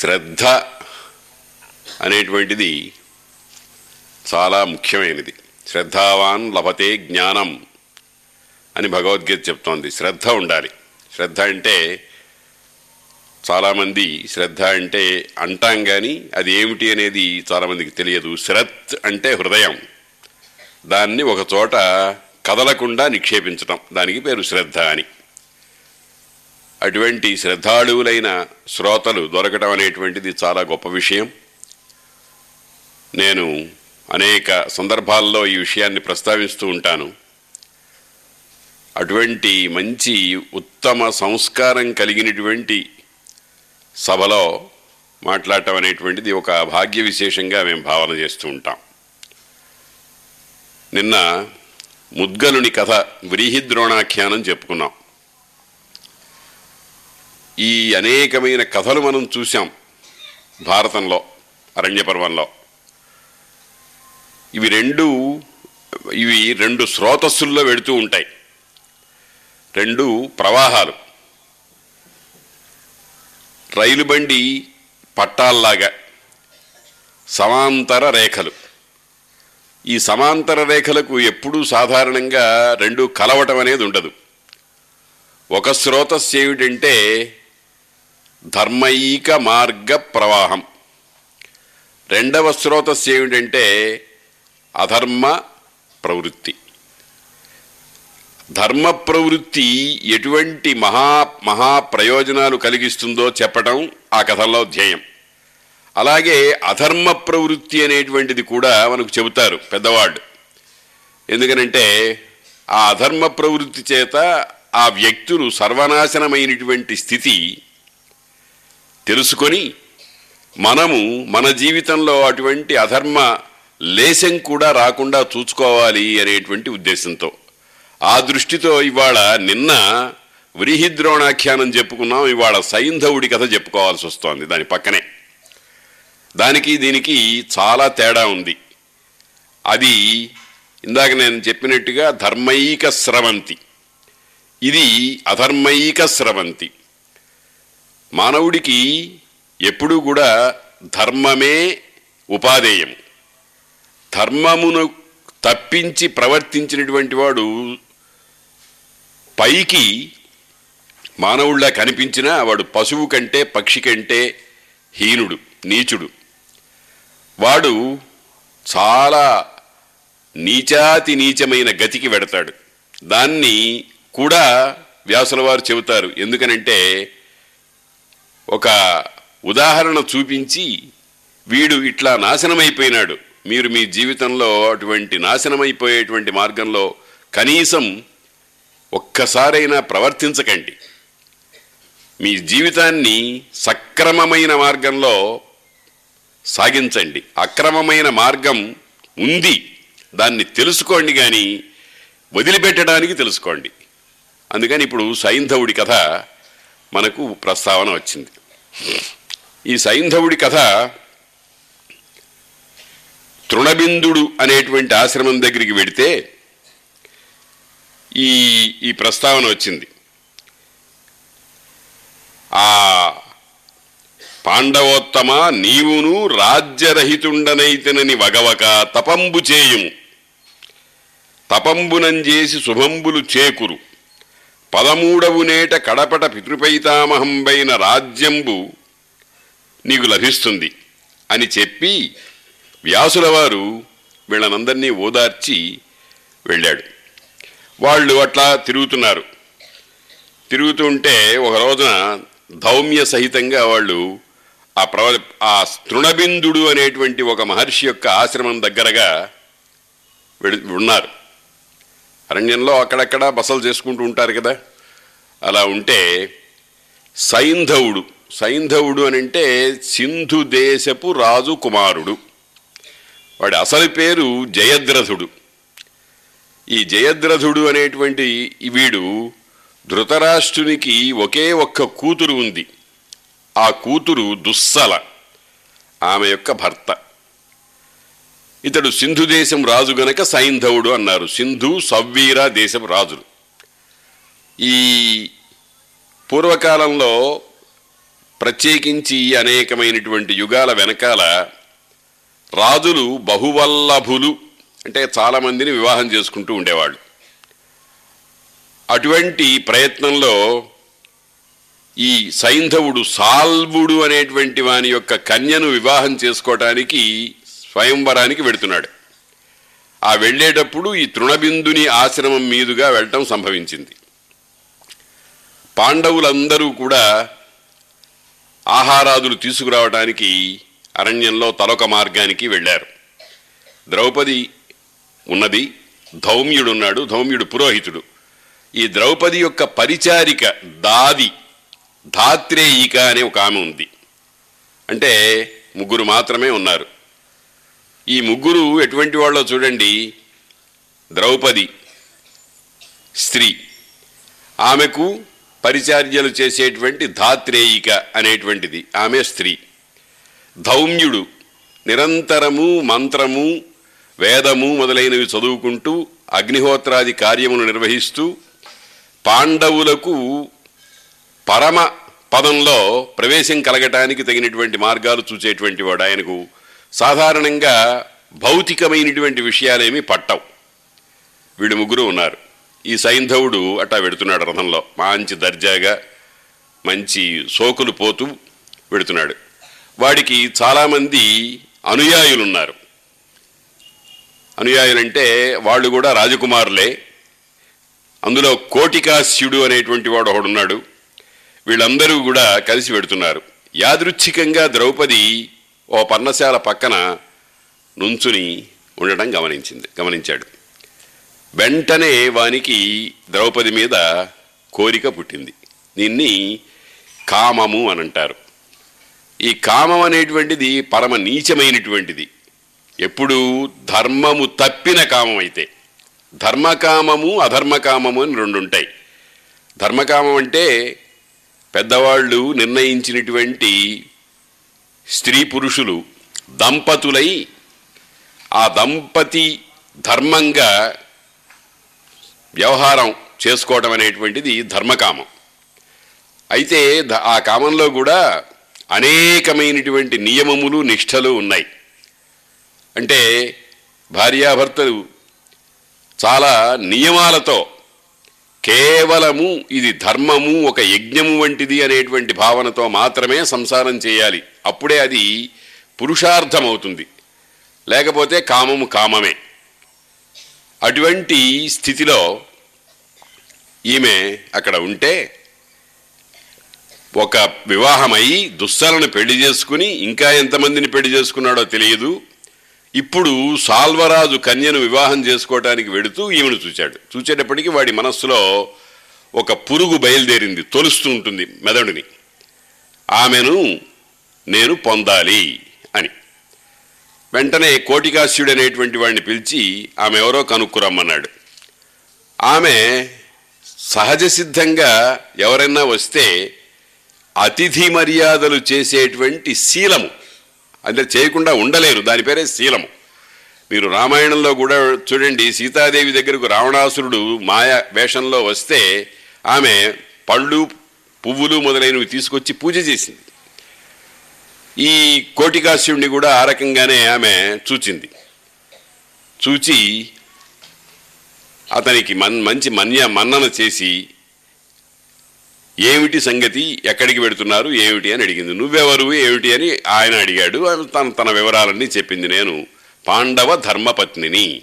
శ్రద్ధ అనేటువంటిది చాలా ముఖ్యమైనది. శ్రద్ధావాన్ లభతే జ్ఞానం అని భగవద్గీత చెప్తోంది. శ్రద్ధ ఉండాలి. శ్రద్ధ అంటే చాలామంది శ్రద్ధ అంటే అంటాం కానీ అది ఏమిటి అనేది చాలామందికి తెలియదు. శ్రత్ అంటే హృదయం. దాన్ని ఒక చోట కదలకుండా నిక్షేపించటం. దానికి పేరు శ్రద్ధ అని. అటువంటి శ్రద్ధాళువులైన శ్రోతలు దొరకటం అనేటువంటిది చాలా గొప్ప విషయం. నేను అనేక సందర్భాల్లో ఈ విషయాన్ని ప్రస్తావిస్తూ ఉంటాను. అటువంటి మంచి ఉత్తమ సంస్కారం కలిగినటువంటి సభలో మాట్లాడటం అనేటువంటిది ఒక భాగ్య విశేషంగా మేము భావన చేస్తూ ఉంటాం. నిన్న ముద్గలుని కథ వ్రీహిద్రోణాఖ్యానం చెప్పుకున్నాం. ఈ అనేకమైన కథలు మనం చూసాం భారతంలో అరణ్యపర్వంలో. ఇవి రెండు ఇవి రెండు స్రోతస్సుల్లో వెడుతూ ఉంటాయి. రెండు ప్రవాహాలు. రైలు బండి పట్టాల్లాగా సమాంతర రేఖలు. ఈ సమాంతర రేఖలకు ఎప్పుడూ సాధారణంగా రెండు కలవటం అనేది ఉండదు. ఒక స్రోతస్సు ఏమిటంటే ధర్మైక మార్గ ప్రవాహం రెండవ స్రోతస్సు ఏమిటంటే అధర్మ ప్రవృత్తి. ధర్మ ప్రవృత్తి ఎటువంటి మహా మహా ప్రయోజనాలు కలిగిస్తుందో చెప్పటం ఆ కథల్లో ధ్యేయం. అలాగే అధర్మ ప్రవృత్తి అనేటువంటిది కూడా మనకు చెబుతారు పెద్దవాళ్ళు. ఎందుకనంటే ఆ అధర్మ ప్రవృత్తి చేత ఆ వ్యక్తులు సర్వనాశనమైనటువంటి స్థితి తెలుసుకొని మనము మన జీవితంలో అటువంటి అధర్మ లేశం కూడా రాకుండా చూసుకోవాలి అనేటువంటి ఉద్దేశంతో. ఆ దృష్టితో ఇవాళ నిన్న వ్రీహిద్రోణాఖ్యానం చెప్పుకున్నాం ఇవాళ సైంధవుడి కథ చెప్పుకోవాల్సి వస్తోంది దాని పక్కనే. దానికి దీనికి చాలా తేడా ఉంది. అది ఇందాక నేను చెప్పినట్టుగా ధర్మైక స్రవంతి. ఇది అధర్మైక స్రవంతి. మానవుడికి ఎప్పుడూ కూడా ధర్మమే ఉపాధేయం ధర్మమును తప్పించి ప్రవర్తించినటువంటి వాడు పైకి మానవుళ్ళ కనిపించినా వాడు పశువు కంటే పక్షి కంటే హీనుడు నీచుడు. వాడు చాలా నీచాతి నీచమైన గతికి వెడతాడు. దాన్ని కూడా వ్యాసుల వారు చెబుతారు. ఎందుకనంటే ఒక ఉదాహరణ చూపించి వీడు ఇట్లా నాశనమైపోయినాడు. మీరు మీ జీవితంలో అటువంటి నాశనమైపోయేటువంటి మార్గంలో కనీసం ఒక్కసారైనా ప్రవర్తించకండి. మీ జీవితాన్ని సక్రమమైన మార్గంలో సాగించండి. అక్రమమైన మార్గం ఉంది. దాన్ని తెలుసుకోండి కానీ వదిలిపెట్టడానికి తెలుసుకోండి. అందుకని ఇప్పుడు సైంధవుడి కథ మనకు ప్రస్తావన వచ్చింది. ఈ సైంధవుడి కథ తృణబిందుడు అనేటువంటి ఆశ్రమం దగ్గరికి వెడితే ఈ ఈ ప్రస్తావన వచ్చింది. ఆ పాండవోత్తమ నీవును రాజ్యరహితుండనైతినని వగవక తపంబు చేయుము. తపంబునం చేసి శుభంబులు చేకురు. పదమూడవునేట కడపట పితృపైతామహంబైన రాజ్యంబు నీకు లభిస్తుంది అని చెప్పి వ్యాసుల వారు వీళ్ళనందరినీ ఓదార్చి వెళ్ళాడు. వాళ్ళు అట్లా తిరుగుతున్నారు. తిరుగుతుంటే ఒక రోజున ధౌమ్య సహితంగా వాళ్ళు ఆ ప్రవ ఆ తృణబిందుడు అనేటువంటి ఒక మహర్షి యొక్క ఆశ్రమం దగ్గరగా ఉన్నారు. అరణ్యంలో అక్కడక్కడ బసలు చేసుకుంటూ ఉంటారు కదా. అలా ఉంటే సైంధవుడు సైంధవుడు అని అంటే సింధు దేశపు రాజు కుమారుడు. వాడి అసలు పేరు జయద్రథుడు. ఈ జయద్రథుడు అనేటువంటి వీడు ధృతరాష్ట్రునికి ఒకే ఒక్క కూతురు ఉంది. ఆ కూతురు దుస్సల ఆమె యొక్క భర్త. ఇతడు సింధు దేశం రాజు గనక సైంధవుడు అన్నారు. సింధు సవ్వీర దేశపు రాజులు. ఈ పూర్వకాలంలో ప్రత్యేకించి అనేకమైనటువంటి యుగాల వెనకాల రాజులు బహువల్లభులు అంటే చాలామందిని వివాహం చేసుకుంటూ ఉండేవాళ్ళు. అటువంటి ప్రయత్నంలో ఈ సైంధవుడు సాల్వుడు అనేటువంటి వాని యొక్క కన్యను వివాహం చేసుకోవటానికి స్వయంవరానికి వెడుతున్నాడు. ఆ వెళ్ళేటప్పుడు ఈ తృణబిందుని ఆశ్రమం మీదుగా వెళ్ళటం సంభవించింది. పాండవులందరూ కూడా ఆహారాదులు తీసుకురావడానికి అరణ్యంలో తలొక మార్గానికి వెళ్ళారు. ద్రౌపది ఉన్నది ధౌమ్యుడున్నాడు ధౌమ్యుడు పురోహితుడు. ఈ ద్రౌపది యొక్క పరిచారిక దాది ధాత్రేయిక అనే ఒక ఆమె ఉంది. అంటే ముగ్గురు మాత్రమే ఉన్నారు. ఈ ముగ్గురు ఎటువంటి వాళ్ళో చూడండి. ద్రౌపది స్త్రీ. ఆమెకు పరిచార్యలు చేసేటువంటి ధాత్రేయిక అనేటువంటిది. ఆమె స్త్రీ. ధౌమ్యుడు. నిరంతరము మంత్రము వేదము మొదలైనవి చదువుకుంటూ అగ్నిహోత్రాది కార్యములు నిర్వహిస్తూ పాండవులకు పరమ పదంలో ప్రవేశం కలగటానికి తగినటువంటి మార్గాలు చూసేటువంటి వాడు. ఆయనకు సాధారణంగా భౌతికమైనటువంటి విషయాలేమీ పట్టవు. వీడు ముగ్గురు ఉన్నారు. ఈ సైంధవుడు అట్టా వెడుతున్నాడు రథంలో. మంచి దర్జాగా మంచి సోకులు పోతూ వెడుతున్నాడు వాడికి చాలామంది అనుయాయులు ఉన్నారు అనుయాయులంటే వాళ్ళు కూడా రాజకుమారులే. అందులో కోటికాస్యుడు అనేటువంటి వాడు ఒకడున్నాడు. వీళ్ళందరూ కూడా కలిసి పెడుతున్నారు. యాదృచ్ఛికంగా ద్రౌపది ఓ పర్ణశాల పక్కన నుంచుని ఉండడం గమనించింది గమనించాడు. వెంటనే వానికి ద్రౌపది మీద కోరిక పుట్టింది. దీన్ని కామము అని అంటారు ఈ కామం అనేటువంటిది పరమ నీచమైనటువంటిది. ఎప్పుడు ధర్మము తప్పిన కామం అయితే. ధర్మకామము అధర్మకామము అని రెండు ఉంటాయి ధర్మకామం అంటే పెద్దవాళ్ళు నిర్ణయించినటువంటి స్త్రీ పురుషులు దంపతులై ఆ దంపతి ధర్మంగా వ్యవహారం చేసుకోవటం అనేటువంటిది ధర్మకామం. అయితే ఆ కామంలో కూడా అనేకమైనటువంటి నియమములు నిష్ఠలు ఉన్నాయి. అంటే భార్యాభర్తలు చాలా నియమాలతో కేవలము ఇది ధర్మము ఒక యజ్ఞము వంటిది అనేటువంటి భావనతో మాత్రమే సంసారం చేయాలి. అప్పుడే అది పురుషార్థమవుతుంది. లేకపోతే కామము కామమే. అటువంటి స్థితిలో ఈమె అక్కడ ఉంటే ఒక వివాహమై దుస్సలను పెళ్ళి చేసుకుని ఇంకా ఎంతమందిని పెళ్ళి చేసుకున్నాడో తెలియదు. ఇప్పుడు సాల్వరాజు కన్యను వివాహం చేసుకోవటానికి వెడుతూ ఈమెను చూచాడు చూచేటప్పటికి వాడి మనస్సులో ఒక పురుగు బయలుదేరింది తొలుస్తూ ఉంటుంది మెదడుని. ఆమెను నేను పొందాలి. వెంటనే కోటికాశ్యుడు అనేటువంటి వాడిని పిలిచి ఆమె ఎవరో కనుక్కురమ్మన్నాడు. ఆమె సహజ సిద్ధంగా ఎవరైనా వస్తే అతిథి మర్యాదలు చేసేటువంటి శీలము. అంటే చేయకుండా ఉండలేరు దాని పేరే శీలము. మీరు రామాయణంలో కూడా చూడండి సీతాదేవి దగ్గరకు రావణాసురుడు మాయ వేషంలో వస్తే ఆమె పళ్ళు పువ్వులు మొదలైనవి తీసుకొచ్చి పూజ చేసింది. ఈ కోటికాశ్యుడిని కూడా ఆ రకంగానే ఆమె చూచింది. చూచి అతనికి మన్ మంచి మన్య మన్నన చేసి ఏమిటి సంగతి? ఎక్కడికి పెడుతున్నారు ఏమిటి? అని అడిగింది. నువ్వెవరు? ఏమిటి? అని ఆయన అడిగాడు. తన తన వివరాలన్నీ చెప్పింది నేను. పాండవ ధర్మపత్నిని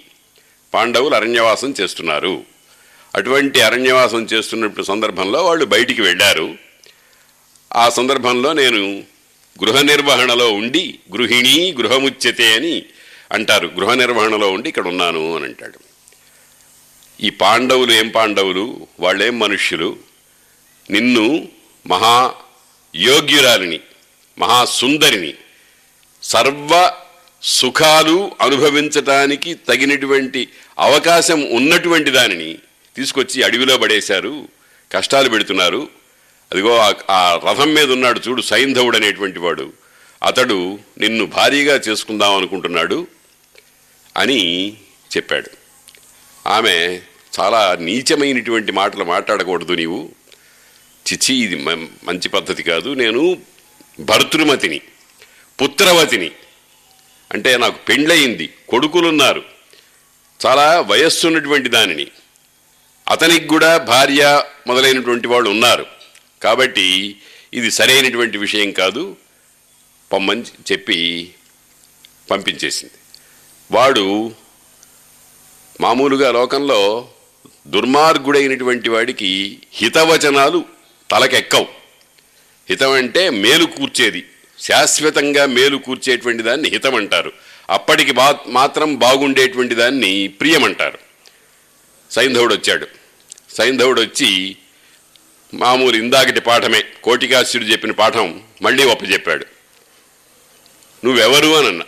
పాండవులు అరణ్యవాసం చేస్తున్నారు. అటువంటి అరణ్యవాసం చేస్తున్నప్పుడు సందర్భంలో వాళ్ళు బయటికి వెళ్ళారు. ఆ సందర్భంలో నేను గృహ నిర్వహణలో ఉండి గృహిణి గృహముచ్యతే అని అంటారు. గృహ నిర్వహణలో ఉండి ఇక్కడ ఉన్నాను అని అంటాడు. ఈ పాండవులు ఏం పాండవులు? వాళ్ళేం మనుష్యులు? నిన్ను మహా యోగ్యురాలిని మహాసుందరిని సర్వ సుఖాలు అనుభవించటానికి తగినటువంటి అవకాశం ఉన్నటువంటి దానిని తీసుకొచ్చి అడవిలో పడేశారు. కష్టాలు పెడుతున్నారు. అదిగో ఆ- రథం మీద ఉన్నాడు చూడు సైంధవుడు అనేటువంటి వాడు. అతడు నిన్ను భారీగా చేసుకుందాం అనుకుంటున్నాడు అని చెప్పాడు. ఆమె చాలా నీచమైనటువంటి మాటలు మాట్లాడకూడదు నీవు. చిచి ఇది మ- మంచి పద్ధతి కాదు. నేను భర్తృమతిని పుత్రవతిని. అంటే నాకు పెండ్లయింది కొడుకులున్నారు. చాలా వయస్సు ఉన్నటువంటి దానిని. అతనికి కూడా భార్య మొదలైనటువంటి వాళ్ళు ఉన్నారు. కాబట్టి ఇది సరైనటువంటి విషయం కాదు పొమ్మని చెప్పి పంపించేసింది. వాడు మామూలుగా లోకంలో దుర్మార్గుడైనటువంటి వాడికి హితవచనాలు తలకెక్కవు. హితం అంటే మేలు కూర్చేది. శాశ్వతంగా మేలు కూర్చేటువంటి దాన్ని హితం అంటారు. అప్పటికి బా మాత్రం బాగుండేటువంటి దాన్ని ప్రియమంటారు సైంధవుడు వచ్చాడు. సైంధవుడు వచ్చి మామూలు ఇందాకటి పాఠమే. కోటికాశ్యుడు చెప్పిన పాఠం మళ్ళీ ఒప్పచెప్పాడు నువ్వెవరు అని అన్న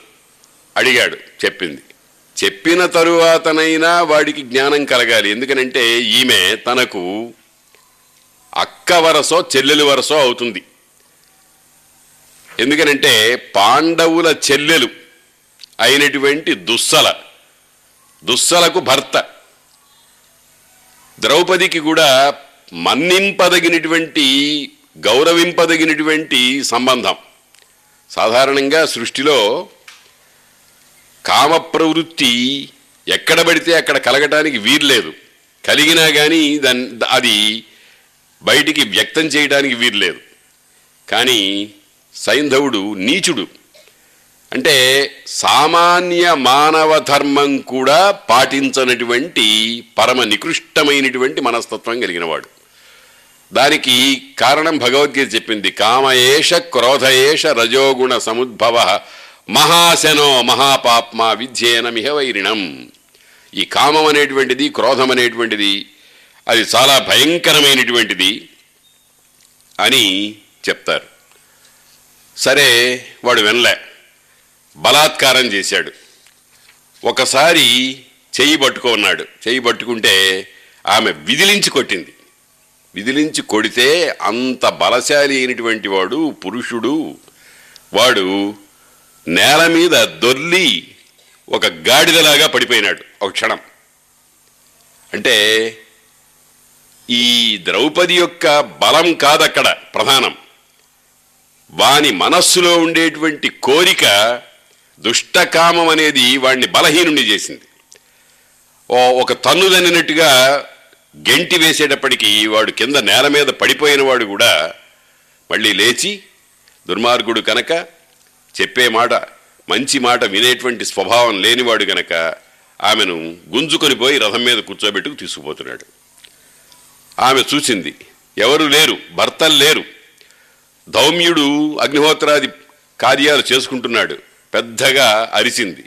అడిగాడు చెప్పింది. చెప్పిన తరువాతనైనా వాడికి జ్ఞానం కలగాలి. ఎందుకనంటే ఈమె తనకు అక్క వరసో చెల్లెలు వరసో అవుతుంది. ఎందుకనంటే పాండవుల చెల్లెలు అయినటువంటి దుస్సల దుస్సలకు భర్త. ద్రౌపదికి కూడా మన్నింపదగినటువంటి గౌరవింపదగినటువంటి సంబంధం. సాధారణంగా సృష్టిలో కామ ప్రవృత్తి ఎక్కడ పడితే అక్కడ కలగటానికి వీర్లేదు కలిగినా కానీ దాని అది బయటికి వ్యక్తం చేయడానికి వీర్లేదు కానీ సైంధవుడు నీచుడు అంటే సామాన్య మానవ ధర్మం కూడా పాటించనటువంటి పరమ నికృష్టమైనటువంటి మనస్తత్వం కలిగినవాడు దానికి కారణం భగవద్గీత చెప్పింది. కామయేష క్రోధయేష రజోగుణ సముద్భవ మహాశనో మహాపాప్మ విధ్యేనమిహ వైరిణం. ఈ కామం అనేటువంటిది క్రోధం అనేటువంటిది అది చాలా భయంకరమైనటువంటిది అని చెప్తారు. సరే వాడు వినలే. బలాత్కారం చేశాడు. ఒకసారి చెయ్యి పట్టుకున్నాడు చెయ్యి పట్టుకుంటే ఆమె విదిలించి కొట్టింది. విదిలించి కొడితే అంత బలశాలి అయినటువంటి వాడు పురుషుడు. వాడు నేల మీద దొర్లి ఒక గాడిదలాగా పడిపోయినాడు ఒక క్షణం. అంటే ఈ ద్రౌపది యొక్క బలం కాదక్కడ ప్రధానం. వాని మనస్సులో ఉండేటువంటి కోరిక దుష్టకామం అనేది వాణ్ణి బలహీనుని చేసింది. ఓ ఒక తన్ను దన్నినట్టుగా గెంటి వేసేటప్పటికీ వాడు కింద నేల మీద పడిపోయిన వాడు కూడా మళ్ళీ లేచి దుర్మార్గుడు కనుక చెప్పే మాట మంచి మాట వినేటువంటి స్వభావం లేనివాడు గనక ఆమెను గుంజుకొని పోయి రథం మీద కూర్చోబెట్టుకు తీసుకుపోతున్నాడు. ఆమె చూసింది ఎవరు లేరు భర్తలు లేరు. ధౌమ్యుడు అగ్నిహోత్రాది కార్యాలు చేసుకుంటున్నాడు. పెద్దగా అరిసింది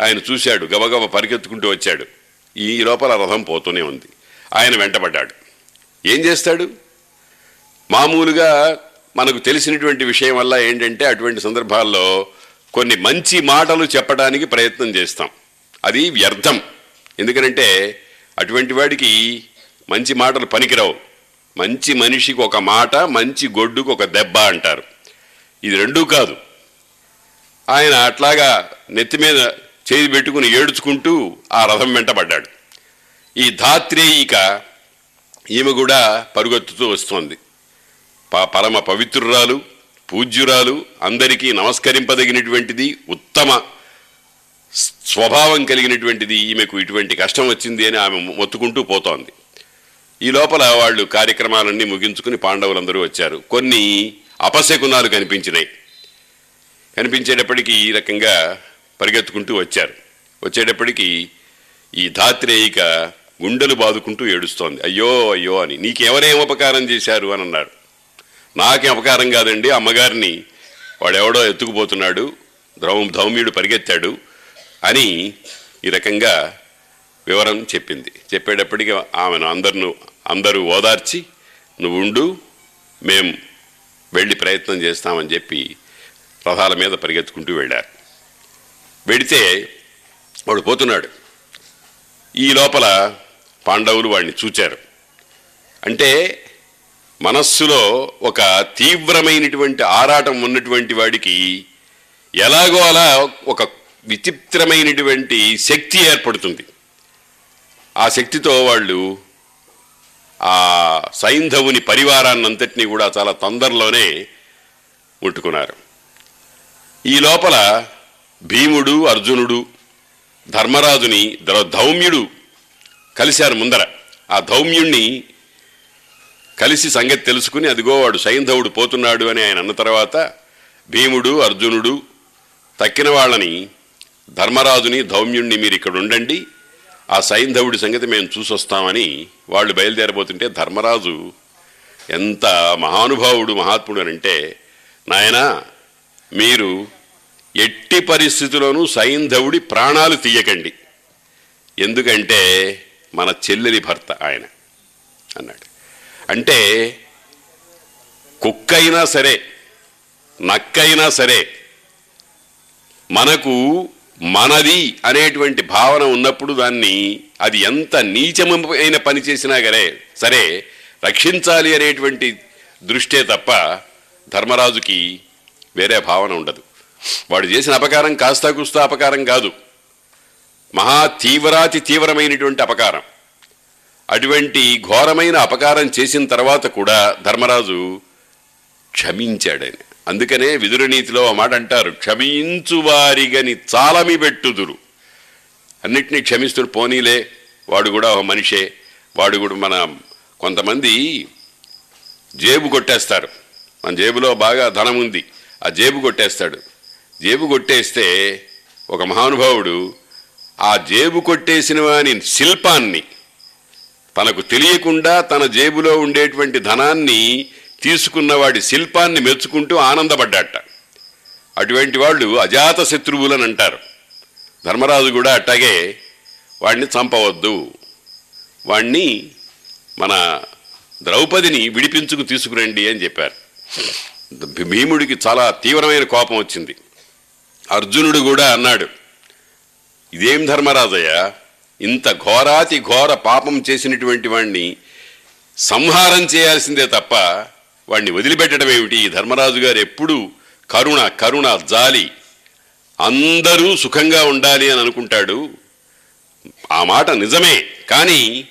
ఆయన చూశాడు గబగబ పరిగెత్తుకుంటూ వచ్చాడు. ఈ లోపల రథం పోతూనే ఉంది. ఆయన వెంటబడ్డాడు. ఏం చేస్తాడు? మామూలుగా మనకు తెలిసినటువంటి విషయం వల్ల ఏంటంటే అటువంటి సందర్భాల్లో కొన్ని మంచి మాటలు చెప్పడానికి ప్రయత్నం చేస్తాం. అది వ్యర్థం. ఎందుకనంటే అటువంటి వాడికి మంచి మాటలు పనికిరావు. మంచి మనిషికి ఒక మాట మంచి గొడ్డుకు ఒక దెబ్బ అంటారు. ఇది రెండూ కాదు. ఆయన అట్లాగా నెత్తి మీద చేయి పెట్టుకుని ఏడుచుకుంటూ ఆ రథం వెంటబడ్డాడు. ఈ ధాత్రేయిక ఈమె కూడా పరుగెత్తుతూ వస్తోంది. ప- పరమ పవిత్రురాలు పూజ్యురాలు అందరికీ నమస్కరింపదగినటువంటిది ఉత్తమ స్వభావం కలిగినటువంటిది ఈమెకు ఇటువంటి కష్టం వచ్చింది అని ఆమె మొత్తుకుంటూ పోతోంది. ఈ లోపల వాళ్ళు కార్యక్రమాలన్నీ ముగించుకుని పాండవులందరూ వచ్చారు. కొన్ని అపశకునాలు కనిపించినాయి. కనిపించేటప్పటికీ ఈ రకంగా పరిగెత్తుకుంటూ వచ్చారు. వచ్చేటప్పటికీ ఈ ధాత్రేయిక గుండెలు బాదుకుంటూ ఏడుస్తోంది. అయ్యో అయ్యో అని. నీకెవరేం ఉపకారం చేశారు అని అన్నారు నాకేం అపకారం కాదండి అమ్మగారిని. వాడెవడో ఎత్తుకుపోతున్నాడు ద్రవం ధౌమ్యుడు పరిగెత్తాడు అని ఈ రకంగా వివరం చెప్పింది. చెప్పేటప్పటికి ఆమెను అందరిను అందరూ ఓదార్చి నువ్వు ఉండు మేం వెళ్ళి ప్రయత్నం చేస్తామని చెప్పి రథాల మీద పరిగెత్తుకుంటూ వెళ్ళారు. వెడితే వాడు పోతున్నాడు. ఈ లోపల పాండవులు వాడిని చూచారు. అంటే మనస్సులో ఒక తీవ్రమైనటువంటి ఆరాటం ఉన్నటువంటి వాడికి ఎలాగో అలా ఒక విచిత్రమైనటువంటి శక్తి ఏర్పడుతుంది. ఆ శక్తితో వాళ్ళు ఆ సైంధవుని పరివారాన్నంతటినీ కూడా చాలా తొందరలోనే ముట్టుకున్నారు. ఈ లోపల భీముడు అర్జునుడు ధర్మరాజుని ధౌమ్యుడు కలిశారు ముందర. ఆ ధౌమ్యుణ్ణి కలిసి సంగతి తెలుసుకుని అదిగో వాడు సైంధవుడు పోతున్నాడు అని ఆయన అన్న తర్వాత భీముడు అర్జునుడు తక్కిన వాళ్ళని ధర్మరాజుని ధౌమ్యుణ్ణి మీరు ఇక్కడ ఉండండి ఆ సైంధవుడి సంగతి మేము చూసొస్తామని వాళ్ళు బయలుదేరబోతుంటే ధర్మరాజు ఎంత మహానుభావుడు మహాత్ముడు అని అంటే నాయనా మీరు ఎట్టి పరిస్థితుల్లోనూ సైంధవుడి ప్రాణాలు తీయకండి. ఎందుకంటే మన చెల్లెలి భర్త ఆయన అన్నాడు. అంటే కుక్కైనా సరే నక్కైనా సరే మనకు మనది అనేటువంటి భావన ఉన్నప్పుడు దాన్ని అది ఎంత నీచమైన పని చేసినా గరే సరే రక్షించాలి అనేటువంటి దృష్టే తప్ప ధర్మరాజుకి వేరే భావన ఉండదు. వాడు చేసిన అపకారం కాస్తా కుస్తా అపకారం కాదు. మహా తీవ్రాతి తీవ్రమైనటువంటి అపకారం. అటువంటి ఘోరమైన అపకారం చేసిన తర్వాత కూడా ధర్మరాజు క్షమించాడని. అందుకనే విదురనీతిలో ఆ మాట అంటారు క్షమించువారిగని చాలమి పెట్టుదురు. అన్నిటినీ క్షమిస్తుడు పోనీలే వాడు కూడా ఒక మనిషే వాడు కూడా మన కొంతమంది జేబు కొట్టేస్తారు. మన జేబులో బాగా ధనం ఉంది ఆ జేబు కొట్టేస్తాడు. జేబు కొట్టేస్తే ఒక మహానుభావుడు ఆ జేబు కొట్టేసిన వాని శిల్పాన్ని తనకు తెలియకుండా తన జేబులో ఉండేటువంటి ధనాన్ని తీసుకున్న వాడి శిల్పాన్ని మెచ్చుకుంటూ ఆనందపడ్డాట. అటువంటి వాళ్ళు అజాత శత్రువులని అంటారు. ధర్మరాజు కూడా అట్టాగే వాడిని చంపవద్దు. వాణ్ణి మన ద్రౌపదిని విడిపించుకు తీసుకురండి అని చెప్పారు. భీముడికి చాలా తీవ్రమైన కోపం వచ్చింది. అర్జునుడు కూడా అన్నాడు ఇదేం ధర్మరాజయ్య? ఇంత ఘోరాతి ఘోర పాపం చేసినటువంటి వాణ్ణి సంహారం చేయాల్సిందే తప్ప వాణ్ణి వదిలిపెట్టడం ఏమిటి? ఈ ధర్మరాజు గారు ఎప్పుడూ కరుణ కరుణ జాలి అందరూ సుఖంగా ఉండాలి అని అనుకుంటాడు. ఆ మాట నిజమే. కానీ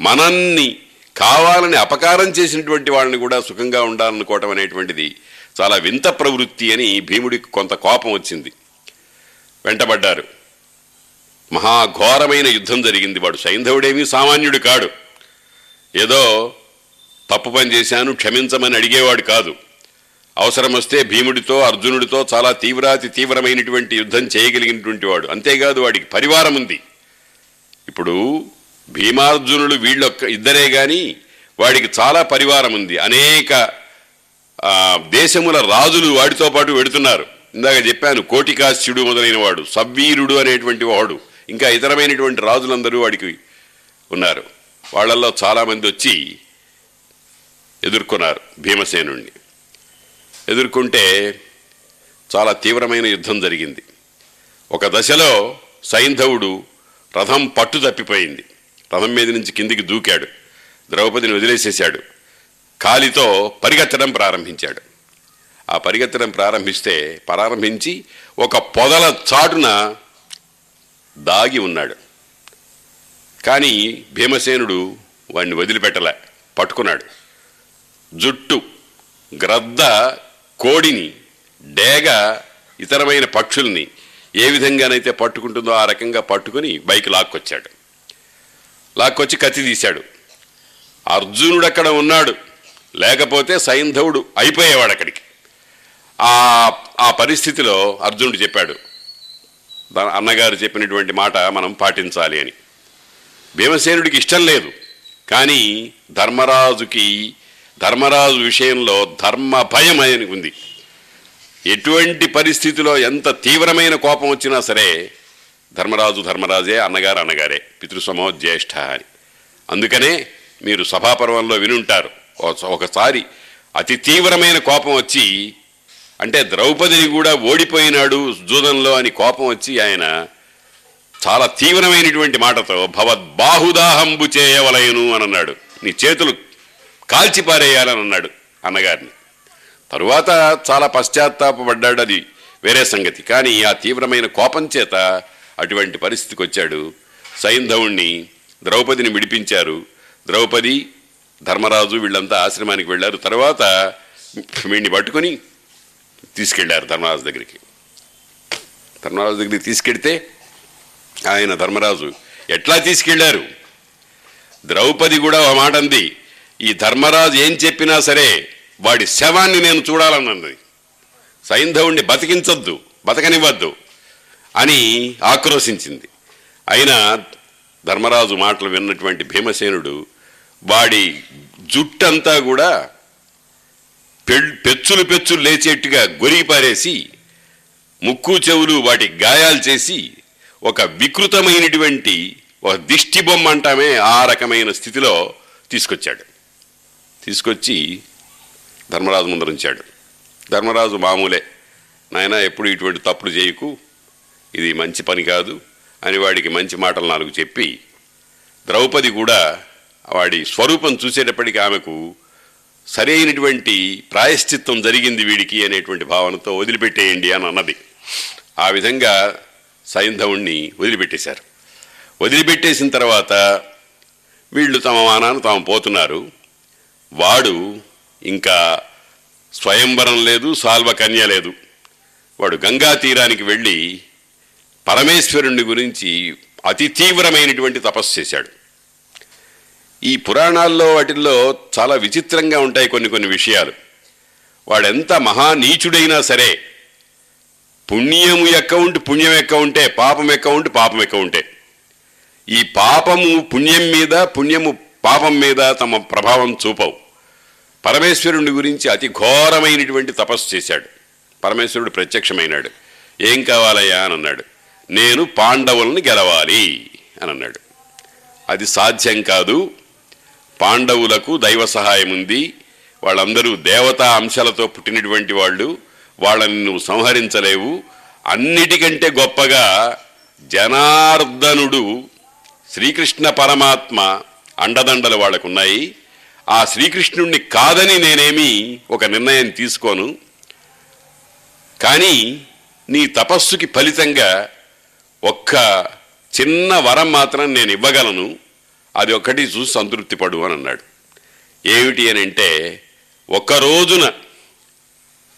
మనల్ని కావాలని అపకారం చేసినటువంటి వాళ్ళని కూడా సుఖంగా ఉండాలనుకోవటం అనేటువంటిది చాలా వింత ప్రవృత్తి అని భీముడికి కొంత కోపం వచ్చింది. వెంటబడ్డారు. మహాఘోరమైన యుద్ధం జరిగింది. వాడు సైంధవుడేమీ సామాన్యుడు కాడు. ఏదో తప్పు పని చేశాను క్షమించమని అడిగేవాడు కాదు. అవసరం వస్తే భీముడితో అర్జునుడితో చాలా తీవ్రాతి తీవ్రమైనటువంటి యుద్ధం చేయగలిగినటువంటి వాడు. అంతేకాదు వాడికి పరివారం ఉంది. ఇప్పుడు భీమార్జునుడు వీళ్ళొక్క ఇద్దరే కానీ వాడికి చాలా పరివారం ఉంది. అనేక దేశముల రాజులు వాడితో పాటు వెడుతున్నారు. ఇందాక చెప్పాను కోటికాస్యుడు మొదలైన వాడు సవ్వీరుడు అనేటువంటి వాడు. ఇంకా ఇతరమైనటువంటి రాజులందరూ వాడికి ఉన్నారు. వాళ్ళల్లో చాలామంది వచ్చి ఎదుర్కొన్నారు భీమసేనుణ్ణి. ఎదుర్కొంటే చాలా తీవ్రమైన యుద్ధం జరిగింది. ఒక దశలో సైంధవుడు రథం పట్టు తప్పిపోయింది. రథం మీద నుంచి కిందికి దూకాడు. ద్రౌపదిని వదిలేసేశాడు. కాలితో పరిగెత్తడం ప్రారంభించాడు. ఆ పరిగెత్తడం ప్రారంభిస్తే ప్రారంభించి ఒక పొదల చాటున దాగి ఉన్నాడు. కానీ భీమసేనుడు వాణ్ణి వదిలిపెట్టలే పట్టుకున్నాడు. జుట్టు గ్రద్ద కోడిని డేగ ఇతరమైన పక్షుల్ని ఏ విధంగానైతే పట్టుకుంటుందో ఆ రకంగా పట్టుకుని బైక్ లాక్కొచ్చాడు. లాక్కొచ్చి కత్తి తీశాడు. అర్జునుడు అక్కడ ఉన్నాడు లేకపోతే సైంధవుడు అయిపోయేవాడు అక్కడికి ఆ పరిస్థితిలో అర్జునుడు చెప్పాడు దాని అన్నగారు చెప్పినటువంటి మాట మనం పాటించాలి అని. భీమసేనుడికి ఇష్టం లేదు. కానీ ధర్మరాజుకి ధర్మరాజు విషయంలో ధర్మ భయం అని ఉంది. ఎటువంటి పరిస్థితిలో ఎంత తీవ్రమైన కోపం వచ్చినా సరే ధర్మరాజు ధర్మరాజే అన్నగారు అన్నగారే పితృసమో జ్యేష్ఠ అని. అందుకనే మీరు సభాపర్వంలో వినుంటారు. ఒకసారి అతి తీవ్రమైన కోపం వచ్చి అంటే ద్రౌపదిని కూడా ఓడిపోయినాడు జూదంలో అని కోపం వచ్చి ఆయన చాలా తీవ్రమైనటువంటి మాటతో భవద్బాహుదాహంబు చేయవలయను అని అన్నాడు. నీ చేతులు కాల్చిపారేయాలని అన్నాడు అన్నగారిని. తరువాత చాలా పశ్చాత్తాపడ్డాడు అది వేరే సంగతి. కానీ ఆ తీవ్రమైన కోపం చేత అటువంటి పరిస్థితికి వచ్చాడు. సైంధవుణ్ణి ద్రౌపదిని విడిపించారు. ద్రౌపది ధర్మరాజు వీళ్ళంతా ఆశ్రమానికి వెళ్ళారు. తర్వాత వీడిని పట్టుకుని తీసుకెళ్ళారు ధర్మరాజు దగ్గరికి. ధర్మరాజు దగ్గరికి తీసుకెడితే ఆయన ధర్మరాజు ఎట్లా తీసుకెళ్ళారు? ద్రౌపది కూడా ఒక మాట అంది ఈ ధర్మరాజు ఏం చెప్పినా సరే వాడి శవాన్ని నేను చూడాలన్నది. సైంధవుణ్ణి బతికించొద్దు బతకనివ్వద్దు అని ఆక్రోశించింది. అయినా ధర్మరాజు మాటలు విన్నటువంటి భీమసేనుడు వాడి జుట్టంతా కూడా పెచ్చులు పెచ్చులు లేచేట్టుగా గొరిగిపారేసి ముక్కు చెవులు వాటి గాయాలు చేసి ఒక వికృతమైనటువంటి ఒక దిష్టి బొమ్మ అంటామే ఆ రకమైన స్థితిలో తీసుకొచ్చాడు. తీసుకొచ్చి ధర్మరాజు ముందర ఉంచాడు. ధర్మరాజు మామూలే. నాయన ఎప్పుడు ఇటువంటి తప్పుడు చేయకు. ఇది మంచి పని కాదు అని వాడికి మంచి మాటలు నాలుగు చెప్పి ద్రౌపది కూడా వాడి స్వరూపం చూసేటప్పటికి ఆమెకు సరైనటువంటి ప్రాయశ్చిత్తం జరిగింది వీడికి అనేటువంటి భావనతో వదిలిపెట్టేయండి అని అన్నది. ఆ విధంగా సైంధవుణ్ణి వదిలిపెట్టేశారు. వదిలిపెట్టేసిన తర్వాత వీళ్ళు తమ వానాను తాము పోతున్నారు. వాడు ఇంకా స్వయంవరం లేదు సాల్వ కన్య లేదు. వాడు గంగా తీరానికి వెళ్ళి పరమేశ్వరుణ్ణి గురించి అతి తీవ్రమైనటువంటి తపస్సు చేశాడు. ఈ పురాణాల్లో వాటిల్లో చాలా విచిత్రంగా ఉంటాయి కొన్ని కొన్ని విషయాలు. వాడెంత మహానీచుడైనా సరే పుణ్యము ఎక్కౌంట్ పుణ్యం ఎక్కౌంటే పాపం ఎక్కౌంట్ పాపం ఎక్కౌంటే ఈ పాపము పుణ్యం మీద పుణ్యము పాపం మీద తమ ప్రభావం చూపవు. పరమేశ్వరుని గురించి అతి ఘోరమైనటువంటి తపస్సు చేశాడు. పరమేశ్వరుడు ప్రత్యక్షమైనాడు. ఏం కావాలయ్యా? అని అన్నాడు. నేను పాండవులను గెలవాలి అని అన్నాడు. అది సాధ్యం కాదు. పాండవులకు దైవ సహాయం ఉంది. వాళ్ళందరూ దేవతా అంశాలతో పుట్టినటువంటి వాళ్ళు. వాళ్ళని నువ్వు సంహరించలేవు. అన్నిటికంటే గొప్పగా జనార్దనుడు శ్రీకృష్ణ పరమాత్మ అండదండలు వాళ్ళకున్నాయి. ఆ శ్రీకృష్ణుణ్ణి కాదని నేనేమి ఒక నిర్ణయం తీసుకోను. కానీ నీ తపస్సుకి ఫలితంగా ఒక్క చిన్న వరం మాత్రం నేను ఇవ్వగలను. అది ఒక్కటి చూసి సంతృప్తి పడు అని అన్నాడు. ఏమిటి అని అంటే ఒక రోజున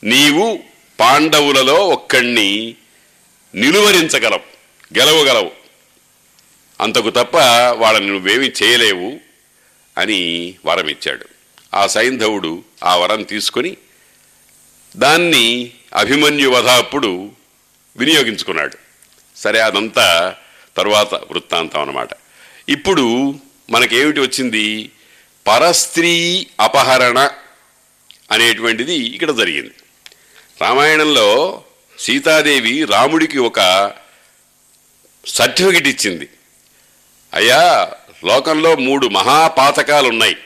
నీవు పాండవులలో ఒక్కడిని నిలువరించగలవు గెలవగలవు. అంతకు తప్ప వాళ్ళని నువ్వేమీ చేయలేవు అని వరం ఇచ్చాడు. ఆ సైంధవుడు ఆ వరం తీసుకొని దాన్ని అభిమన్యు వధ అప్పుడు వినియోగించుకున్నాడు. సరే అదంతా తరువాత వృత్తాంతం అన్నమాట. ఇప్పుడు మనకేమిటి వచ్చింది? పరస్త్రీ అపహరణ అనేటువంటిది ఇక్కడ జరిగింది. రామాయణంలో సీతాదేవి రాముడికి ఒక సర్టిఫికెట్ ఇచ్చింది. అయ్యా లోకంలో మూడు మహాపాతకాలు ఉన్నాయి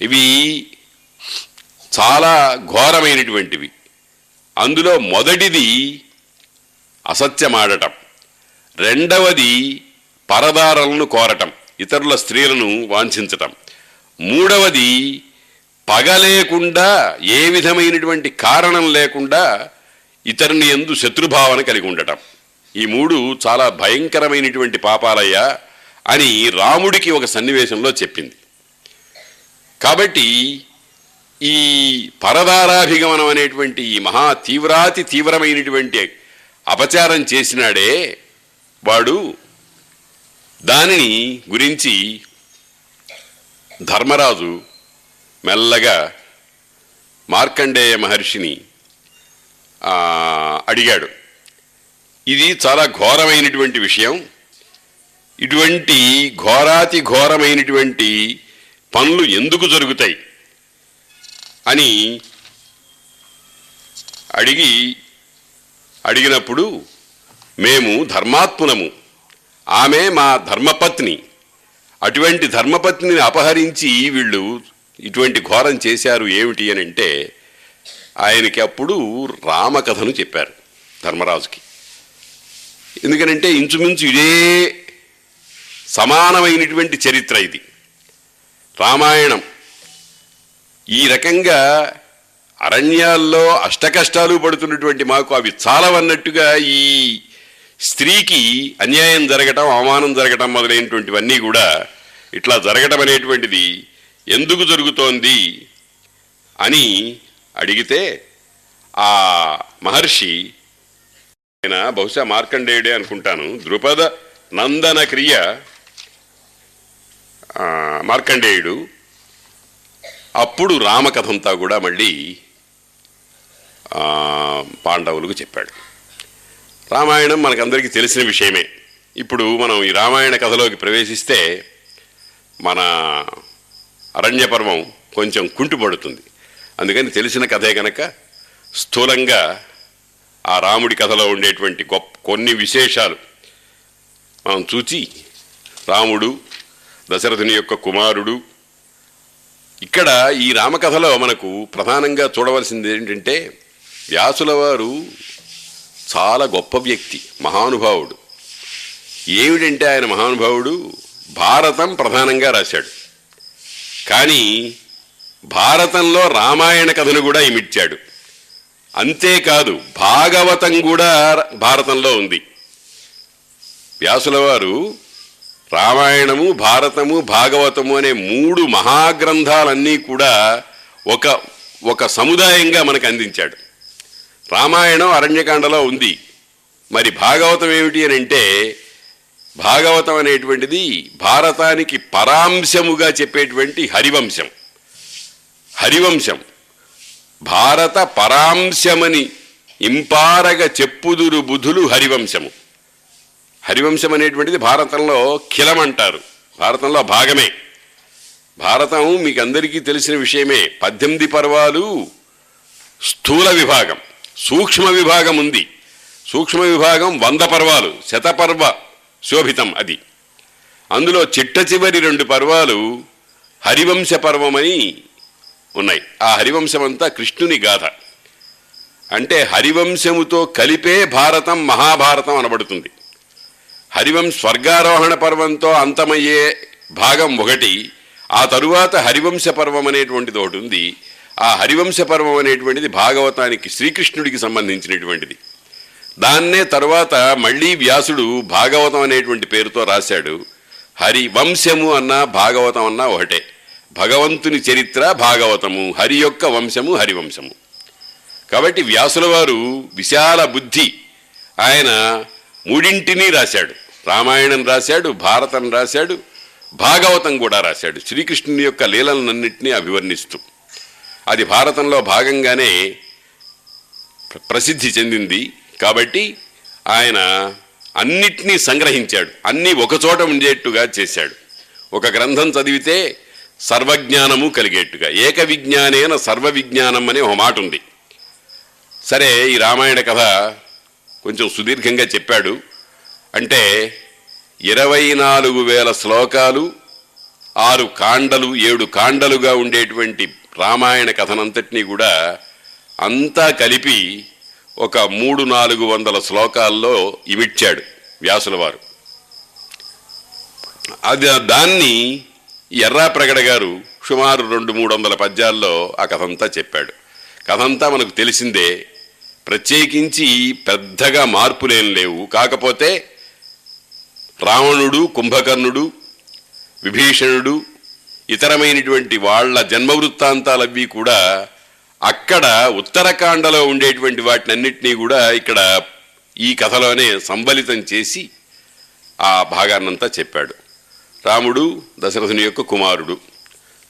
ఇవి చాలా ఘోరమైనటువంటివి. అందులో మొదటిది అసత్యమాడటం. రెండవది పరదారలను కోరటం ఇతరుల స్త్రీలను వాంఛించటం. మూడవది పగ లేకుండా ఏ విధమైనటువంటి కారణం లేకుండా ఇతరుని ఎందు శత్రుభావన కలిగి ఉండటం. ఈ మూడు చాలా భయంకరమైనటువంటి పాపాలయ్యా అని రాముడికి ఒక సన్నివేశంలో చెప్పింది. కాబట్టి ఈ పరదారాభిగమనం అనేటువంటి ఈ మహా తీవ్రాతి తీవ్రమైనటువంటి అపచారం చేసినాడే వాడు దానిని గురించి ధర్మరాజు మెల్లగా మార్కండేయ మహర్షిని అడిగాడు. ఇది చాలా ఘోరమైనటువంటి విషయం. ఇటువంటి ఘోరాతి ఘోరమైనటువంటి పనులు ఎందుకు జరుగుతాయి అని అడిగి అడిగినప్పుడు మేము ధర్మాత్ములము. ఆమె మా ధర్మపత్ని. అటువంటి ధర్మపత్నిని అపహరించి వీళ్ళు ఇటువంటి ఘోరం చేశారు ఏమిటి అని అంటే ఆయనకి అప్పుడు రామకథను చెప్పారు ధర్మరాజుకి. ఎందుకనంటే ఇంచుమించు ఇదే సమానమైనటువంటి చరిత్ర ఇది. రామాయణం ఈ రకంగా అరణ్యాల్లో అష్టకష్టాలు పడుతున్నటువంటి మాకు అవి చాలవన్నట్టుగా ఈ స్త్రీకి అన్యాయం జరగటం అవమానం జరగటం మొదలైనటువంటివన్నీ కూడా ఇట్లా జరగటం అనేటువంటిది ఎందుకు జరుగుతోంది అని అడిగితే ఆ మహర్షి ఆయన బహుశా మార్కండేయుడే అనుకుంటాను ద్రుపద నందన క్రియ మార్కండేయుడు అప్పుడు రామకథంతా కూడా మళ్ళీ పాండవులకు చెప్పాడు. రామాయణం మనకందరికీ తెలిసిన విషయమే. ఇప్పుడు మనం ఈ రామాయణ కథలోకి ప్రవేశిస్తే మన అరణ్య పర్వం కొంచెం కుంటుపడుతుంది. అందుకని తెలిసిన కథే కనుక స్థూలంగా ఆ రాముడి కథలో ఉండేటువంటి గొప్ప కొన్ని విశేషాలు మనం చూచి రాముడు దశరథుని యొక్క కుమారుడు ఇక్కడ ఈ రామకథలో మనకు ప్రధానంగా చూడవలసింది ఏంటంటే వ్యాసుల వారు చాలా గొప్ప వ్యక్తి మహానుభావుడు. ఏమిటంటే ఆయన మహానుభావుడు? భారతం ప్రధానంగా రాశాడు. కానీ భారతంలో రామాయణ కథను కూడా ఇమిడ్చాడు. అంతేకాదు భాగవతం కూడా భారతంలో ఉంది. వ్యాసుల వారు రామాయణము భారతము భాగవతము అనే మూడు మహాగ్రంథాలన్నీ కూడా ఒక ఒక సముదాయంగా మనకు అందించాడు. రామాయణం అరణ్యకాండలో ఉంది. మరి భాగవతం ఏమిటి అని అంటే భాగవతం అనేటువంటిది భారతానికి పరాంశముగా చెప్పేటువంటి హరివంశం. హరివంశం. భారత పరాంశమని ఇంపారగ చెప్పుదురు బుధులు హరివంశము. హరివంశం అనేటువంటిది భారతంలో కిలమంటారు భారతంలో భాగమే. భారతం మీకు అందరికీ తెలిసిన విషయమే. పద్దెనిమిది పర్వాలు స్థూల విభాగం. సూక్ష్మ విభాగం ఉంది. సూక్ష్మ విభాగం వంద పర్వాలు శతపర్వ శోభితం అది. అందులో చిట్ట చివరి రెండు పర్వాలు హరివంశ పర్వమని ఉన్నాయి. ఆ హరివంశం అంతా కృష్ణుని గాథ. అంటే హరివంశముతో కలిపే భారతం మహాభారతం అనబడుతుంది. హరివం స్వర్గారోహణ పర్వంతో అంతమయ్యే భాగం ఒకటి ఆ తరువాత హరివంశ పర్వం అనేటువంటిది ఒకటి ఉంది. ఆ హరివంశ పర్వం అనేటువంటిది భాగవతానికి శ్రీకృష్ణుడికి సంబంధించినటువంటిది. దాన్నే తర్వాత మళ్ళీ వ్యాసుడు భాగవతం అనేటువంటి పేరుతో రాశాడు. హరివంశము అన్న భాగవతం అన్నా ఒకటే. భగవంతుని చరిత్ర భాగవతము హరి యొక్క వంశము హరివంశము. కాబట్టి వ్యాసుల వారు విశాల బుద్ధి. ఆయన మూడింటిని రాశాడు. రామాయణం రాశాడు భారతం రాశాడు భాగవతం కూడా రాశాడు. శ్రీకృష్ణుని యొక్క లీలలన్నింటినీ అభివర్ణిస్తూ. అది భారతంలో భాగంగానే ప్రసిద్ధి చెందింది. కాబట్టి ఆయన అన్నిటినీ సంగ్రహించాడు. అన్నీ ఒకచోట ఉండేట్టుగా చేశాడు. ఒక గ్రంథం చదివితే సర్వజ్ఞానము కలిగేట్టుగా. ఏక విజ్ఞానేన సర్వ విజ్ఞానం అనే ఒక మాట ఉంది సరే ఈ రామాయణ కథ కొంచెం సుదీర్ఘంగా చెప్పాడు. అంటే ఇరవై నాలుగు వేల శ్లోకాలు ఆరు కాండలు ఏడు కాండలుగా ఉండేటువంటి రామాయణ కథనంతటినీ కూడా అంతా కలిపి ఒక మూడు నాలుగు వందల శ్లోకాల్లో ఇమిడ్చాడు వ్యాసుల వారు. అది దాన్ని ఎర్రాప్రగడ గారు సుమారు రెండు మూడు వందల పద్యాల్లో ఆ కథంతా చెప్పాడు. కథంతా మనకు తెలిసిందే ప్రత్యేకించి పెద్దగా మార్పులేం లేవు. కాకపోతే రావణుడు కుంభకర్ణుడు విభీషణుడు ఇతరమైనటువంటి వాళ్ళ జన్మవృత్తాంతాలవి కూడా అక్కడ ఉత్తరకాండలో ఉండేటువంటి వాటినన్నిటినీ కూడా ఇక్కడ ఈ కథలోనే సంబలితం చేసి ఆ భాగాన్నంతా చెప్పాడు. రాముడు దశరథుని యొక్క కుమారుడు.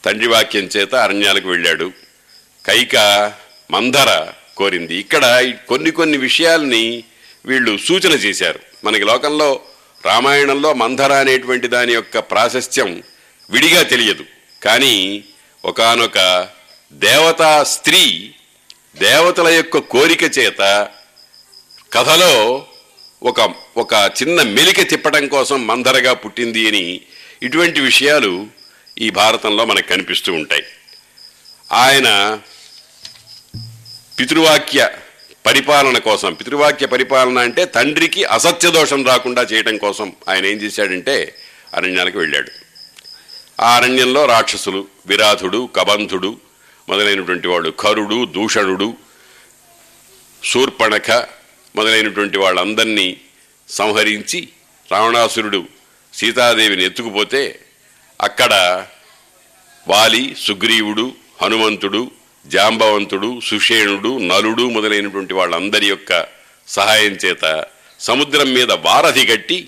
తండ్రి వాక్యం చేత అరణ్యాలకు వెళ్ళాడు. కైక మందర కోరింది. ఇక్కడ కొన్ని కొన్ని విషయాల్ని వీళ్ళు సూచన చేశారు. మనకి లోకంలో రామాయణంలో మంధర అనేటువంటి దాని యొక్క ప్రాశస్త్యం విడిగా తెలియదు. కానీ ఒకానొక దేవతా స్త్రీ దేవతల యొక్క కోరిక చేత కథలో ఒక ఒక చిన్న మెలిక తిప్పడం కోసం మందరగా పుట్టింది అని ఇటువంటి విషయాలు ఈ భారతంలో మనకు కనిపిస్తూ ఉంటాయి. ఆయన పితృవాక్య పరిపాలన కోసం పితృవాక్య పరిపాలన అంటే తండ్రికి అసత్య దోషం రాకుండా చేయడం కోసం ఆయన ఏం చేశాడంటే అరణ్యాలకు వెళ్ళాడు. ఆ అరణ్యంలో రాక్షసులు విరాధుడు కబంధుడు మొదలైనటువంటి వాడు కరుడు దూషణుడు శూర్పణఖ మొదలైనటువంటి వాళ్ళందరినీ సంహరించి రావణాసురుడు సీతాదేవిని ఎత్తుకుపోతే అక్కడ వాలి సుగ్రీవుడు హనుమంతుడు జాంబవంతుడు సుషేణుడు నలుడు మొదలైనటువంటి వాళ్ళందరి యొక్క సహాయం చేత సముద్రం మీద వారధి కట్టి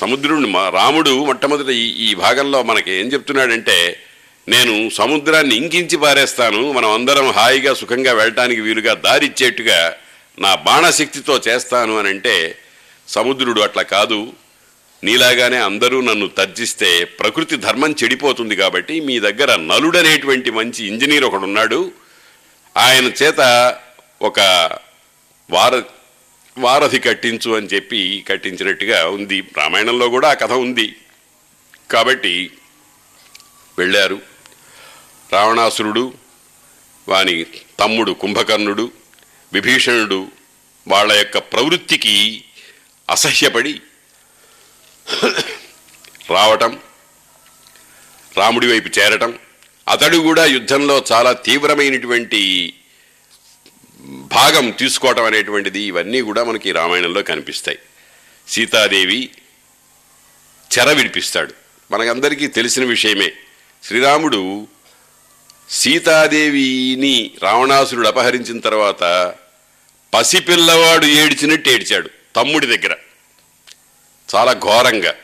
సముద్రుడిని మా రాముడు మొట్టమొదటి ఈ ఈ భాగంలో మనకి ఏం చెప్తున్నాడంటే నేను సముద్రాన్ని ఇంకించి పారేస్తాను మనం అందరం హాయిగా సుఖంగా వెళ్ళటానికి వీలుగా దారిచ్చేట్టుగా నా బాణశక్తితో చేస్తాను అని అంటే సముద్రుడు అట్లా కాదు. నీలాగానే అందరూ నన్ను తర్జిస్తే ప్రకృతి ధర్మం చెడిపోతుంది కాబట్టి మీ దగ్గర నలుడనేటువంటి మంచి ఇంజనీర్ ఒకడున్నాడు. ఆయన చేత ఒక వార వారధి కట్టించు అని చెప్పి కట్టించినట్టుగా ఉంది. రామాయణంలో కూడా ఆ కథ ఉంది. కాబట్టి వెళ్ళారు. రావణాసురుడు వాని తమ్ముడు కుంభకర్ణుడు విభీషణుడు వాళ్ళ యొక్క ప్రవృత్తికి అసహ్యపడి రావటం రాముడి వైపు చేరటం అతడు కూడా యుద్ధంలో చాలా తీవ్రమైనటువంటి భాగం తీసుకోవటం అనేటువంటిది ఇవన్నీ కూడా మనకి రామాయణంలో కనిపిస్తాయి. సీతాదేవి చెర విడిపిస్తాడు. మనకందరికీ తెలిసిన విషయమే. శ్రీరాముడు సీతాదేవిని రావణాసురుడు అపహరించిన తర్వాత పసిపిల్లవాడు ఏడ్చినట్టు ఏడ్చాడు తమ్ముడి దగ్గర. చాలా ఘోరంగా.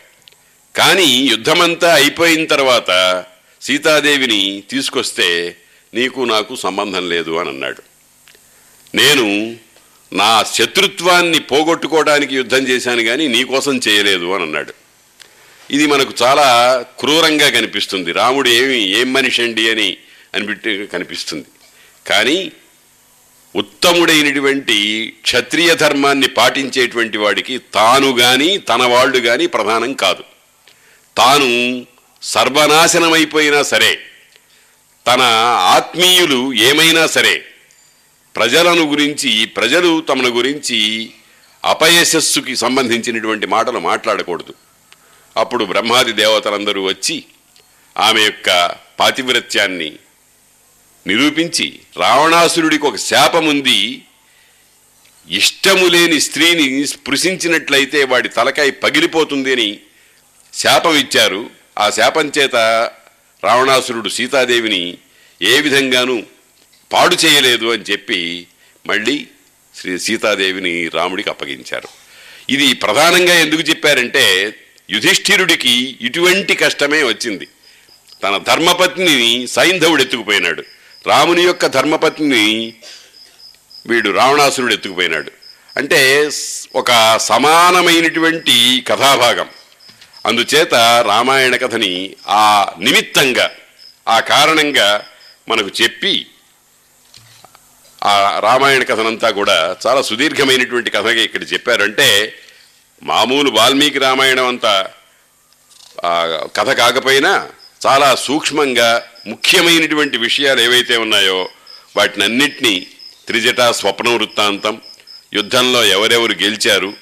కానీ యుద్ధమంతా అయిపోయిన తర్వాత సీతాదేవిని తీసుకొస్తే నీకు నాకు సంబంధం లేదు అని అన్నాడు. నేను నా శత్రుత్వాన్ని పోగొట్టుకోవడానికి యుద్ధం చేశాను కానీ నీకోసం చేయలేదు అని అన్నాడు. ఇది మనకు చాలా క్రూరంగా కనిపిస్తుంది. రాముడు ఏమి ఏం మనిషి అండి అని అనిపెట్టి కనిపిస్తుంది. కానీ ఉత్తముడైనటువంటి క్షత్రియ ధర్మాన్ని పాటించేటువంటి వాడికి తాను కానీ తన వాళ్ళు కానీ ప్రధానం కాదు. తాను సర్వనాశనమైపోయినా సరే తన ఆత్మీయులు ఏమైనా సరే ప్రజలను గురించి ప్రజలు తమను గురించి అపయశస్సుకి సంబంధించినటువంటి మాటలు మాట్లాడకూడదు. అప్పుడు బ్రహ్మాది దేవతలందరూ వచ్చి ఆమె యొక్క పాతివ్రత్యాన్ని నిరూపించి రావణాసురుడికి ఒక శాపం ఉంది ఇష్టము లేని స్త్రీని స్పృశించినట్లయితే వాడి తలకాయ పగిలిపోతుంది అని శాపం ఇచ్చారు. ఆ శాపం చేత రావణాసురుడు సీతాదేవిని ఏ విధంగానూ పాడు చేయలేదు అని చెప్పి మళ్ళీ శ్రీ సీతాదేవిని రాముడికి అప్పగించారు. ఇది ప్రధానంగా ఎందుకు చెప్పారంటే యుధిష్ఠిరుడికి ఇటువంటి కష్టమే వచ్చింది. తన ధర్మపత్నిని సైంధవుడు ఎత్తుకుపోయినాడు. రాముని యొక్క ధర్మపత్నిని వీడు రావణాసురుడు ఎత్తుకుపోయినాడు. అంటే ఒక సమానమైనటువంటి కథాభాగం. అందుచేత రామాయణ కథని ఆ నిమిత్తంగా ఆ కారణంగా మనకు చెప్పి ఆ రామాయణ కథనంతా కూడా చాలా సుదీర్ఘమైనటువంటి కథగా ఇక్కడ చెప్పారంటే మామూలు వాల్మీకి రామాయణం అంతా కథ కాకపోయినా చాలా సూక్ష్మంగా ముఖ్యమైనటువంటి విషయాలు ఏవైతే ఉన్నాయో వాటినన్నిటినీ త్రిజట స్వప్న వృత్తాంతం యుద్ధంలో ఎవరెవరు గెలిచారు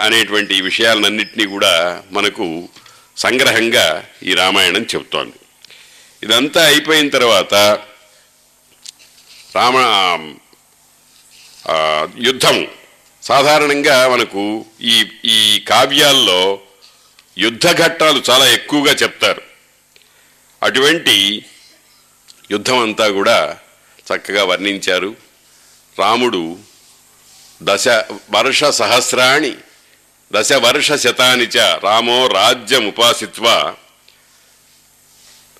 అనేటువంటి విషయాలన్నింటినీ కూడా మనకు సంగ్రహంగా ఈ రామాయణం చెబుతోంది. ఇదంతా అయిపోయిన తర్వాత రామ యుద్ధం. సాధారణంగా మనకు ఈ ఈ కావ్యాల్లో యుద్ధ ఘట్టాలు చాలా ఎక్కువగా చెప్తారు. అటువంటి యుద్ధం అంతా కూడా చక్కగా వర్ణించారు. రాముడు దశ వర్ష సహస్రాణి దశ వర్ష శతాని చ రామో రాజ్యం ఉపాసిత్వ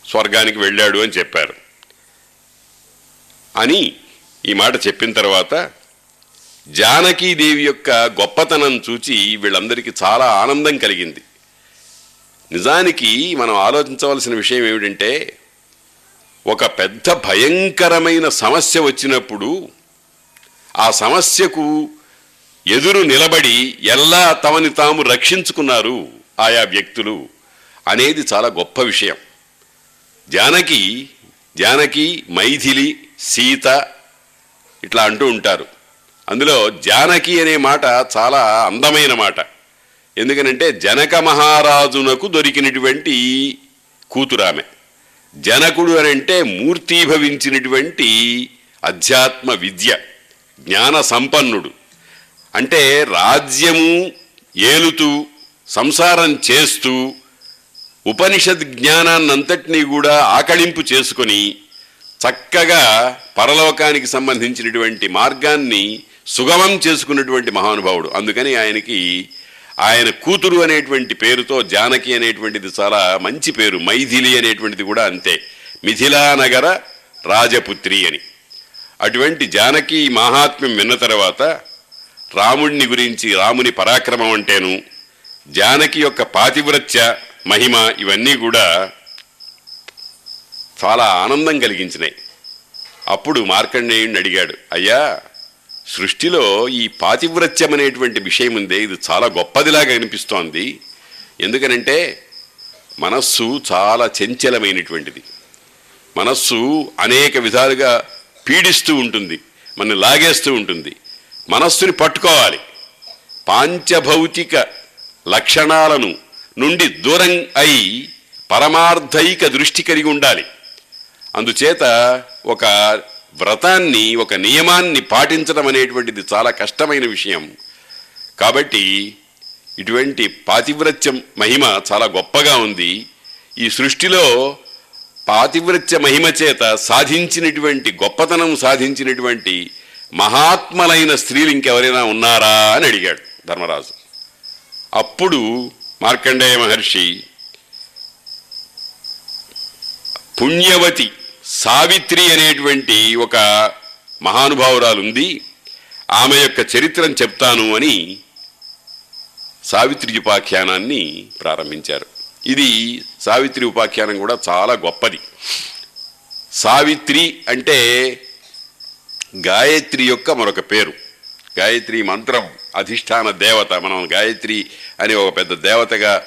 స్వర్గానికి వెళ్ళాడు అని చెప్పారు. అని ఈ మాట చెప్పిన తర్వాత జానకీదేవి యొక్క గొప్పతనం చూచి వీళ్ళందరికీ చాలా ఆనందం కలిగింది. నిజానికి మనం ఆలోచించవలసిన విషయం ఏమిటంటే ఒక పెద్ద భయంకరమైన సమస్య వచ్చినప్పుడు ఆ సమస్యకు ఎదురు నిలబడి ఎలా తమని తాము రక్షించుకున్నారు ఆయా వ్యక్తులు అనేది చాలా గొప్ప విషయం. జానకి జానకి మైథిలి సీత ఇట్లా అంటూ ఉంటారు. అందులో జానకి అనే మాట చాలా అందమైన మాట. ఎందుకనంటే జనక మహారాజునకు దొరికినటువంటి కూతురామె. జనకుడు అని అంటే మూర్తీభవించినటువంటి అధ్యాత్మ విద్య జ్ఞాన సంపన్నుడు. అంటే రాజ్యము ఏలుతూ సంసారం చేస్తూ ఉపనిషద్ జ్ఞానాన్నంతటినీ కూడా ఆకళింపు చేసుకొని చక్కగా పరలోకానికి సంబంధించినటువంటి మార్గాన్ని సుగమం చేసుకున్నటువంటి మహానుభావుడు. అందుకని ఆయనకి ఆయన కూతురు అనేటువంటి పేరుతో జానకి అనేటువంటిది చాలా మంచి పేరు. మైథిలి అనేటువంటిది కూడా అంతే. మిథిలానగర రాజపుత్రి అని. అటువంటి జానకి మహాత్మ్యం విన్న తర్వాత రాముణ్ణి గురించి రాముని పరాక్రమం అంటేను జానకి యొక్క పాతివ్రత్య మహిమ ఇవన్నీ కూడా చాలా ఆనందం కలిగించినాయి. అప్పుడు మార్కండేయుణ్ణి అడిగాడు అయ్యా సృష్టిలో ఈ పాతివ్రత్యం అనేటువంటి విషయం ఉందే ఇది చాలా గొప్పదిలాగా అనిపిస్తోంది. ఎందుకనంటే మనస్సు చాలా చంచలమైనటువంటిది. మనస్సు అనేక విధాలుగా పీడిస్తూ ఉంటుంది మన లాగేస్తూ ఉంటుంది. మనస్సుని పట్టుకోవాలి. పాంచభౌతిక లక్షణాలను నుండి దూరం అయి పరమార్థైక దృష్టి కలిగి ఉండాలి. అందుచేత ఒక వ్రతాన్ని ఒక నియమాన్ని పాటించడం అనేటువంటిది చాలా కష్టమైన విషయం. కాబట్టి ఇటువంటి పాతివ్రత్యం మహిమ చాలా గొప్పగా ఉంది. ఈ సృష్టిలో పాతివ్రత్య మహిమ చేత సాధించినటువంటి గొప్పతనం సాధించినటువంటి మహాత్మలైన స్త్రీలు ఇంకెవరైనా ఉన్నారా అని అడిగాడు ధర్మరాజు. అప్పుడు మార్కండేయ మహర్షి పుణ్యవతి సావిత్రి అనేటువంటి ఒక మహానుభావురాలు ఉంది ఆమె యొక్క చరిత్రను చెప్తాను అని సావిత్రి ఉపాఖ్యానాన్ని ప్రారంభించారు. ఇది సావిత్రి ఉపాఖ్యానం కూడా చాలా గొప్పది. సావిత్రి అంటే గాయత్రి యొక్క మరొక పేరు. గాయత్రి మంత్రం అధిష్టాన దేవత. మనం గాయత్రి అనే ఒక పెద్ద దేవతగా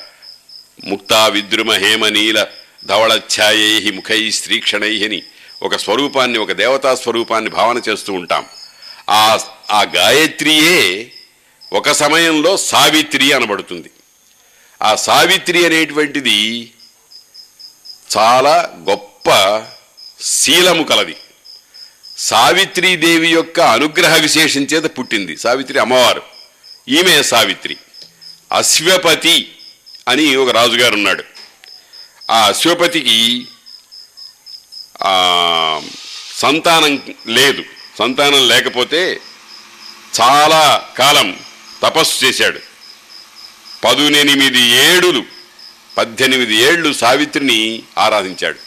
ముక్తా విద్రుమ హేమ నీల ధవళఛాయై ముఖై స్త్రీక్షణై అని ఒక స్వరూపాన్ని ఒక దేవతా స్వరూపాన్ని భావన చేస్తూ ఉంటాం. ఆ ఆ గాయత్రియే ఒక సమయంలో సావిత్రి అనబడుతుంది. ఆ సావిత్రి అనేటువంటిది చాలా గొప్ప శీలము కలది. సావిత్రీదేవి యొక్క అనుగ్రహ విశేషం చేత పుట్టింది. సావిత్రి అమ్మవారు. ఈమె సావిత్రి. అశ్వపతి అని ఒక రాజుగారు ఉన్నాడు ఆ అశ్వపతికి సంతానం లేదు. సంతానం లేకపోతే చాలా కాలం తపస్సు చేశాడు. పదునెనిమిది ఏడులు పద్దెనిమిది ఏళ్ళు సావిత్రిని ఆరాధించాడు.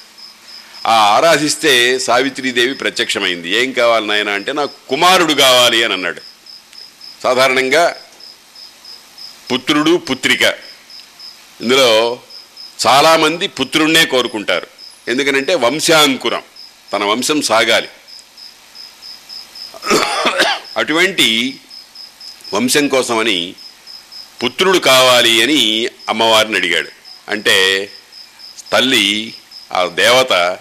ఆ ఆరాధిస్తే సావిత్రీదేవి ప్రత్యక్షమైంది. ఏం కావాలి నాయన అంటే నాకు కుమారుడు కావాలి అని అన్నాడు. సాధారణంగా పుత్రుడు పుత్రిక. ఇందులో చాలామంది పుత్రుణ్ణే కోరుకుంటారు. ఎందుకనంటే వంశాంకురం తన వంశం సాగాలి. అటువంటి వంశం కోసమని పుత్రుడు కావాలి అని అమ్మవారిని అడిగాడు. అంటే తల్లి ఆ దేవత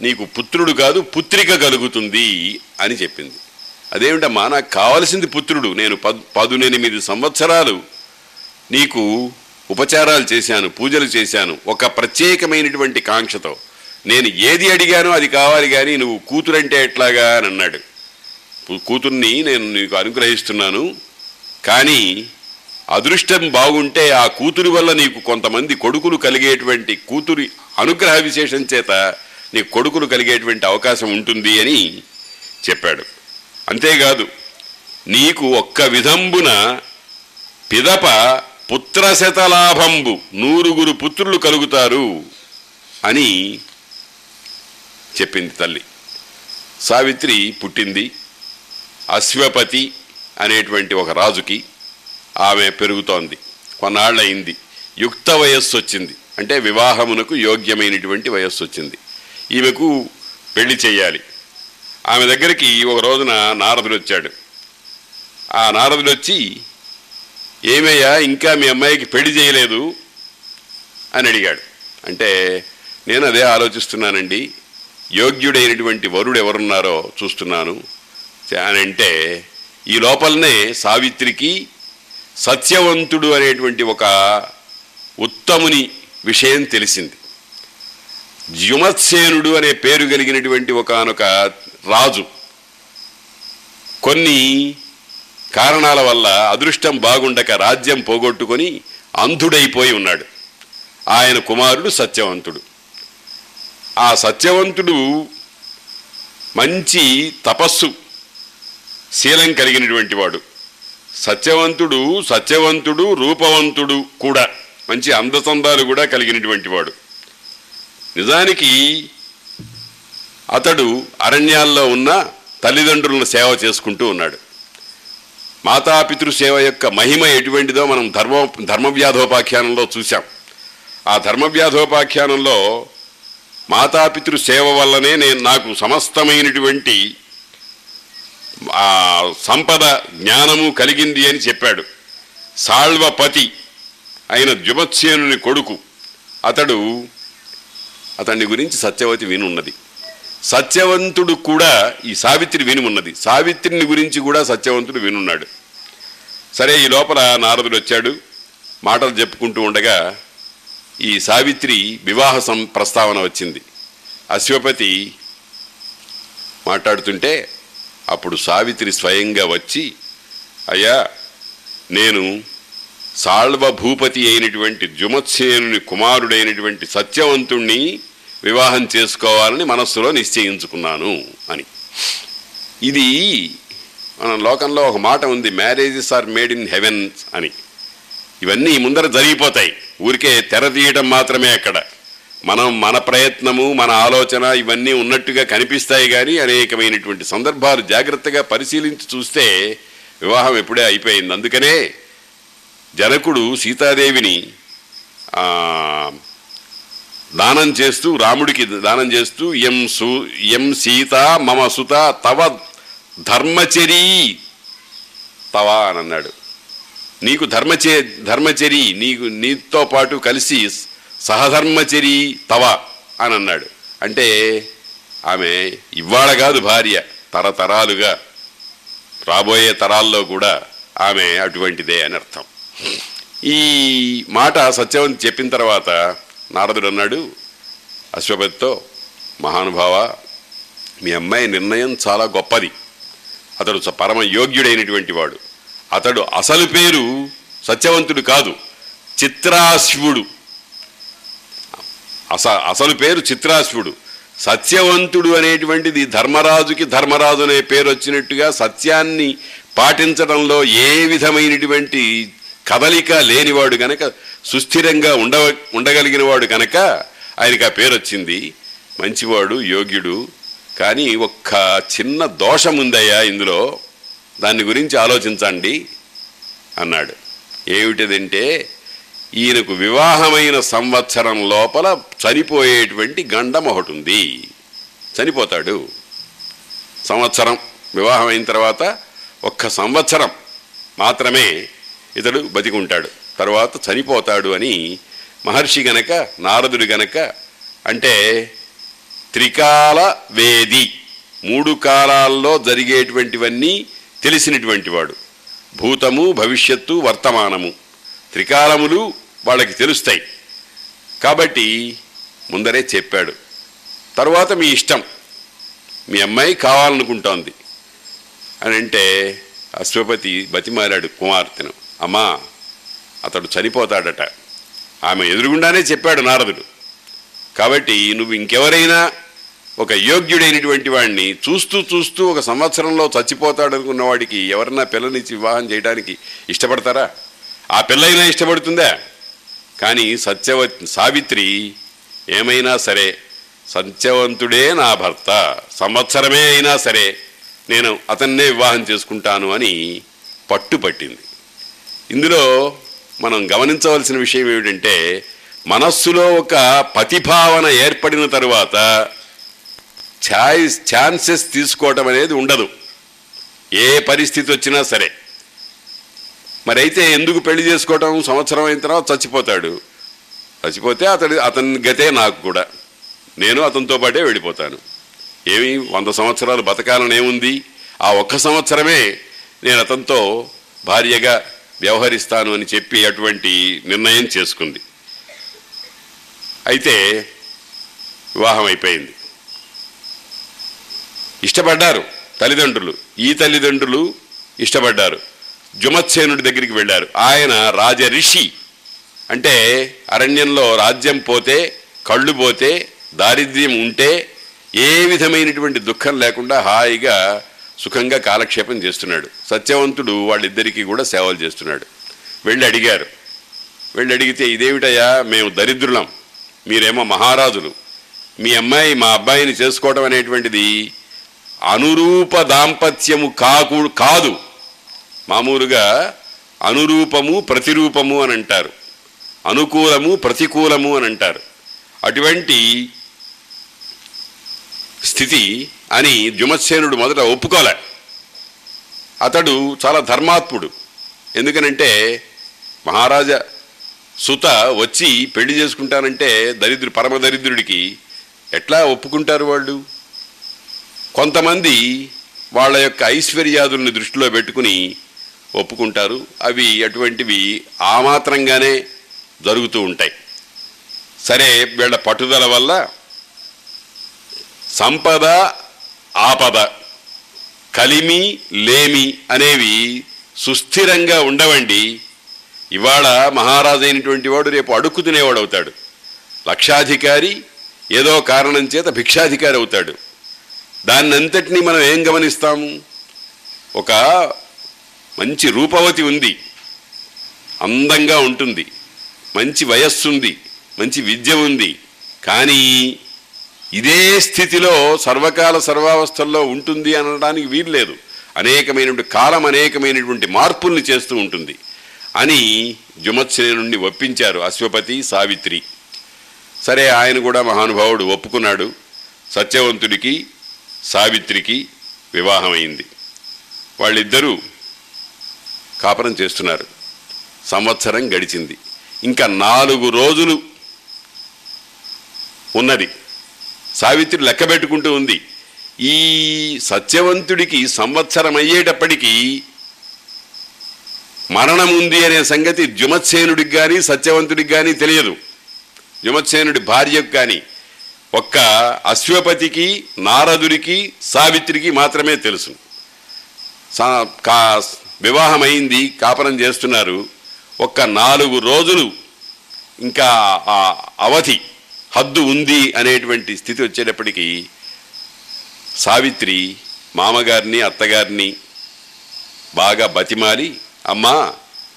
నీకు పుత్రుడు కాదు పుత్రిక కలుగుతుంది అని చెప్పింది. అదేమిటమ్మా నాకు కావలసింది పుత్రుడు. నేను పద్ పదునెనిమిది సంవత్సరాలు నీకు ఉపచారాలు చేశాను పూజలు చేశాను. ఒక ప్రత్యేకమైనటువంటి కాంక్షతో. నేను ఏది అడిగానో అది కావాలి కానీ నువ్వు కూతురంటే ఎట్లాగా అని అన్నాడు. కూతుర్ని నేను నీకు అనుగ్రహిస్తున్నాను. కానీ అదృష్టం బాగుంటే ఆ కూతురి వల్ల నీకు కొంతమంది కొడుకులు కలిగేటువంటి కూతురి అనుగ్రహ విశేషం చేత నీకు కొడుకులు కలిగేటువంటి అవకాశం ఉంటుంది అని చెప్పాడు. అంతేకాదు నీకు ఒక్క విధంబున పిదప పుత్రశతలాభంబు. నూరుగురు పుత్రులు కలుగుతారు అని చెప్పింది తల్లి. సావిత్రి పుట్టింది అశ్వపతి అనేటువంటి ఒక రాజుకి ఆమె పెరుగుతోంది. కొన్నాళ్ళయింది. యుక్త వయస్సు వచ్చింది అంటే వివాహమునకు యోగ్యమైనటువంటి వయస్సు వచ్చింది ఈమెకు పెళ్ళి చేయాలి ఆమె దగ్గరికి ఒక రోజున నారదుడు వచ్చాడు ఆ నారదుడు వచ్చి ఏమయ్యా ఇంకా మీ అమ్మాయికి పెళ్ళి చేయలేదు? అని అడిగాడు. అంటే నేను అదే ఆలోచిస్తున్నానండి. యోగ్యుడైనటువంటి వరుడు ఎవరున్నారో చూస్తున్నాను. అని అంటే ఈ లోపలనే సావిత్రికి సత్యవంతుడు అనేటువంటి ఒక ఉత్తముని విషయం తెలిసింది. జుమత్సేనుడు అనే పేరు కలిగినటువంటి ఒకనొక రాజు. కొన్ని కారణాల వల్ల అదృష్టం బాగుండక రాజ్యం పోగొట్టుకొని అంధుడైపోయి ఉన్నాడు. ఆయన కుమారుడు సత్యవంతుడు. ఆ సత్యవంతుడు మంచి తపస్సు శీలం కలిగినటువంటి వాడు. సత్యవంతుడు సత్యవంతుడు రూపవంతుడు కూడా మంచి అందచందాలు కూడా కలిగినటువంటి వాడు. నిజానికి అతడు అరణ్యాల్లో ఉన్న తల్లిదండ్రులను సేవ చేసుకుంటూ ఉన్నాడు. మాతాపితృ సేవ యొక్క మహిమ ఎటువంటిదో మనం ధర్మ ధర్మవ్యాధోపాఖ్యానంలో చూశాం. ఆ ధర్మవ్యాధోపాఖ్యానంలో మాతాపితృ సేవ వల్లనే నేను నాకు సమస్తమైనటువంటి సంపద జ్ఞానము కలిగింది అని చెప్పాడు. సాళ్వపతి అయిన జుమత్సేనుని కొడుకు. అతడు అతని గురించి సత్యవతి వినున్నది. సత్యవంతుడు కూడా ఈ సావిత్రి విని ఉన్నది సావిత్రిని గురించి కూడా సత్యవంతుడు వినున్నాడు. సరే ఈ లోపల నారదుడు వచ్చాడు. మాటలు చెప్పుకుంటూ ఉండగా ఈ సావిత్రి వివాహ సం ప్రస్తావన వచ్చింది. అశ్వపతి మాట్లాడుతుంటే అప్పుడు సావిత్రి స్వయంగా వచ్చి అయ్యా నేను సాళ్వ భూపతి అయినటువంటి జుమత్సేనుని కుమారుడైనటువంటి సత్యవంతుణ్ణి వివాహం చేసుకోవాలని మనస్సులో నిశ్చయించుకున్నాను అని. ఇది మన లోకంలో ఒక మాట ఉంది marriages are made in heaven అని. ఇవన్నీ ముందర జరిగిపోతాయి. ఊరికే తెర తీయడం మాత్రమే అక్కడ. మనం మన ప్రయత్నము మన ఆలోచన ఇవన్నీ ఉన్నట్టుగా కనిపిస్తాయి కానీ అనేకమైనటువంటి సందర్భాలు జాగ్రత్తగా పరిశీలించి చూస్తే వివాహం ఎప్పుడే అయిపోయింది. అందుకనే జనకుడు సీతాదేవిని దానం చేస్తూ రాముడికి దానం చేస్తూ ఎం సు ఎం సీత మమ సుత తవ ధర్మచరీ తవ అని అన్నాడు. నీకు ధర్మచే ధర్మచరి నీకు నీతో పాటు కలిసి సహధర్మచరి తవ అని అన్నాడు. అంటే ఆమె ఇవాళ కాదు భార్య తరతరాలుగా రాబోయే తరాల్లో కూడా ఆమె అటువంటిదే అని అర్థం. ఈ మాట సత్యవంతి చెప్పిన తర్వాత నారదుడు అన్నాడు అశ్వపతితో మహానుభావ మీ అమ్మాయి నిర్ణయం చాలా గొప్పది. అతడు స- పరమ యోగ్యుడైనటువంటి వాడు. అతడు అసలు పేరు సత్యవంతుడు కాదు చిత్రాశ్వుడు. అస అసలు పేరు చిత్రాశ్వుడు. సత్యవంతుడు అనేటువంటిది ధర్మరాజుకి ధర్మరాజు అనే పేరు వచ్చినట్టుగా సత్యాన్ని పాటించడంలో ఏ విధమైనటువంటి కదలిక లేనివాడు గనక సుస్థిరంగా ఉండ ఉండగలిగిన వాడు కనుక ఆయనకు ఆ పేరు వచ్చింది మంచివాడు యోగ్యుడు కానీ ఒక్క చిన్న దోషం ఉందయ్యా ఇందులో. దాని గురించి ఆలోచించండి అన్నాడు. ఏమిటిదంటే ఈయనకు వివాహమైన సంవత్సరం లోపల చనిపోయేటువంటి గండం ఒకటి ఉంది. చనిపోతాడు. సంవత్సరం వివాహం అయిన తర్వాత ఒక్క సంవత్సరం మాత్రమే ఇతడు బతికుంటాడు. తర్వాత చనిపోతాడు అని మహర్షి గనక నారదుడు గనక అంటే త్రికాల వేది. మూడు కాలాల్లో జరిగేటువంటివన్నీ తెలిసినటువంటి వాడు. భూతము భవిష్యత్తు వర్తమానము. త్రికాలములు వాళ్ళకి తెలుస్తాయి. కాబట్టి ముందరే చెప్పాడు. తర్వాత మీ ఇష్టం. మీ అమ్మాయి కావాలనుకుంటోంది. అని అంటే అశ్వపతి బతిమారాడు కుమార్తెను. అమ్మా అతడు చనిపోతాడట. ఆమె ఎదురుగుండానే చెప్పాడు నారదుడు. కాబట్టి నువ్వు ఇంకెవరైనా ఒక యోగ్యుడైనటువంటి వాడిని చూస్తూ చూస్తూ ఒక సంవత్సరంలో చచ్చిపోతాడు అనుకున్న వాడికి ఎవరన్నా పిల్లనిచ్చి వివాహం చేయడానికి ఇష్టపడతారా? ఆ పిల్లైనా ఇష్టపడుతుందా? కానీ సత్యవ సావిత్రి ఏమైనా సరే సత్యవంతుడే నా భర్త సంవత్సరమే అయినా సరే నేను అతన్నే వివాహం చేసుకుంటాను అని పట్టుపట్టింది. ఇందులో మనం గమనించవలసిన విషయం ఏమిటంటే మనస్సులో ఒక ప్రతిభావన ఏర్పడిన తరువాత ఛాయిస్ ఛాన్సెస్ తీసుకోవటం అనేది ఉండదు. ఏ పరిస్థితి వచ్చినా సరే. మరి అయితే ఎందుకు పెళ్ళి చేసుకోవటం? సంవత్సరం అయిన తర్వాత చచ్చిపోతాడు. చచ్చిపోతే అతడి అతని గతే నాకు కూడా. నేను అతనితో పాటే వెళ్ళిపోతాను. ఏమి? వంద సంవత్సరాలు బతకాలని ఏముంది ఆ ఒక్క సంవత్సరమే నేను అతనితో భార్యగా వ్యవహరిస్తాను అని చెప్పి అటువంటి నిర్ణయం చేసుకుంది. అయితే వివాహం అయిపోయింది. ఇష్టపడ్డారు తల్లిదండ్రులు. ఈ తల్లిదండ్రులు ఇష్టపడ్డారు. జుమత్సేనుడి దగ్గరికి వెళ్ళారు. ఆయన రాజరిషి అంటే అరణ్యంలో రాజ్యం పోతే కళ్ళు పోతే దారిద్ర్యం ఉంటే ఏ విధమైనటువంటి దుఃఖం లేకుండా హాయిగా సుఖంగా కాలక్షేపం చేస్తున్నాడు. సత్యవంతుడు వాళ్ళిద్దరికీ కూడా సేవలు చేస్తున్నాడు. వెళ్ళి అడిగారు వెళ్ళి అడిగితే ఇదేమిటయ్యా? మేము దరిద్రులం. మీరేమో మహారాజులు. మీ అమ్మాయి మా అబ్బాయిని చేసుకోవడం అనేటువంటిది అనురూప దాంపత్యము కాకు కాదు. మామూలుగా అనురూపము ప్రతిరూపము అని అంటారు. అనుకూలము ప్రతికూలము అని అంటారు. అటువంటి స్థితి అని జుమత్సేనుడు మొదట ఒప్పుకోలే. అతడు చాలా ధర్మాత్ముడు. ఎందుకనంటే మహారాజా సుత వచ్చి పెళ్ళి చేసుకుంటానంటే దరిద్రు పరమ దరిద్రుడికి ఎట్లా ఒప్పుకుంటారు వాళ్ళు? కొంతమంది వాళ్ళ యొక్క ఐశ్వర్యాదుల్ని దృష్టిలో పెట్టుకుని ఒప్పుకుంటారు. అవి అటువంటివి ఆ మాత్రంగానే జరుగుతూ ఉంటాయి. సరే వీళ్ళ పట్టుదల వల్ల సంపద ఆపద కలిమి లేమి అనేవి సుస్థిరంగా ఉండవండి. ఇవాళ మహారాజు అయినటువంటి వాడు రేపు అడుక్కు తినేవాడు అవుతాడు లక్షాధికారి ఏదో కారణం చేత భిక్షాధికారి అవుతాడు. దాన్నంతటినీ మనం ఏం గమనిస్తాము? ఒక మంచి రూపవతి ఉంది. అందంగా ఉంటుంది. మంచి వయస్సు ఉంది మంచి విద్య ఉంది. కానీ ఇదే స్థితిలో సర్వకాల సర్వావస్థల్లో ఉంటుంది అనడానికి వీల్లేదు అనేకమైనటువంటి కాలం అనేకమైనటువంటి మార్పుల్ని చేస్తూ ఉంటుంది. అని జుమత్సేనుణ్ణి ఒప్పించారు అశ్వపతి సావిత్రి. సరే ఆయన కూడా మహానుభావుడు ఒప్పుకున్నాడు. సత్యవంతుడికి సావిత్రికి వివాహమైంది. వాళ్ళిద్దరూ కాపురం చేస్తున్నారు. సంవత్సరం గడిచింది. ఇంకా నాలుగు రోజులు ఉన్నది. సావిత్రి లెక్క పెట్టుకుంటూ ఉంది. ఈ సత్యవంతుడికి సంవత్సరం అయ్యేటప్పటికీ మరణం ఉంది అనే సంగతి జుమత్సేనుడికి కానీ సత్యవంతుడికి కానీ తెలియదు. జుమత్సేనుడి భార్యకు కానీ ఒక్క అశ్వపతికి నారదుడికి సావిత్రికి మాత్రమే తెలుసు. కా వివాహమైంది కాపరం చేస్తున్నారు. ఒక్క నాలుగు రోజులు ఇంకా అవధి హద్దు ఉంది అనేటువంటి స్థితి వచ్చేటప్పటికీ సావిత్రి మామగారిని అత్తగారిని బాగా బతిమాలి అమ్మా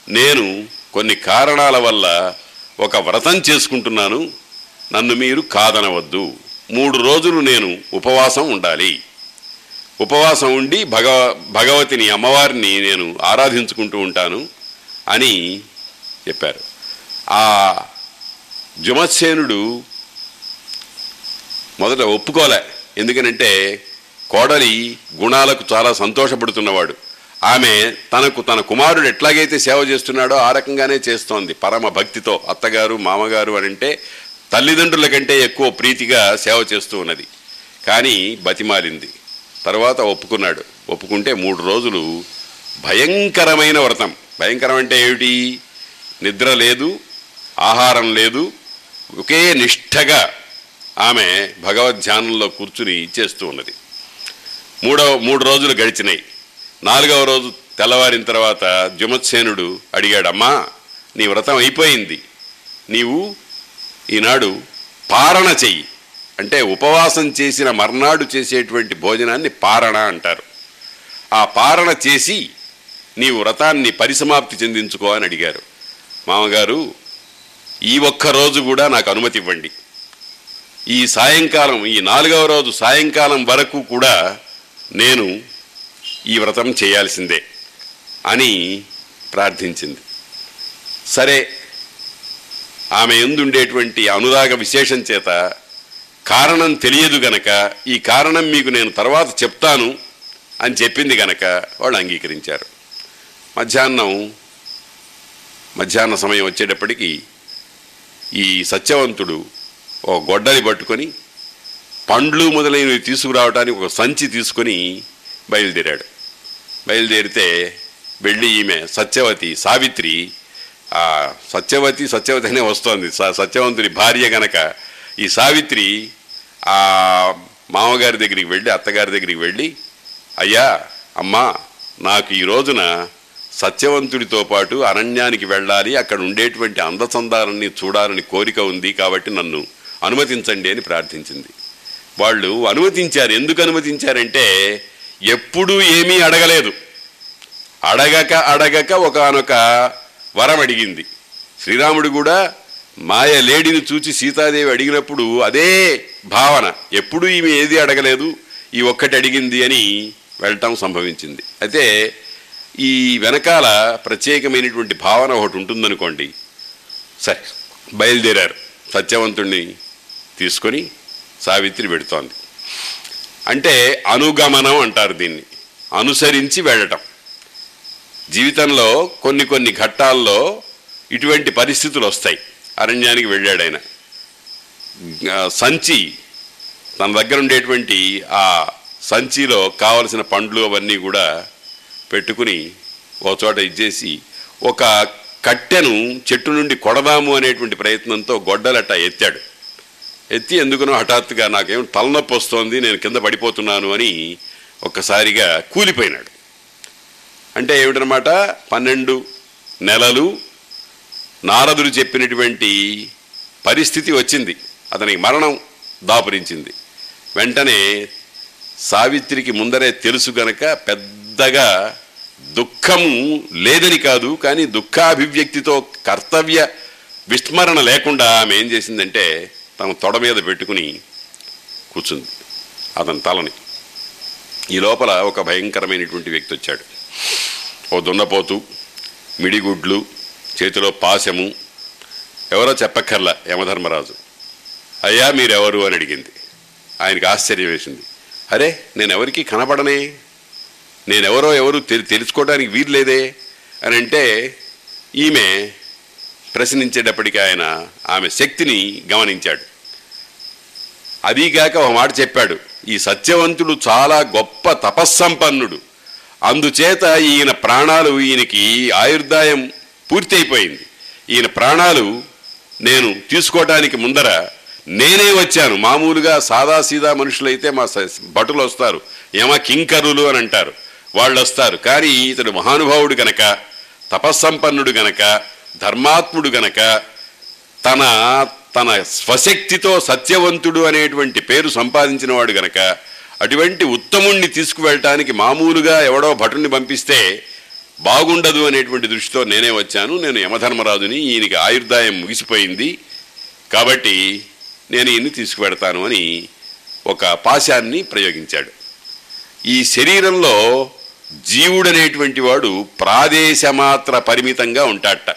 నేను కొన్ని కారణాల వల్ల ఒక వ్రతం చేసుకుంటున్నాను నన్ను మీరు కాదనవద్దు. మూడు రోజులు నేను ఉపవాసం ఉండాలి. ఉపవాసం ఉండి భగ భగవతిని అమ్మవారిని నేను ఆరాధించుకుంటూ ఉంటాను అని చెప్పారు. ఆ జుమత్సేనుడు మొదట ఒప్పుకోలే. ఎందుకనంటే కోడలి గుణాలకు చాలా సంతోషపడుతున్నవాడు. ఆమె తనకు తన కుమారుడు ఎట్లాగైతే సేవ చేస్తున్నాడో ఆ రకంగానే చేస్తోంది. పరమ భక్తితో అత్తగారు మామగారు అని అంటే తల్లిదండ్రుల కంటే ఎక్కువ ప్రీతిగా సేవ చేస్తూ ఉన్నది. కానీ బతిమాలింది. తర్వాత ఒప్పుకున్నాడు. ఒప్పుకుంటే మూడు రోజులు భయంకరమైన వ్రతం. భయంకరం అంటే ఏమిటి? నిద్ర లేదు ఆహారం లేదు ఒకే నిష్ఠగా ఆమె భగవద్ ధ్యానంలో కూర్చుని ఇచ్చేస్తూ ఉన్నది. మూడవ మూడు రోజులు గడిచినాయి. నాలుగవ రోజు తెల్లవారిన తర్వాత జుమత్సేనుడు అడిగాడమ్మా నీ వ్రతం అయిపోయింది. నీవు ఈనాడు పారణ చెయ్యి. అంటే ఉపవాసం చేసిన మర్నాడు చేసేటువంటి భోజనాన్ని పారణ అంటారు. ఆ పారణ చేసి నీవు వ్రతాన్ని పరిసమాప్తి చెందించుకో అని అడిగారు. మామగారు ఈ ఒక్క రోజు కూడా నాకు అనుమతి ఇవ్వండి. ఈ సాయంకాలం ఈ నాలుగవ రోజు సాయంకాలం వరకు కూడా నేను ఈ వ్రతం చేయాల్సిందే అని ప్రార్థించింది. సరే ఆమె ఎందుండేటువంటి అనురాగ విశేషం చేత కారణం తెలియదు గనక ఈ కారణం మీకు నేను తర్వాత చెప్తాను అని చెప్పింది గనక వాళ్ళు అంగీకరించారు. మధ్యాహ్నం మధ్యాహ్న సమయం వచ్చేటప్పటికి ఈ సత్యవంతుడు ఓ గొడ్డలి పట్టుకొని పండ్లు మొదలైనవి తీసుకురావడానికి ఒక సంచి తీసుకొని బయలుదేరాడు. బయలుదేరితే వెళ్ళి ఈమె సత్యవతి సావిత్రి సత్యవతి సత్యవతి అనే వస్తోంది. స- సత్యవంతుడి భార్య గనక ఈ సావిత్రి ఆ మామగారి దగ్గరికి వెళ్ళి అత్తగారి దగ్గరికి వెళ్ళి అయ్యా అమ్మా నాకు ఈ రోజున సత్యవంతుడితో పాటు అరణ్యానికి వెళ్ళాలి. అక్కడ ఉండేటువంటి అందచందాలన్నీ చూడాలని కోరిక ఉంది కాబట్టి నన్ను అనుమతించండి అని ప్రార్థించింది. వాళ్ళు అనుమతించారు. ఎందుకు అనుమతించారంటే ఎప్పుడూ ఏమీ అడగలేదు. అడగక అడగక ఒకనొక వరం అడిగింది. శ్రీరాముడు కూడా మాయ లేడిని చూచి సీతాదేవి అడిగినప్పుడు అదే భావన. ఎప్పుడూ ఈమె ఏది అడగలేదు. ఈ ఒక్కటి అడిగింది అని వెళ్ళటం సంభవించింది. అయితే ఈ వెనకాల ప్రత్యేకమైనటువంటి భావన ఒకటి ఉంటుందనుకోండి. సరే బయలుదేరారు సత్యవంతుణ్ణి తీసుకొని సావిత్రి పెడుతోంది. అంటే అనుగమనం అంటారు దీన్ని. అనుసరించి వెళ్ళటం. జీవితంలో కొన్ని కొన్ని ఘట్టాల్లో ఇటువంటి పరిస్థితులు వస్తాయి. అరణ్యానికి వెళ్ళాడు ఆయన. సంచి తన దగ్గర ఉండేటువంటి ఆ సంచిలో కావలసిన పండ్లు అవన్నీ కూడా పెట్టుకుని ఒక చోట ఇచ్చేసి ఒక కట్టెను చెట్టు నుండి కొడదాము అనేటువంటి ప్రయత్నంతో గొడ్డలట ఎత్తాడు. ఎత్తి ఎందుకునో హఠాత్తుగా నాకేం తలనొప్పి వస్తోంది నేను కింద పడిపోతున్నాను అని ఒక్కసారిగా కూలిపోయినాడు. అంటే ఏమిటనమాట పన్నెండు నెలలు నారదుడు చెప్పినటువంటి పరిస్థితి వచ్చింది. అతనికి మరణం దాపురించింది. వెంటనే సావిత్రికి ముందరే తెలుసు గనక పెద్దగా దుఃఖము లేదని కాదు కానీ దుఃఖాభివ్యక్తితో కర్తవ్య విస్మరణ లేకుండా ఆమె ఏం చేసిందంటే తన తొడ మీద పెట్టుకుని కూర్చుంది. అతని తలని. ఈ లోపల ఒక భయంకరమైనటువంటి వ్యక్తి వచ్చాడు. ఓ దున్నపోతు మిడిగుడ్లు చేతిలో పాశము. ఎవరో చెప్పక్కర్లా యమధర్మరాజు. అయ్యా మీరెవరు అని అడిగింది. ఆయనకు ఆశ్చర్యం వేసింది. అరే నేనెవరికి కనపడనే నేనెవరో ఎవరు తెలి తెలుసుకోవడానికి వీల్లేదే? అని అంటే ఈమె ప్రశ్నించేటప్పటికీ ఆయన ఆమె శక్తిని గమనించాడు. అదీగాక ఒక మాట చెప్పాడు. ఈ సత్యవంతుడు చాలా గొప్ప తపస్సంపన్నుడు. అందుచేత ఈయన ప్రాణాలు ఈయనకి ఆయుర్దాయం పూర్తయిపోయింది. ఈయన ప్రాణాలు నేను తీసుకోవడానికి ముందర నేనే వచ్చాను. మామూలుగా సాదాసీదా మనుషులైతే మా భటులు వస్తారు యమ కింకరులు అని అంటారు. వాళ్ళు వస్తారు కానీ ఇతడు మహానుభావుడు గనక తపస్సంపన్నుడు గనక ధర్మాత్ముడు గనక తన తన స్వశక్తితో సత్యవంతుడు అనేటువంటి పేరు సంపాదించిన వాడు గనక అటువంటి ఉత్తముణ్ణి తీసుకువెళ్ళటానికి మామూలుగా ఎవడో భటుని పంపిస్తే బాగుండదు అనేటువంటి దృష్టితో నేనే వచ్చాను. నేను యమధర్మరాజుని ఈయనకి ఆయుర్దాయం ముగిసిపోయింది. కాబట్టి నేను ఈయన్ని తీసుకువెడతాను అని ఒక పాశాన్ని ప్రయోగించాడు. ఈ శరీరంలో జీవుడనేటువంటి వాడు ప్రాదేశమాత్ర పరిమితంగా ఉంటాడట.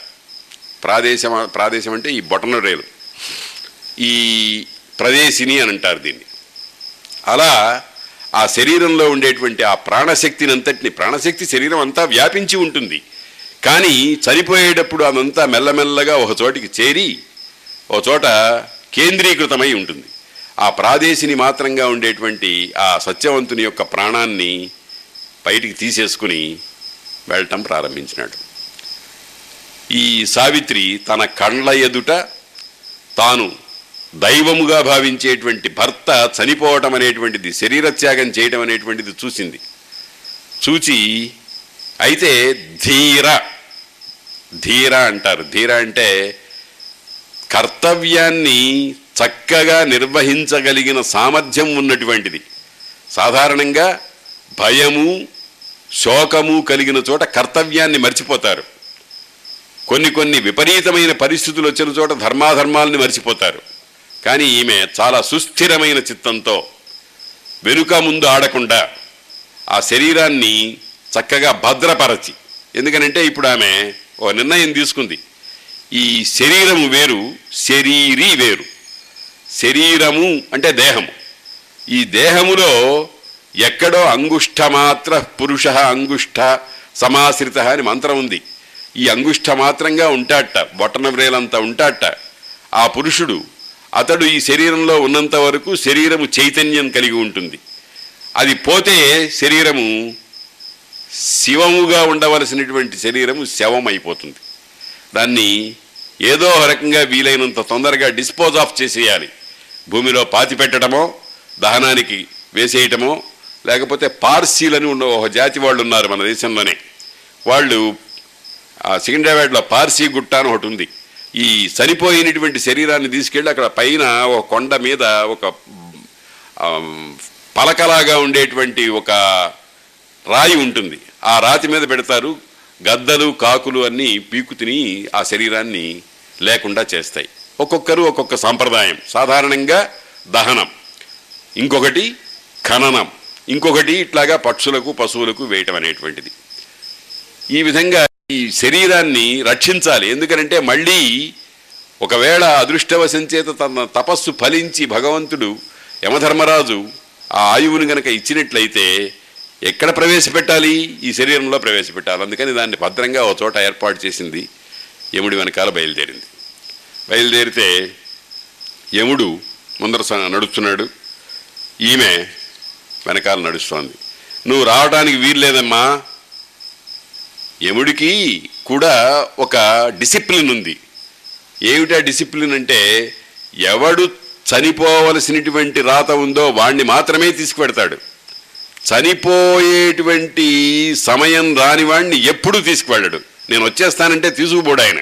ప్రాదేశం ప్రాదేశం అంటే ఈ బొటన రేలు. ఈ ప్రదేశిని అని అంటారు దీన్ని. అలా ఆ శరీరంలో ఉండేటువంటి ఆ ప్రాణశక్తిని అంతటిని ప్రాణశక్తి శరీరం అంతా వ్యాపించి ఉంటుంది. కానీ చనిపోయేటప్పుడు అదంతా మెల్లమెల్లగా ఒక చోటికి చేరి ఒక చోట కేంద్రీకృతమై ఉంటుంది. ఆ ప్రాదేశిని మాత్రంగా ఉండేటువంటి ఆ సత్యవంతుని యొక్క ప్రాణాన్ని బయటికి తీసేసుకుని వెళ్ళటం ప్రారంభించినాడు. ఈ సావిత్రి తన కండ్ల ఎదుట తాను దైవముగా భావించేటువంటి భర్త చనిపోవటం అనేటువంటిది శరీరత్యాగం చేయటం అనేటువంటిది చూసింది. చూచి అయితే ధీర ధీర అంటారు. ధీర అంటే కర్తవ్యాన్ని చక్కగా నిర్వహించగలిగిన సామర్థ్యం ఉన్నటువంటిది. సాధారణంగా భయము శోకము కలిగిన చోట కర్తవ్యాన్ని మర్చిపోతారు. కొన్ని కొన్ని విపరీతమైన పరిస్థితులు వచ్చిన చోట ధర్మాధర్మాలని మర్చిపోతారు. కానీ ఈమె చాలా సుస్థిరమైన చిత్తంతో వెనుక ముందు ఆడకుండా ఆ శరీరాన్ని చక్కగా భద్రపరచి. ఎందుకనంటే ఇప్పుడు ఆమె ఓ నిర్ణయం తీసుకుంది. ఈ శరీరము వేరు శరీరీ వేరు. శరీరము అంటే దేహము. ఈ దేహములో ఎక్కడో అంగుష్ఠమాత్ర పురుష అంగుష్ఠ సమాశ్రిత అని మంత్రం ఉంది. ఈ అంగుష్ట మాత్రంగా ఉంటాట బొట్టన వ్రేలంతా ఉంటాట ఆ పురుషుడు అతడు ఈ శరీరంలో ఉన్నంత వరకు శరీరము చైతన్యం కలిగి ఉంటుంది. అది పోతే శరీరము శివముగా ఉండవలసినటువంటి శరీరము శవం అయిపోతుంది దాన్ని ఏదో రకంగా వీలైనంత తొందరగా డిస్పోజ్ ఆఫ్ చేసేయాలి. భూమిలో పాతి పెట్టడమో దహనానికి వేసేయటమో లేకపోతే పార్సీలని ఉన్న ఒక జాతి వాళ్ళు ఉన్నారు మన దేశంలోనే. వాళ్ళు ఆ సికింద్రాబాద్లో పార్సీ గుట్ట అని ఒకటి ఉంది. ఈ చనిపోయినటువంటి శరీరాన్ని తీసుకెళ్ళి అక్కడ పైన ఒక కొండ మీద ఒక పలకలాగా ఉండేటువంటి ఒక రాయి ఉంటుంది. ఆ రాతి మీద పెడతారు. గద్దలు కాకులు అన్నీ పీకు తిని ఆ శరీరాన్ని లేకుండా చేస్తాయి. ఒక్కొక్కరు ఒక్కొక్క సాంప్రదాయం. సాధారణంగా దహనం. ఇంకొకటి ఖననం. ఇంకొకటి ఇట్లాగా పక్షులకు పశువులకు వేయటం అనేటువంటిది. ఈ విధంగా ఈ శరీరాన్ని రక్షించాలి. ఎందుకనంటే మళ్ళీ ఒకవేళ అదృష్టవశంచేత తన తపస్సు ఫలించి భగవంతుడు యమధర్మరాజు ఆ ఆయువుని గనక ఇచ్చినట్లయితే ఎక్కడ ప్రవేశపెట్టాలి? ఈ శరీరంలో ప్రవేశపెట్టాలి. అందుకని దాన్ని భద్రంగా ఒక చోట ఏర్పాటు చేసింది యముడి వెనకాల బయలుదేరింది. బయలుదేరితే యముడు ముందర స- నడుస్తున్నాడు. ఈమె వెనకాల నడుస్తోంది. నువ్వు రావడానికి వీల్లేదమ్మా. యముడికి కూడా ఒక డిసిప్లిన్ ఉంది. ఏమిటా డిసిప్లిన్ అంటే ఎవడు చనిపోవలసినటువంటి రాత ఉందో వాణ్ణి మాత్రమే తీసుకువెడతాడు. చనిపోయేటువంటి సమయం రాని వాణ్ణి ఎప్పుడూ తీసుకువెళ్ళడు. నేను వచ్చేస్తానంటే తీసుకుపోడు ఆయన.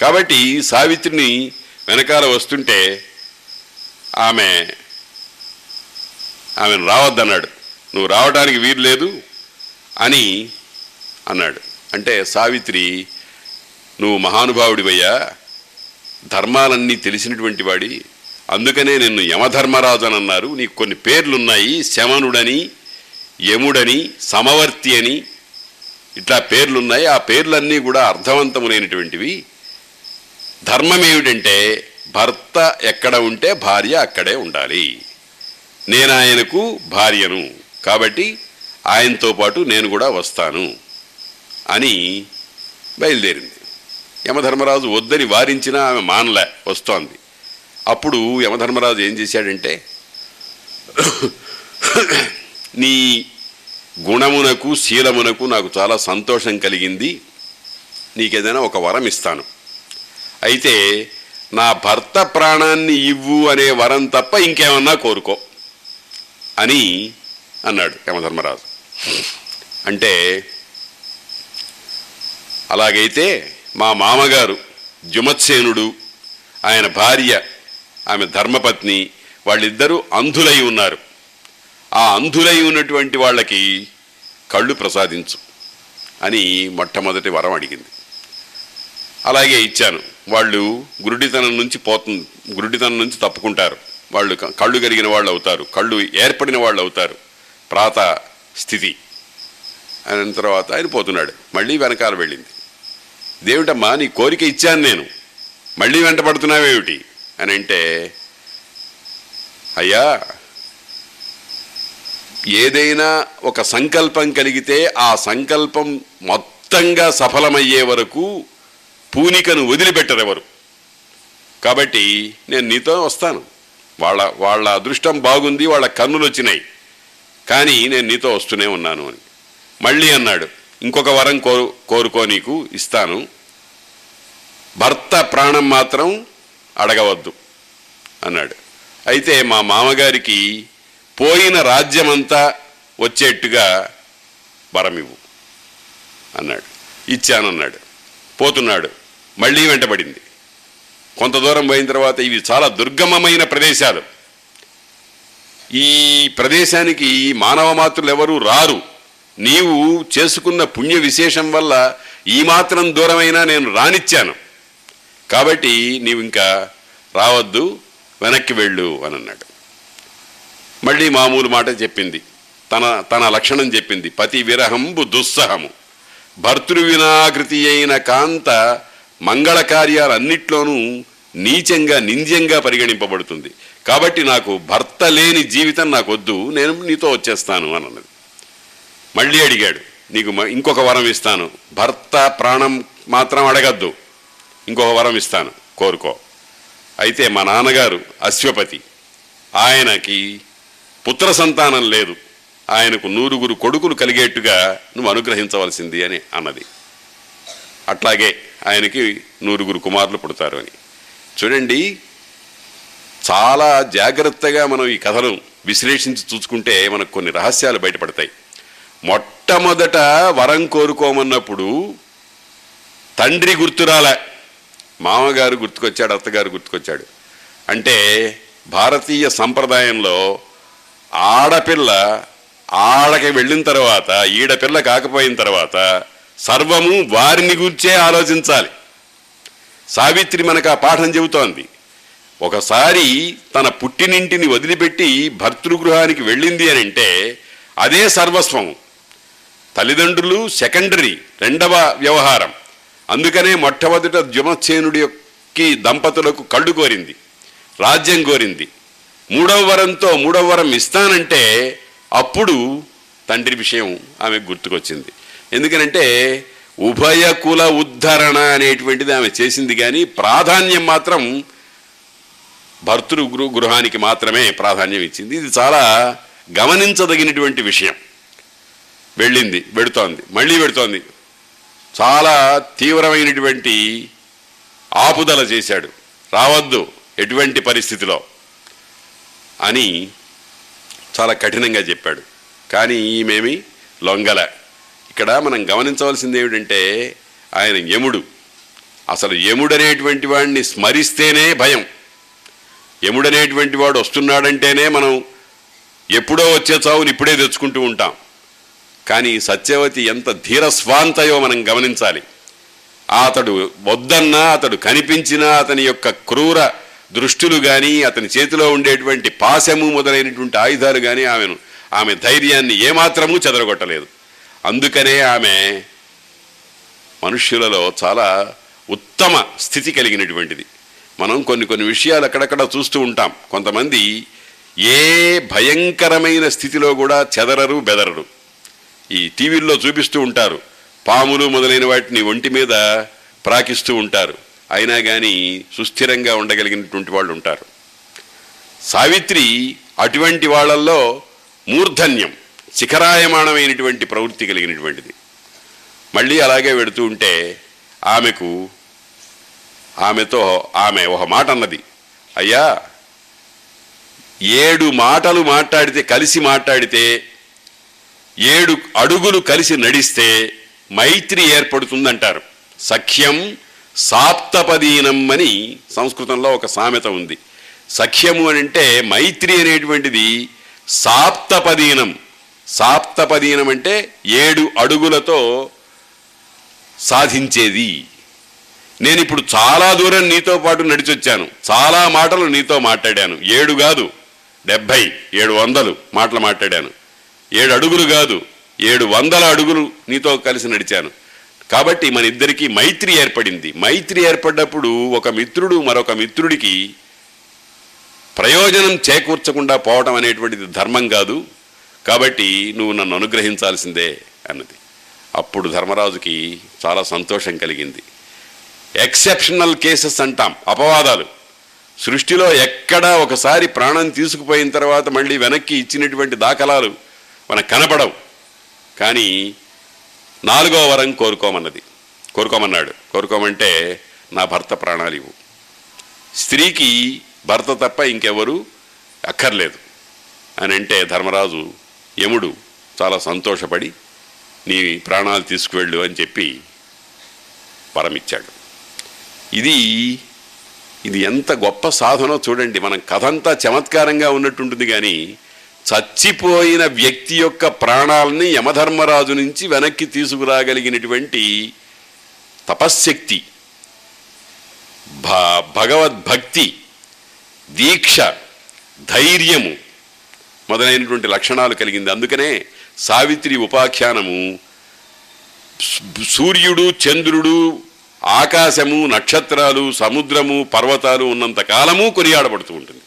కాబట్టి సావిత్రిని వెనకాల వస్తుంటే ఆమె ఆమెను రావద్దన్నాడు. నువ్వు రావడానికి వీలు లేదు అని అన్నాడు. అంటే సావిత్రి నువ్వు మహానుభావుడివయ్యా ధర్మాలన్నీ తెలిసినటువంటి వాడి అందుకనే నిన్ను యమధర్మరాజు అని అన్నారు. నీకు కొన్ని పేర్లున్నాయి శమనుడని యముడని సమవర్తి అని. ఇట్లా పేర్లున్నాయి. ఆ పేర్లన్నీ కూడా అర్థవంతములైనటువంటివి. ధర్మం ఏమిటంటే భర్త ఎక్కడ ఉంటే భార్య అక్కడే ఉండాలి. నేను ఆయనకు భార్యను. కాబట్టి ఆయనతో పాటు నేను కూడా వస్తాను. అని బయలుదేరింది. యమధర్మరాజు వద్దని వారించినా ఆమె మానలే వస్తోంది. అప్పుడు యమధర్మరాజు ఏం చేశాడంటే నీ గుణమునకు శీలమునకు నాకు చాలా సంతోషం కలిగింది. నీకేదైనా ఒక వరం ఇస్తాను. అయితే నా భర్త ప్రాణాన్ని ఇవ్వు అనే వరం తప్ప ఇంకేమన్నా కోరుకో అని అన్నాడు యమధర్మరాజు. అంటే అలాగైతే మా మామగారు జుమత్సేనుడు ఆయన భార్య ఆమె ధర్మపత్ని వాళ్ళిద్దరూ అంధులై ఉన్నారు. ఆ అంధులై ఉన్నటువంటి వాళ్ళకి కళ్ళు ప్రసాదించు అని మొట్టమొదటి వరం అడిగింది. అలాగే ఇచ్చాను. వాళ్ళు గురుడితనం నుంచి పోతుంది గురుడితనం నుంచి తప్పుకుంటారు. వాళ్ళు కళ్ళు కలిగిన వాళ్ళు అవుతారు. కళ్ళు ఏర్పడిన వాళ్ళు అవుతారు. ప్రాత స్థితి. అయిన తర్వాత ఆయన పోతున్నాడు. మళ్ళీ వెనకాల వెళ్ళింది. దేవుటమ్మా నీ కోరిక ఇచ్చాను నేను. మళ్ళీ వెంట పడుతున్నావేమిటి? అని అంటే అయ్యా ఏదైనా ఒక సంకల్పం కలిగితే ఆ సంకల్పం మొత్తంగా సఫలమయ్యే వరకు పూనికను వదిలిపెట్టరెవరు. కాబట్టి నేను నీతో వస్తాను. వాళ్ళ వాళ్ళ అదృష్టం బాగుంది వాళ్ళ కన్నులు వచ్చినాయి కానీ నేను నీతో వస్తూనే ఉన్నాను అని. మళ్ళీ అన్నాడు. ఇంకొక వరం కోరు కోరుకో నీకు ఇస్తాను. భర్త ప్రాణం మాత్రం అడగవద్దు అన్నాడు. అయితే మా మామగారికి పోయిన రాజ్యమంతా వచ్చేట్టుగా వరమివ్వు అన్నాడు. ఇచ్చానన్నాడు. పోతున్నాడు. మళ్ళీ వెంటబడింది. కొంత దూరం పోయిన తర్వాత ఇవి చాలా దుర్గమమైన ప్రదేశాలు. ఈ ప్రదేశానికి మానవ మాతృలు ఎవరు రారు. నీవు చేసుకున్న పుణ్య విశేషం వల్ల ఈ మాత్రం దూరమైనా నేను రానిచ్చాను. కాబట్టి నీవు ఇంకా రావద్దు వెనక్కి వెళ్ళు అని అన్నాడు మళ్ళీ మామూలు మాట చెప్పింది. తన తన లక్షణం చెప్పింది. పతి విరహంబు దుస్సహము. భర్తృ వినాకృతి అయిన కాంత మంగళ కార్యాలన్నిట్లోనూ నీచంగా నింద్యంగా పరిగణింపబడుతుంది. కాబట్టి నాకు భర్త లేని జీవితం నాకొద్దు నేను నీతో వచ్చేస్తాను అని అన్నది మళ్ళీ అడిగాడు నీకు మ- ఇంకొక వరం ఇస్తాను. భర్త ప్రాణం మాత్రం అడగద్దు. ఇంకొక వరం ఇస్తాను. కోరుకో. అయితే మా నాన్నగారు అశ్వపతి ఆయనకి పుత్ర సంతానం లేదు. ఆయనకు నూరుగురు కొడుకులు కలిగేట్టుగా నువ్వు అనుగ్రహించవలసింది అని అన్నది. అట్లాగే ఆయనకి నూరుగురు కుమారులు పుడతారు అని. చూడండి చాలా జాగ్రత్తగా మనం ఈ కథను విశ్లేషించి చూసుకుంటే మనకు కొన్ని రహస్యాలు బయటపడతాయి. మొట్టమొదట వరం కోరుకోమన్నప్పుడు తండ్రి గుర్తురాలే. మామగారు గుర్తుకొచ్చాడు అత్తగారు గుర్తుకొచ్చాడు. అంటే భారతీయ సంప్రదాయంలో ఆడపిల్ల ఆడకి వెళ్ళిన తర్వాత ఈడపిల్ల కాకపోయిన తర్వాత సర్వము వారిని గుర్చే ఆలోచించాలి. సావిత్రి మనకు ఆ పాఠం చెబుతోంది. ఒకసారి తన పుట్టినింటిని వదిలిపెట్టి భర్తృగృహానికి వెళ్ళింది అని అంటే అదే సర్వస్వం తల్లిదండ్రులు సెకండరీ రెండవ వ్యవహారం. అందుకనే మొట్టమొదట జుమసేనుడి యొక్క దంపతులకు కళ్ళు కోరింది రాజ్యం కోరింది. మూడవ వరంతో మూడవ వరం ఇస్తానంటే అప్పుడు తండ్రి విషయం ఆమె గుర్తుకొచ్చింది. ఎందుకనంటే ఉభయ కుల ఉద్ధరణ అనేటువంటిది ఆమె చేసింది కానీ ప్రాధాన్యం మాత్రం భర్తృ గృ గృహానికి మాత్రమే ప్రాధాన్యం ఇచ్చింది. ఇది చాలా గమనించదగినటువంటి విషయం. వెళ్ళింది పెడుతోంది మళ్ళీ పెడుతోంది చాలా తీవ్రమైనటువంటి ఆపుదల చేశాడు. రావద్దు ఎటువంటి పరిస్థితిలో? అని చాలా కఠినంగా చెప్పాడు. కానీ ఈమెమి లొంగల. ఇక్కడ మనం గమనించవలసింది ఏమిటంటే ఆయన యముడు. అసలు యముడనేటువంటి వాడిని స్మరిస్తేనే భయం. యముడనేటువంటి వాడు వస్తున్నాడంటేనే మనం ఎప్పుడో వచ్చే చావుని ఇప్పుడే తెచ్చుకుంటూ ఉంటాం. కానీ సత్యవతి ఎంత ధీరస్వాంతయో మనం గమనించాలి. అతడు వద్దన్నా అతడు కనిపించినా అతని యొక్క క్రూర దృష్టిలు కానీ అతని చేతిలో ఉండేటువంటి పాశము మొదలైనటువంటి ఆయుధాలు కానీ ఆమెను ఆమె ధైర్యాన్ని ఏమాత్రము చెదరగొట్టలేదు. అందుకనే ఆమె మనుష్యులలో చాలా ఉత్తమ స్థితి కలిగినటువంటిది. మనం కొన్ని కొన్ని విషయాలు అక్కడక్కడ చూస్తూ ఉంటాం. కొంతమంది ఏ భయంకరమైన స్థితిలో కూడా చెదరరు బెదరరు. ఈ టీవీల్లో చూపిస్తూ ఉంటారు. పాములు మొదలైన వాటిని ఒంటి మీద ప్రాకిస్తూ ఉంటారు. అయినా కానీ సుస్థిరంగా ఉండగలిగినటువంటి వాళ్ళు ఉంటారు. సావిత్రి అటువంటి వాళ్ళల్లో మూర్ధన్యం శిఖరాయమాణమైనటువంటి ప్రవృత్తి కలిగినటువంటిది. మళ్ళీ అలాగే వెడుతూ ఉంటే ఆమెకు ఆమెతో ఆమె ఒక మాట అన్నది అయ్యా ఏడు మాటలు మాట్లాడితే కలిసి మాట్లాడితే ఏడు అడుగులు కలిసి నడిస్తే మైత్రి ఏర్పడుతుందంటారు. సఖ్యం సాప్తపదీనం అని సంస్కృతంలో ఒక సామెత ఉంది. సఖ్యము అని అంటే మైత్రి అనేటువంటిది సాప్తపదీనం. సాప్తపదీనం అంటే ఏడు అడుగులతో సాధించేది. నేను ఇప్పుడు చాలా దూరం నీతో పాటు నడిచొచ్చాను. చాలా మాటలు నీతో మాట్లాడాను. ఏడు కాదు డెబ్భై ఏడు వందలు మాటలు మాట్లాడాను. ఏడు అడుగులు కాదు ఏడు వందల అడుగులు నీతో కలిసి నడిచాను. కాబట్టి మన ఇద్దరికి మైత్రి ఏర్పడింది. మైత్రి ఏర్పడ్డప్పుడు ఒక మిత్రుడు మరొక మిత్రుడికి ప్రయోజనం చేకూర్చకుండా పోవటం అనేటువంటిది ధర్మం కాదు. కాబట్టి నువ్వు నన్ను అనుగ్రహించాల్సిందే అన్నది. అప్పుడు ధర్మరాజుకి చాలా సంతోషం కలిగింది. ఎక్సెప్షనల్ కేసెస్ అంటాం అపవాదాలు. సృష్టిలో ఎక్కడా ఒకసారి ప్రాణం తీసుకుపోయిన తర్వాత మళ్ళీ వెనక్కి ఇచ్చినటువంటి దాఖలాలు మనకు కనపడవు. కానీ నాలుగో వరం కోరుకోమన్నది. కోరుకోమన్నాడు. కోరుకోమంటే నా భర్త ప్రాణాలు ఇవ్వు. స్త్రీకి భర్త తప్ప ఇంకెవరు అక్కర్లేదు. అని అంటే ధర్మరాజు యముడు చాలా సంతోషపడి నీ ప్రాణాలు తీసుకువెళ్ళు అని చెప్పి వరమిచ్చాడు. ఇది ఇది ఎంత గొప్ప సాధనో చూడండి. మనం కథంతా చమత్కారంగా ఉన్నట్టుంటుంది కానీ చచ్చిపోయిన వ్యక్తి యొక్క ప్రాణాలని యమధర్మరాజు నుంచి వెనక్కి తీసుకురాగలిగినటువంటి తపశ్శక్తి భ భగవద్భక్తి దీక్ష ధైర్యము మొదలైనటువంటి లక్షణాలు కలిగింది. అందుకనే సావిత్రి ఉపాఖ్యానము సూర్యుడు చంద్రుడు ఆకాశము నక్షత్రాలు సముద్రము పర్వతాలు ఉన్నంత కాలము కొనియాడబడుతూ ఉంటుంది.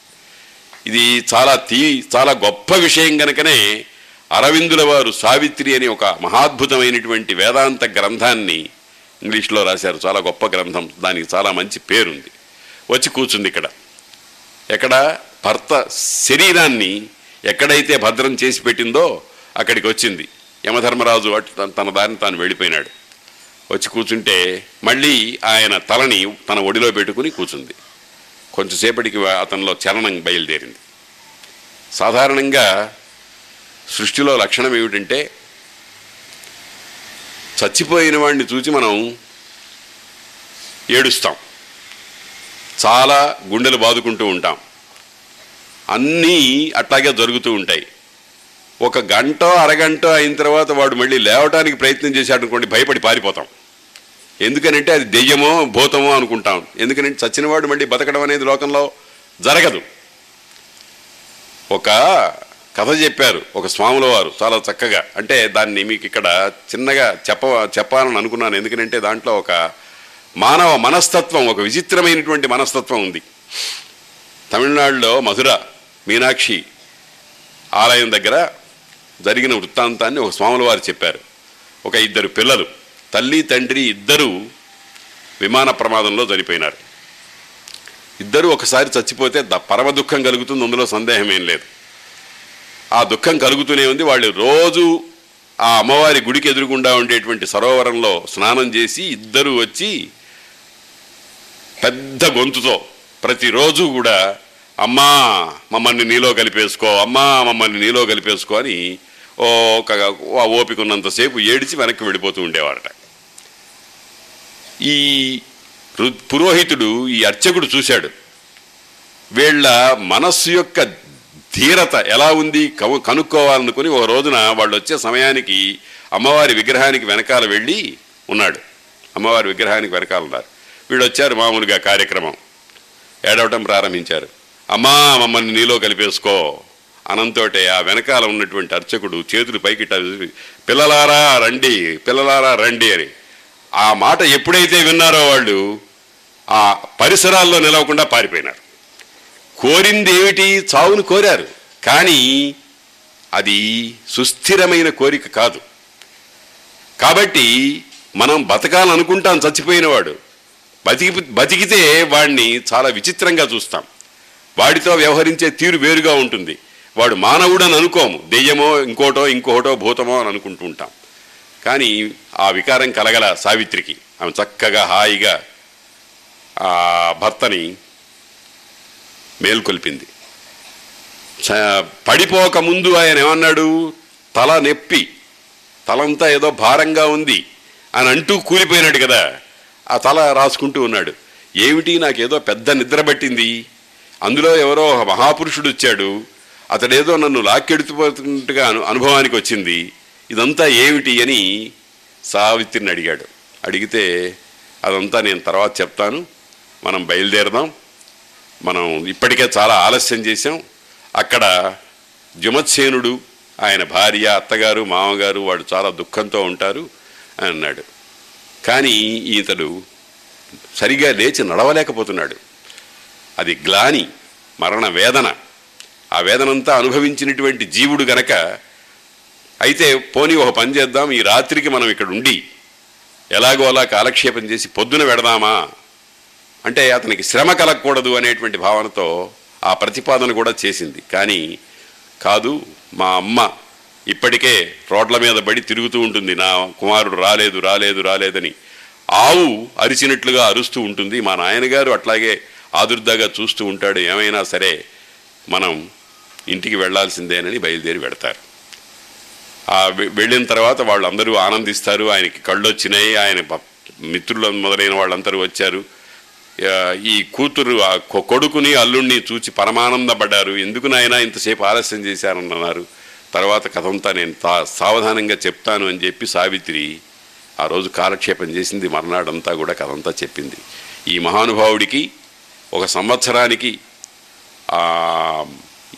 ఇది చాలా తీ చాలా గొప్ప విషయం కనుకనే అరవిందుల వారు సావిత్రి అనే ఒక మహాద్భుతమైనటువంటి వేదాంత గ్రంథాన్ని ఇంగ్లీష్లో రాశారు. చాలా గొప్ప గ్రంథం. దానికి చాలా మంచి పేరుంది. వచ్చి కూర్చుంది ఇక్కడ. ఎక్కడ? భర్త శరీరాన్ని ఎక్కడైతే భద్రం చేసి పెట్టిందో అక్కడికి వచ్చింది. యమధర్మరాజు అటు తన- తన దారిని తాను వెళ్ళిపోయినాడు. వచ్చి కూర్చుంటే మళ్ళీ ఆయన తలని తన ఒడిలో పెట్టుకుని కూర్చుంది. కొంచెంసేపటికి అతనిలో చలనం బయలుదేరింది. సాధారణంగా సృష్టిలో లక్షణం ఏమిటంటే చచ్చిపోయిన వాడిని చూసి మనం ఏడుస్తాం. చాలా గుండెలు బాదుకుంటూ ఉంటాం. అన్నీ అట్లాగే జరుగుతూ ఉంటాయి. ఒక గంట అరగంట అయిన తర్వాత వాడు మళ్ళీ లేవటానికి ప్రయత్నం చేశాడనుకోండి భయపడి పారిపోతాం. ఎందుకనంటే అది దెయ్యమో భూతమో అనుకుంటాం. ఎందుకనంటే చచ్చినవాడు మళ్ళీ బతకడం అనేది లోకంలో జరగదు. ఒక కథ చెప్పారు ఒక స్వాముల వారు చాలా చక్కగా. అంటే దాన్ని మీకు ఇక్కడ చిన్నగా చెప్ప చెప్పాలని అనుకున్నాను. ఎందుకంటే దాంట్లో ఒక మానవ మనస్తత్వం ఒక విచిత్రమైనటువంటి మనస్తత్వం ఉంది. తమిళనాడులో మధుర మీనాక్షి ఆలయం దగ్గర జరిగిన వృత్తాంతాన్ని ఒక స్వాముల వారు చెప్పారు. ఒక ఇద్దరు పిల్లలు. తల్లి తండ్రి ఇద్దరు విమాన ప్రమాదంలో చనిపోయినారు. ఇద్దరు ఒకసారి చచ్చిపోతే ద- పరమ దుఃఖం కలుగుతుంది అందులో సందేహమేం లేదు. ఆ దుఃఖం కలుగుతూనే ఉంది. వాళ్ళు రోజు ఆ అమ్మవారి గుడికి ఎదురుగుండా ఉండేటువంటి సరోవరంలో స్నానం చేసి ఇద్దరు వచ్చి పెద్ద గొంతుతో ప్రతిరోజు కూడా అమ్మా మమ్మల్ని నీలో కలిపేసుకో అమ్మా మమ్మల్ని నీలో కలిపేసుకో అని ఓ ఒక ఓపికన్నంతసేపు ఓపిక ఉన్నంతసేపు ఏడిచి వెనక్కి వెళ్ళిపోతూ ఉండేవారట. ఈ పురోహితుడు ఈ అర్చకుడు చూశాడు. వీళ్ళ మనస్సు యొక్క ధీరత ఎలా ఉంది? కవు కనుక్కోవాలనుకుని ఒక రోజున వాళ్ళు వచ్చే సమయానికి అమ్మవారి విగ్రహానికి వెనకాల వెళ్ళి ఉన్నాడు. అమ్మవారి విగ్రహానికి వెనకాల ఉన్నారు. వీళ్ళు వచ్చారు మామూలుగా కార్యక్రమం. ఏడవటం ప్రారంభించారు. అమ్మా మమ్మల్ని నీలో కలిపేసుకో. అనంతోటే ఆ వెనకాల ఉన్నటువంటి అర్చకుడు చేతులు పైకి పిల్లలారా రండి పిల్లలారా రండి అని ఆ మాట ఎప్పుడైతే విన్నారో వాళ్ళు ఆ పరిసరాల్లో నిలవకుండా పారిపోయినారు. కోరింది ఏమిటి? చావును కోరారు. కానీ అది సుస్థిరమైన కోరిక కాదు. కాబట్టి మనం బతకాలనుకుంటాం చచ్చిపోయినవాడు. బతికి బతికితే వాడిని చాలా విచిత్రంగా చూస్తాం. వాడితో వ్యవహరించే తీరు వేరుగా ఉంటుంది. వాడు మానవుడని అనుకోము. దెయ్యమో ఇంకోటో ఇంకోటో భూతమో అని అనుకుంటూ ఉంటాం. కానీ ఆ వికారం కలగల సావిత్రికి ఆమె చక్కగా హాయిగా ఆ భర్తని మేల్కొల్పింది. చ- పడిపోక ముందు ఆయన ఏమన్నాడు? తల నొప్పి తలంతా ఏదో భారంగా ఉంది అని అంటూ కూలిపోయినాడు కదా. ఆ తల రాసుకుంటూ ఉన్నాడు. ఏమిటి నాకేదో పెద్ద నిద్ర పట్టింది? అందులో ఎవరో ఒక మహాపురుషుడు వచ్చాడు. అతడేదో నన్ను లాక్కెడుతుపోతున్నట్టుగా అను అనుభవానికి వచ్చింది. ఇదంతా ఏమిటి అని సావిత్రిని అడిగాడు. అడిగితే అదంతా నేను తర్వాత చెప్తాను. మనం బయలుదేరదాం. మనం ఇప్పటికే చాలా ఆలస్యం చేశాం. అక్కడ జుమత్సేనుడు ఆయన భార్య అత్తగారు మామగారు వాడు చాలా దుఃఖంతో ఉంటారు అని అన్నాడు. కానీ ఇతడు సరిగా లేచి నడవలేకపోతున్నాడు. అది గ్లాని మరణ వేదన. ఆ వేదనంతా అనుభవించినటువంటి జీవుడు గనక అయితే పోనీ ఒక పని చేద్దాం ఈ రాత్రికి మనం ఇక్కడ ఉండి ఎలాగో అలా కాలక్షేపం చేసి పొద్దున వెడదామా అంటే అతనికి శ్రమ కలగకూడదు అనేటువంటి భావనతో ఆ ప్రతిపాదన కూడా చేసింది. కానీ కాదు మా అమ్మ ఇప్పటికే రోడ్ల మీద పడి తిరుగుతూ ఉంటుంది. నా కుమారుడు రాలేదు రాలేదు రాలేదని ఆవు అరిచినట్లుగా అరుస్తూ ఉంటుంది. మా నాయనగారు అట్లాగే ఆదుర్దాగా చూస్తూ ఉంటాడు. ఏమైనా సరే మనం ఇంటికి వెళ్ళాల్సిందేనని బయలుదేరి పెడతారు. వెళ్ళిన తర్వాత వాళ్ళందరూ ఆనందిస్తారు. ఆయనకి కళ్ళు వచ్చినాయి ఆయన మిత్రులు మొదలైన వాళ్ళందరూ వచ్చారు. ఈ కూతురు ఆ కొ- కొడుకుని అల్లుణ్ణి చూచి పరమానందపడ్డారు. ఎందుకు నాయనా ఇంతసేపు ఆలస్యం చేశారని అన్నారు తర్వాత కథంతా నేను తా సావధానంగా చెప్తాను అని చెప్పి సావిత్రి ఆ రోజు కాలక్షేపం చేసింది. మర్నాడంతా కూడా కథంతా చెప్పింది. ఈ మహానుభావుడికి ఒక సంవత్సరానికి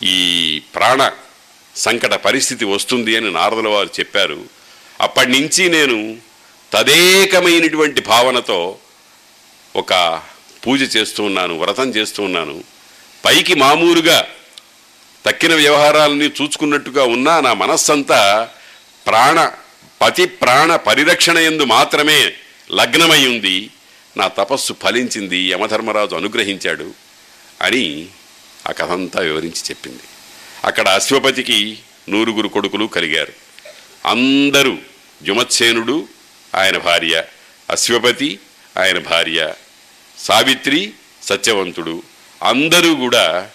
ఈ ప్రాణ సంకట పరిస్థితి వస్తుంది అని నారదుల వారు చెప్పారు. అప్పటి నుంచి నేను తదేకమైనటువంటి భావనతో ఒక పూజ చేస్తూ ఉన్నాను వ్రతం చేస్తూ ఉన్నాను. పైకి మామూలుగా తక్కిన వ్యవహారాలని చూచుకున్నట్టుగా ఉన్నా నా మనస్సంతా ప్రాణ పతి ప్రాణ పరిరక్షణ ఎందు మాత్రమే లగ్నమై ఉంది. నా తపస్సు ఫలించింది యమధర్మరాజు అనుగ్రహించాడు అని ఆ కథంతా వివరించి చెప్పింది. అక్కడ అశ్వపతికి నూరుగురు కొడుకులు కలిగారు. అందరూ జుమత్సేనుడు ఆయన భార్య అశ్వపతి ఆయన భార్య సావిత్రి సత్యవంతుడు. అందరూ కూడా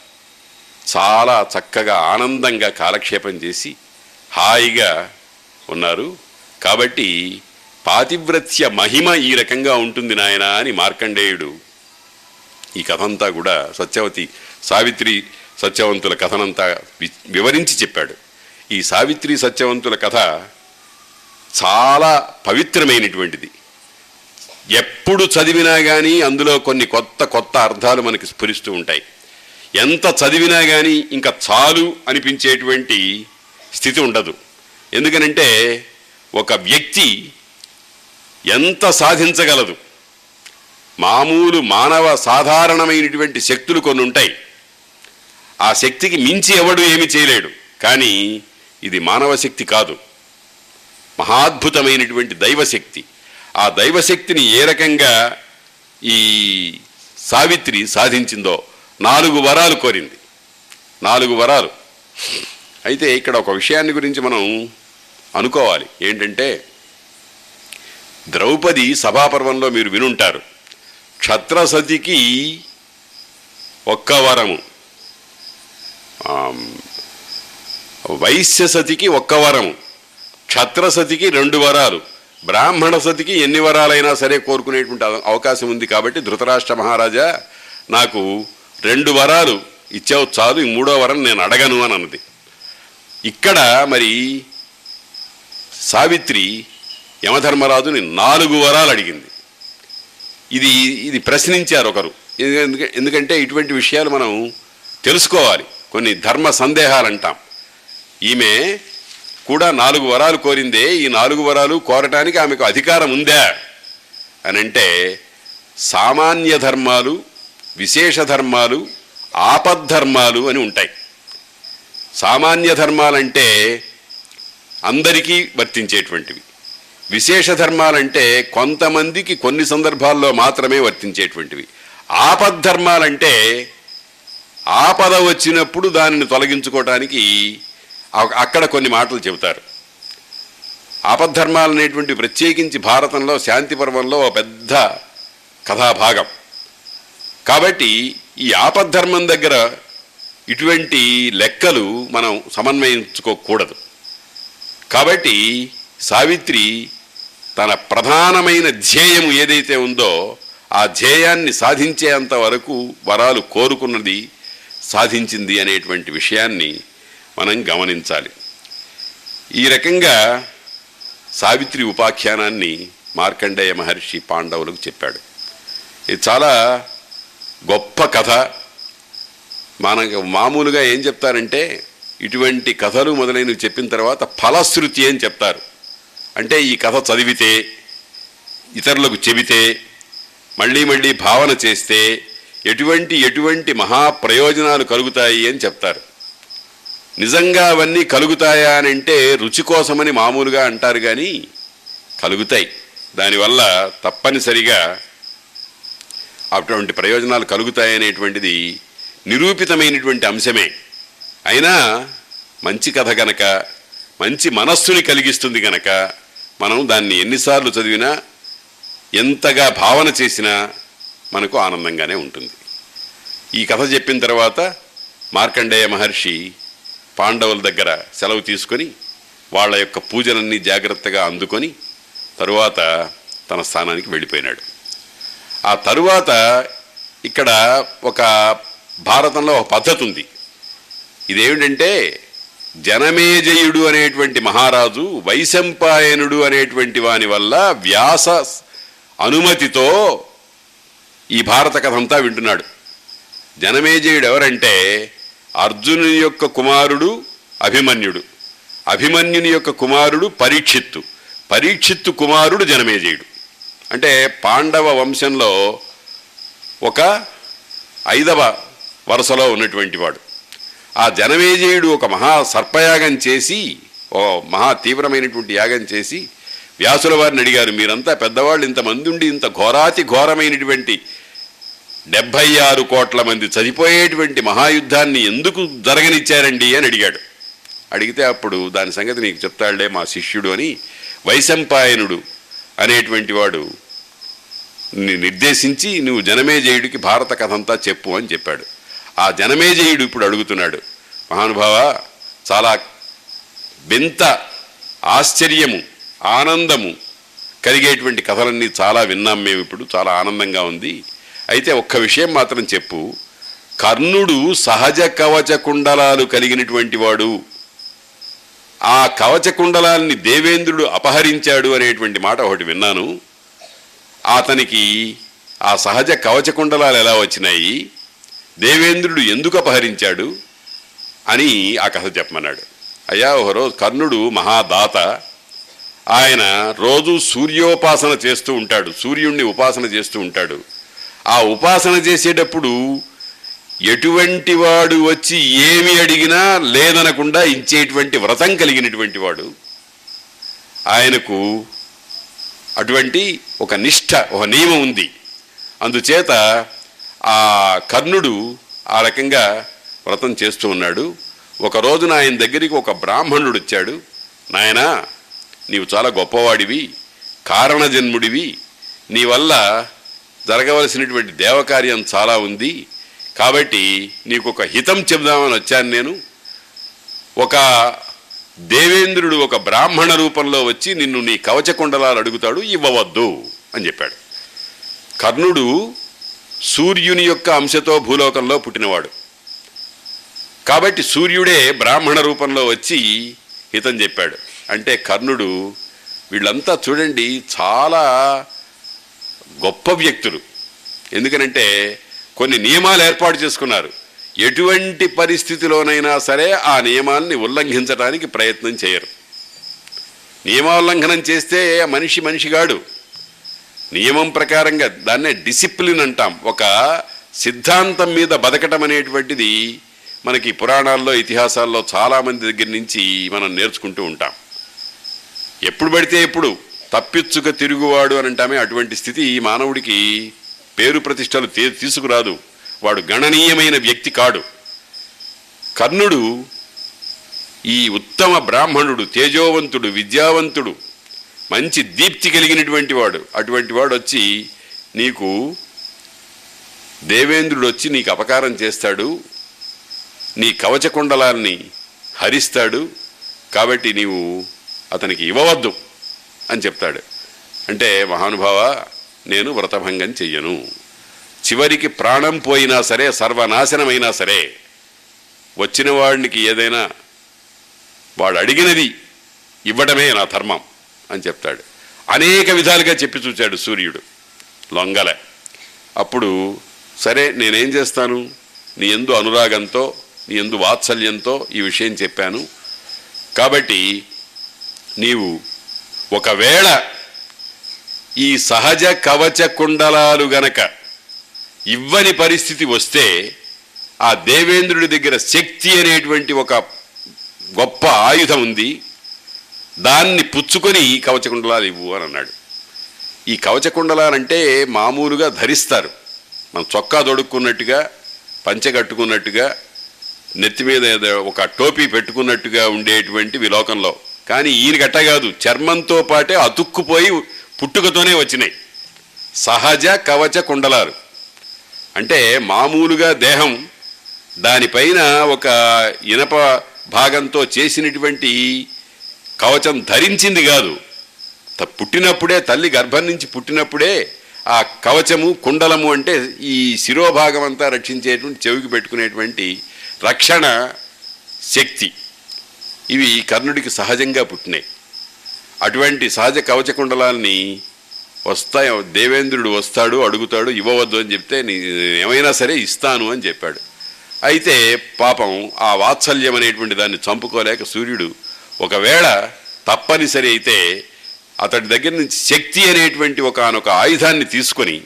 చాలా చక్కగా ఆనందంగా కాలక్షేపం చేసి హాయిగా ఉన్నారు. కాబట్టి పాతివ్రత్య మహిమ ఈ రకంగా ఉంటుంది నాయన అని మార్కండేయుడు ఈ కథంతా కూడా సత్యవతి సావిత్రి సత్యవంతుల కథనంతా వి- వివరించి చెప్పాడు. ఈ సావిత్రి సత్యవంతుల కథ చాలా పవిత్రమైనటువంటిది. ఎప్పుడు చదివినా కానీ అందులో కొన్ని కొత్త కొత్త అర్థాలు మనకి స్ఫురిస్తూ ఉంటాయి. ఎంత చదివినా కానీ ఇంకా చాలు అనిపించేటువంటి స్థితి ఉండదు. ఎందుకనంటే ఒక వ్యక్తి ఎంత సాధించగలదు? మామూలు మానవ సాధారణమైనటువంటి శక్తులు కొన్ని ఉంటాయి ఆ శక్తికి మించి ఎవడు ఏమి చేయలేడు. కానీ ఇది మానవ శక్తి కాదు. మహాద్భుతమైనటువంటి దైవశక్తి. ఆ దైవశక్తిని ఏ రకంగా ఈ సావిత్రి సాధించిందో నాలుగు వరాలు కోరింది. నాలుగు వరాలు. అయితే ఇక్కడ ఒక విషయాన్ని గురించి మనం అనుకోవాలి. ఏంటంటే ద్రౌపది సభాపర్వంలో మీరు వినుంటారు. క్షత్రసతికి ఒక్క వరము. వైశ్య వైశ్యసతికి ఒక్క వరం క్షత్రసతికి రెండు వరాలు బ్రాహ్మణ సతికి ఎన్ని వరాలైనా సరే కోరుకునేటువంటి అవ- అవకాశం ఉంది కాబట్టి ధృతరాష్ట్ర మహారాజా నాకు రెండు వరాలు ఇచ్చావు చాలు ఈ మూడో వరం నేను అడగను అని అన్నది. ఇక్కడ మరి సావిత్రి యమధర్మరాజుని నాలుగు వరాలు అడిగింది. ఇది ఇది ప్రశ్నించారు ఒకరు. ఎందుకంటే ఇటువంటి విషయాలు మనం తెలుసుకోవాలి. కొన్ని ధర్మ సందేహాలు అంటాం ఈమె కూడా నాలుగు వరాలు కోరిందే ఈ నాలుగు వరాలు కోరటానికి ఆమెకు అధికారం ఉందా? అని అంటే సామాన్య ధర్మాలు విశేష ధర్మాలు ఆపద్ధర్మాలు అని ఉంటాయి. సామాన్య ధర్మాలంటే అందరికీ వర్తించేటువంటివి. విశేష ధర్మాలంటే కొంతమందికి కొన్ని సందర్భాల్లో మాత్రమే వర్తించేటువంటివి. ఆపద్ధర్మాలంటే ఆపద వచ్చినప్పుడు దానిని తొలగించుకోవటానికి అక్కడ కొన్ని మాటలు చెబుతారు. ఆపద్ధర్మాలు అనేటువంటి ప్రత్యేకించి భారతంలో శాంతి పర్వంలో ఒక పెద్ద కథాభాగం. కాబట్టి ఈ ఆపద్ధర్మం దగ్గర ఇటువంటి లెక్కలు మనం సమన్వయించుకోకూడదు. కాబట్టి సావిత్రి తన ప్రధానమైన ధ్యేయం ఏదైతే ఉందో ఆ ధ్యేయాన్ని సాధించేంత వరకు వరాలు కోరుకున్నది సాధించింది అనేటువంటి విషయాన్ని మనం గమనించాలి. ఈ రకంగా సావిత్రి ఉపాఖ్యానాన్ని మార్కండేయ మహర్షి పాండవులకు చెప్పాడు. ఇది చాలా గొప్ప కథ. మనకు మామూలుగా ఏం చెప్తారంటే ఇటువంటి కథలు మొదలైనవి చెప్పిన తర్వాత ఫలశ్రుతి అని చెప్తారు. అంటే ఈ కథ చదివితే ఇతరులకు చెబితే మళ్ళీ మళ్ళీ భావన చేస్తే ఎటువంటి ఎటువంటి మహా ప్రయోజనాలు కలుగుతాయి అని చెప్తారు. నిజంగా అవన్నీ కలుగుతాయా అని అంటే రుచి కోసమని మామూలుగా అంటారు కానీ కలుగుతాయి. దానివల్ల తప్పనిసరిగా అటువంటి ప్రయోజనాలు కలుగుతాయనేటువంటిది నిరూపితమైనటువంటి అంశమే. అయినా మంచి కథ గనక మంచి మనస్సుని కలిగిస్తుంది గనక మనం దాన్ని ఎన్నిసార్లు చదివినా ఎంతగా భావన చేసినా మనకు ఆనందంగానే ఉంటుంది. ఈ కథ చెప్పిన తర్వాత మార్కండేయ మహర్షి పాండవుల దగ్గర సెలవు తీసుకొని వాళ్ళ యొక్క పూజలన్నీ జాగ్రత్తగా అందుకొని తరువాత తన స్థానానికి వెళ్ళిపోయినాడు. ఆ తరువాత ఇక్కడ ఒక భారతంలో ఒక పద్ధతి ఉంది. ఇదేమిటంటే జనమేజయుడు అనేటువంటి మహారాజు వైశంపాయనుడు అనేటువంటి వాని వల్ల వ్యాస అనుమతితో ఈ భారత కథ అంతా వింటున్నాడు. జనమేజయుడు ఎవరంటే అర్జునుని యొక్క కుమారుడు అభిమన్యుడు. అభిమన్యుని యొక్క కుమారుడు పరీక్షిత్తు. పరీక్షిత్తు కుమారుడు జనమేజయుడు అంటే పాండవ వంశంలో ఒక ఐదవ వరుసలో ఉన్నటువంటి వాడు. ఆ జనమేజయుడు ఒక మహా సర్పయాగం చేసి ఓ మహా తీవ్రమైనటువంటి యాగం చేసి వ్యాసుల వారిని అడిగారు మీరంతా పెద్దవాళ్ళు ఇంతమంది ఉండి ఇంత ఘోరాతి ఘోరమైనటువంటి డెబ్భై ఆరు కోట్ల మంది చనిపోయేటువంటి మహాయుద్ధాన్ని ఎందుకు జరగనిచ్చారండి అని అడిగాడు. అడిగితే అప్పుడు దాని సంగతి నీకు చెప్తాడులే మా శిష్యుడు అని వైశంపాయనుడు అనేటువంటి వాడు ని- నిర్దేశించి నువ్వు జనమేజయుడికి భారత కథ అంతా చెప్పు అని చెప్పాడు. ఆ జనమేజయుడు ఇప్పుడు అడుగుతున్నాడు మహానుభావ చాలా వింత ఆశ్చర్యము ఆనందము కలిగేటువంటి కథలన్నీ చాలా విన్నాం మేము ఇప్పుడు చాలా ఆనందంగా ఉంది అయితే ఒక్క విషయం మాత్రం చెప్పు. కర్ణుడు సహజ కవచ కుండలాలు కలిగినటువంటి వాడు. ఆ కవచ కుండలాన్ని దేవేంద్రుడు అపహరించాడు అనేటువంటి మాట ఒకటి విన్నాను. అతనికి ఆ సహజ కవచ కుండలాలు ఎలా వచ్చినాయి? దేవేంద్రుడు ఎందుకు అపహరించాడు? అని ఆ కథ చెప్పమన్నాడు. అయ్యా ఒకరోజు కర్ణుడు మహాదాత. ఆయన రోజు సూర్యోపాసన చేస్తూ ఉంటాడు. సూర్యుణ్ణి ఉపాసన చేస్తూ ఉంటాడు. ఆ ఉపాసన చేసేటప్పుడు ఎటువంటి వాడు వచ్చి ఏమి అడిగినా లేదనకుండా ఇచ్చేటువంటి వ్రతం కలిగినటువంటి వాడు ఆయనకు అటువంటి ఒక నిష్ఠ ఒక నియమం ఉంది. అందుచేత ఆ కర్ణుడు ఆ రకంగా వ్రతం చేస్తూ ఉన్నాడు. ఒక రోజున ఆయన దగ్గరికి ఒక బ్రాహ్మణుడు వచ్చాడు. నాయనా నీవు చాలా గొప్పవాడివి కారణజన్ముడివి నీ వల్ల జరగవలసినటువంటి దేవకార్యం చాలా ఉంది. కాబట్టి నీకు ఒక హితం చెబుదామని వచ్చాను నేను. ఒక దేవేంద్రుడు ఒక బ్రాహ్మణ రూపంలో వచ్చి నిన్ను నీ కవచకుండలాలు అడుగుతాడు ఇవ్వవద్దు అని చెప్పాడు. కర్ణుడు సూర్యుని యొక్క అంశతో భూలోకంలో పుట్టినవాడు. కాబట్టి సూర్యుడే బ్రాహ్మణ రూపంలో వచ్చి హితం చెప్పాడు. అంటే కర్ణుడు వీళ్ళంతా చూడండి చాలా గొప్ప వ్యక్తులు. ఎందుకనంటే కొన్ని నియమాలు ఏర్పాటు చేసుకున్నారు. ఎటువంటి పరిస్థితిలోనైనా సరే ఆ నియమాల్ని ఉల్లంఘించడానికి ప్రయత్నం చేయరు. నియమోల్లంఘనం చేస్తే మనిషి మనిషిగాడు. నియమం ప్రకారంగా దాన్నే డిసిప్లిన్ అంటాం. ఒక సిద్ధాంతం మీద బతకటం అనేటువంటిది మనకి పురాణాల్లో ఇతిహాసాల్లో చాలామంది దగ్గర నుంచి మనం నేర్చుకుంటూ ఉంటాం. ఎప్పుడు పడితే ఎప్పుడు తప్పిచ్చుక తిరుగువాడు అని అంటామే అటువంటి స్థితి ఈ మానవుడికి పేరు ప్రతిష్టలు తీ- తీసుకురాదు. వాడు గణనీయమైన వ్యక్తి కాడు. కర్ణుడు ఈ ఉత్తమ బ్రాహ్మణుడు తేజోవంతుడు విద్యావంతుడు మంచి దీప్తి కలిగినటువంటి వాడు. అటువంటి వాడు వచ్చి నీకు దేవేంద్రుడు వచ్చి నీకు అపకారం చేస్తాడు. నీ కవచకుండలాన్ని హరిస్తాడు. కాబట్టి నీవు అతనికి ఇవ్వవద్దు. అని చెప్తాడు. అంటే మహానుభావ నేను వ్రతభంగం చెయ్యను. చివరికి ప్రాణం పోయినా సరే సర్వనాశనమైనా సరే వచ్చిన వాడికి ఏదైనా వాడు అడిగినది ఇవ్వడమే నా ధర్మం అని చెప్తాడు. అనేక విధాలుగా చెప్పి చూచాడు సూర్యుడు లొంగల. అప్పుడు సరే నేనేం చేస్తాను? నీ ఎందు అనురాగంతో నీ ఎందు వాత్సల్యంతో ఈ విషయం చెప్పాను. కాబట్టి నీవు ఒకవేళ ఈ సహజ కవచ కుండలాలు గనక ఇవ్వని పరిస్థితి వస్తే ఆ దేవేంద్రుడి దగ్గర శక్తి అనేటువంటి ఒక గొప్ప ఆయుధం ఉంది. దాన్ని పుచ్చుకొని కవచకుండలాలు ఇవ్వు అని అన్నాడు. ఈ కవచకుండలాలంటే మామూలుగా ధరిస్తారు. మనం చొక్కా దొడుక్కున్నట్టుగా పంచె కట్టుకున్నట్టుగా నెత్తి మీద ఒక టోపీ పెట్టుకున్నట్టుగా ఉండేటువంటి లోకంలో కానీ ఈయన గట్ట కాదు చర్మంతో పాటే అతుక్కుపోయి పుట్టుకతోనే వచ్చినాయి. సహజ కవచ కుండలారు అంటే మామూలుగా దేహం దానిపైన ఒక ఇనప భాగంతో చేసినటువంటి కవచం ధరించింది కాదు. పుట్టినప్పుడే తల్లి గర్భం నుంచి పుట్టినప్పుడే ఆ కవచము కుండలము అంటే ఈ శిరోభాగం అంతా రక్షించేటువంటి చెవికి పెట్టుకునేటువంటి రక్షణ శక్తి. ఇవి కర్ణుడికి సహజంగా పుట్టినాయి. అటువంటి సహజ కవచకుండలాల్ని వస్తాయి దేవేంద్రుడు వస్తాడు అడుగుతాడు ఇవ్వవద్దు అని చెప్తే ఏమైనా సరే ఇస్తాను అని చెప్పాడు. అయితే పాపం ఆ వాత్సల్యం అనేటువంటి దాన్ని చంపుకోలేక సూర్యుడు ఒకవేళ తప్పనిసరి అయితే అతడి దగ్గర నుంచి శక్తి అనేటువంటి ఒకనొక ఆయుధాన్ని తీసుకొని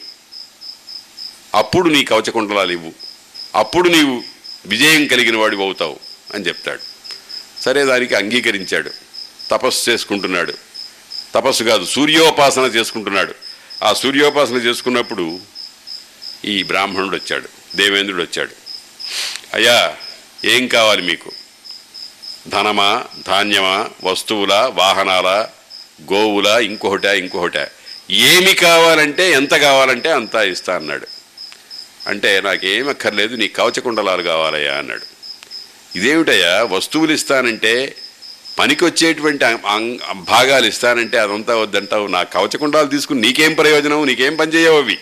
అప్పుడు నీ కవచకుండలాలు ఇవ్వు. అప్పుడు నీవు విజయం కలిగిన వాడివి అవుతావు అని చెప్తాడు. సరే దానికి అంగీకరించాడు. తపస్సు చేసుకుంటున్నాడు. తపస్సు కాదు సూర్యోపాసన చేసుకుంటున్నాడు. ఆ సూర్యోపాసన చేసుకున్నప్పుడు ఈ బ్రాహ్మణుడు వచ్చాడు దేవేంద్రుడు వచ్చాడు. అయ్యా ఏం కావాలి మీకు? ధనమా ధాన్యమా వస్తువుల వాహనాల గోవుల ఇంకొకట ఇంకొకట? ఏమి కావాలంటే ఎంత కావాలంటే అంతా ఇస్తా అన్నాడు. అంటే నాకేం అక్కర్లేదు నీ కవచకుండలాలు కావాలయ్యా అన్నాడు. ఇదేమిటయ్యా? వస్తువులు ఇస్తానంటే పనికి వచ్చేటువంటి భాగాలు ఇస్తానంటే అదంతా వద్దంటావు. నా కవచకుండాలు తీసుకుని నీకేం ప్రయోజనం? నీకేం పని చేయవు అవి.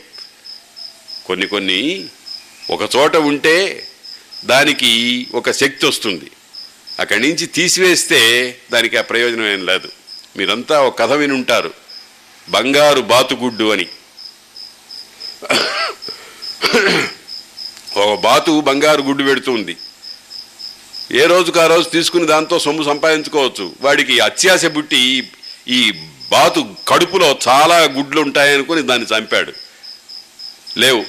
కొన్ని కొన్ని ఒక చోట ఉంటే దానికి ఒక శక్తి వస్తుంది. అక్కడి నుంచి తీసివేస్తే దానికి ఆ ప్రయోజనం ఏం లేదు. మీరంతా ఒక కథ విని ఉంటారు బంగారు బాతుగుడ్డు అని. ఒక బాతు బంగారు గుడ్డు పెడుతుంది ఏ రోజుకు ఆ రోజు తీసుకుని దాంతో సొమ్ము సంపాదించుకోవచ్చు. వాడికి అత్యాశ బుట్టి ఈ బాతు కడుపులో చాలా గుడ్లు ఉంటాయనుకుని దాన్ని చంపాడు. లేవు.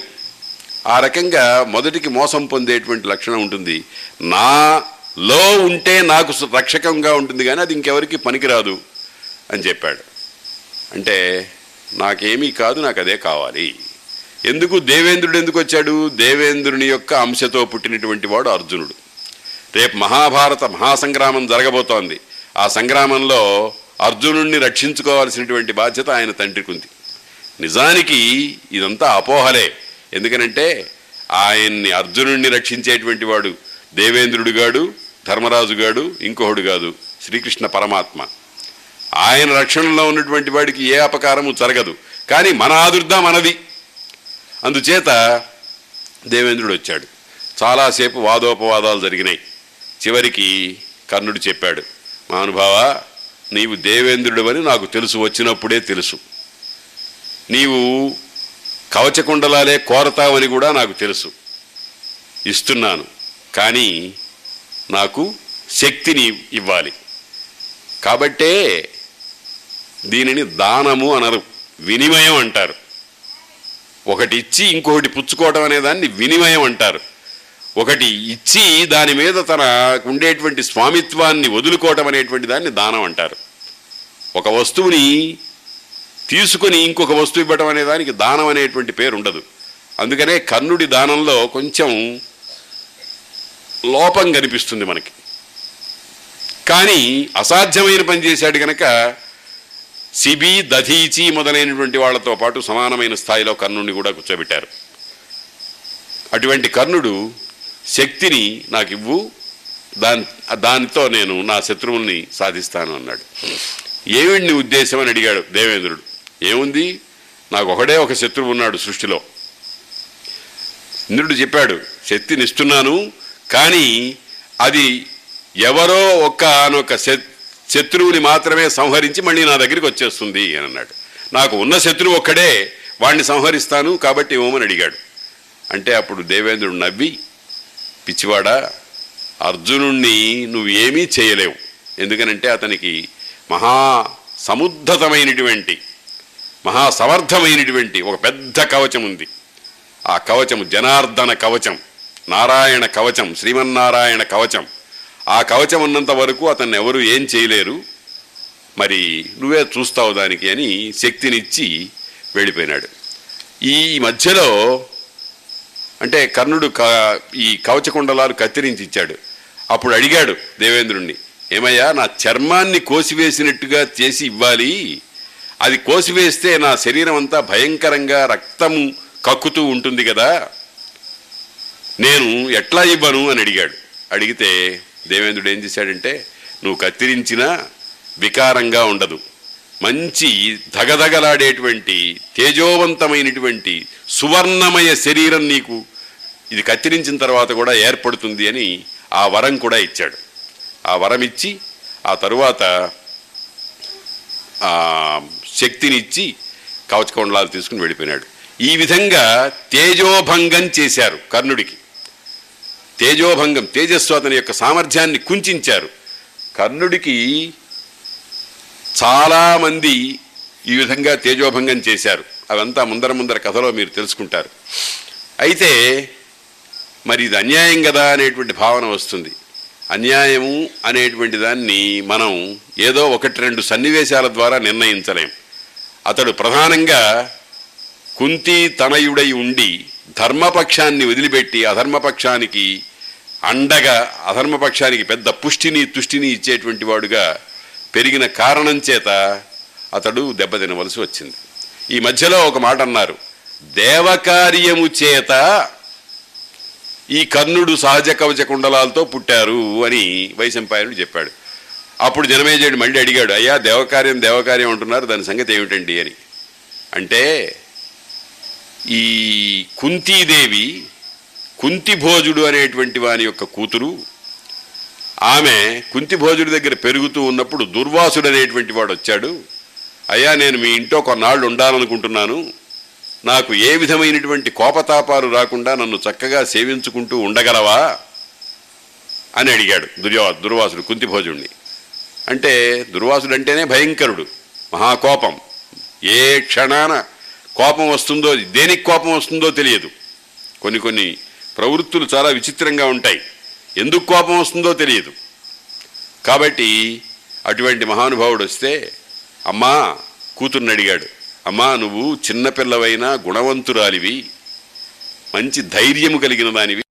ఆ రకంగా మొదటికి మోసం పొందేటువంటి లక్షణం ఉంటుంది. నాలో ఉంటే నాకు సు- రక్షకంగా ఉంటుంది కానీ అది ఇంకెవరికి పనికిరాదు అని చెప్పాడు. అంటే నాకేమీ కాదు నాకు అదే కావాలి. ఎందుకు దేవేంద్రుడు ఎందుకు వచ్చాడు? దేవేంద్రుని యొక్క అంశతో పుట్టినటువంటి వాడు అర్జునుడు. రేపు మహాభారత మహాసంగ్రామం జరగబోతోంది. ఆ సంగ్రామంలో అర్జునుడిని రక్షించుకోవాల్సినటువంటి బాధ్యత ఆయన తండ్రికి ఉంది నిజానికి ఇదంతా అపోహలే. ఎందుకనంటే ఆయన్ని అర్జునుడిని రక్షించేటువంటి వాడు దేవేంద్రుడు గాడు ధర్మరాజు గాడు ఇంకొకడు కాదు శ్రీకృష్ణ పరమాత్మ. ఆయన రక్షణలో ఉన్నటువంటి వాడికి ఏ అపకారము జరగదు. కానీ మన ఆదుర్దా మనది. అందుచేత దేవేంద్రుడు వచ్చాడు. చాలాసేపు వాదోపవాదాలు జరిగినాయి. చివరికి కర్ణుడు చెప్పాడు మహానుభావ నీవు దేవేంద్రుడు అని నాకు తెలుసు వచ్చినప్పుడే తెలుసు. నీవు కవచకుండలాలే కోరతావని కూడా నాకు తెలుసు. ఇస్తున్నాను కానీ నాకు శక్తిని ఇవ్వాలి. కాబట్టే దీనిని దానము అనరు వినిమయం అంటారు. ఒకటి ఇచ్చి ఇంకొకటి పుచ్చుకోవడం అనే దాన్ని వినిమయం అంటారు. ఒకటి ఇచ్చి దాని మీద తన ఉండేటువంటి స్వామిత్వాన్ని వదులుకోవటం అనేటువంటి దాన్ని దానం అంటారు. ఒక వస్తువుని తీసుకుని ఇంకొక వస్తువు ఇవ్వడం అనే దానికి దానం అనేటువంటి పేరు ఉండదు. అందుకనే కర్ణుడి దానంలో కొంచెం లోపం కనిపిస్తుంది మనకి. కానీ అసాధ్యమైన పని చేశాడు కనుక సిబి దధీచి మొదలైనటువంటి వాళ్ళతో పాటు సమానమైన స్థాయిలో కర్ణుడిని కూడా కూర్చోబెట్టారు. అటువంటి కర్ణుడు శక్తిని నాకు ఇవ్వు. దాని దానితో నేను నా శత్రువుల్ని సాధిస్తాను అన్నాడు. ఏమిటి నీ ఉద్దేశం అని అడిగాడు దేవేంద్రుడు. ఏముంది? నాకు ఒకడే ఒక శత్రువు ఉన్నాడు సృష్టిలో. ఇంద్రుడు చెప్పాడు శక్తినిస్తున్నాను కానీ అది ఎవరో ఒక్క అనొక శత్రువుని మాత్రమే సంహరించి మళ్ళీ నా దగ్గరికి వచ్చేస్తుంది అని అన్నాడు. నాకు ఉన్న శత్రువు ఒక్కడే వాణ్ణి సంహరిస్తాను కాబట్టి ఇవ్వమని అడిగాడు. అంటే అప్పుడు దేవేంద్రుడు నవ్వి పిచ్చివాడా అర్జునుణ్ణి నువ్వేమీ చేయలేవు. ఎందుకనంటే అతనికి మహా సముద్ధతమైనటువంటి మహా సమర్థమైనటువంటి ఒక పెద్ద కవచం ఉంది. ఆ కవచం జనార్దన కవచం నారాయణ కవచం శ్రీమన్నారాయణ కవచం. ఆ కవచం ఉన్నంత వరకు అతన్ని ఎవరు ఏం చేయలేరు. మరి నువ్వే చూస్తావు దానికి అని శక్తినిచ్చి వెళ్ళిపోయినాడు. ఈ మధ్యలో అంటే కర్ణుడు క ఈ కవచకుండలాలు కత్తిరించి ఇచ్చాడు. అప్పుడు అడిగాడు దేవేంద్రుణ్ణి ఏమయ్యా నా చర్మాన్ని కోసివేసినట్టుగా చేసి ఇవ్వాలి. అది కోసివేస్తే నా శరీరం అంతా భయంకరంగా రక్తము కక్కుతూ ఉంటుంది కదా. నేను ఎట్లా ఇవ్వను? అని అడిగాడు. అడిగితే దేవేంద్రుడు ఏం చేశాడంటే నువ్వు కత్తిరించినా వికారంగా ఉండదు. మంచి ధగధగలాడేటువంటి తేజోవంతమైనటువంటి సువర్ణమయ శరీరం నీకు ఇది కత్తిరించిన తర్వాత కూడా ఏర్పడుతుంది అని ఆ వరం కూడా ఇచ్చాడు. ఆ వరం ఇచ్చి ఆ తరువాత శక్తిని ఇచ్చి కవచకొండలాలు తీసుకుని వెళ్ళిపోయినాడు. ఈ విధంగా తేజోభంగం చేశారు కర్ణుడికి. తేజోభంగం తేజస్సు అతని యొక్క సామర్థ్యాన్ని కుంచారు కర్ణుడికి చాలామంది ఈ విధంగా తేజోభంగం చేశారు. అవంతా ముందర ముందర కథలో మీరు తెలుసుకుంటారు. అయితే మరి ఇది అన్యాయం కదా అనేటువంటి భావన వస్తుంది. అన్యాయము అనేటువంటి దాన్ని మనం ఏదో ఒకటి రెండు సన్నివేశాల ద్వారా నిర్ణయించలేం. అతడు ప్రధానంగా కుంతి తనయుడై ఉండి ధర్మపక్షాన్ని వదిలిపెట్టి అధర్మపక్షానికి అండగా అధర్మపక్షానికి పెద్ద పుష్టిని తుష్టిని ఇచ్చేటువంటి వాడుగా పెరిగిన కారణం చేత అతడు దెబ్బతినవలసి వచ్చింది. ఈ మధ్యలో ఒక మాట అన్నారు. దేవకార్యము చేత ఈ కర్ణుడు సహజ కవచ కుండలాలతో పుట్టారు అని వైశంపాయనుడు చెప్పాడు. అప్పుడు జనమేజయుడు మళ్ళీ అడిగాడు అయ్యా దేవకార్యం దేవకార్యం అంటున్నారు దాని సంగతి ఏమిటండి? అని. అంటే ఈ కుంతీదేవి కుంతిభోజుడు అనేటువంటి వాని యొక్క కూతురు ఆమె కుంతిభోజుడి దగ్గర పెరుగుతూ ఉన్నప్పుడు దుర్వాసుడు అనేటువంటి వాడు వచ్చాడు. అయ్యా నేను మీ ఇంట్లో కొన్నాళ్ళు ఉండాలనుకుంటున్నాను. నాకు ఏ విధమైనటువంటి కోపతాపాలు రాకుండా నన్ను చక్కగా సేవించుకుంటూ ఉండగలవా? అని అడిగాడు దుర్యో దుర్వాసుడు కుంతిభోజుడిని అంటే దుర్వాసుడు అంటేనే భయంకరుడు మహాకోపం. ఏ క్షణాన కోపం వస్తుందో దేనికి కోపం వస్తుందో తెలియదు. కొన్ని కొన్ని ప్రవృత్తులు చాలా విచిత్రంగా ఉంటాయి. ఎందుకు కోపం వస్తుందో తెలియదు. కాబట్టి అటువంటి మహానుభావుడు వస్తే అమ్మా కూతుర్ని అడిగాడు అమ్మా నువ్వు చిన్నపిల్లవైనా గుణవంతురాలివి మంచి ధైర్యము కలిగిన దానివి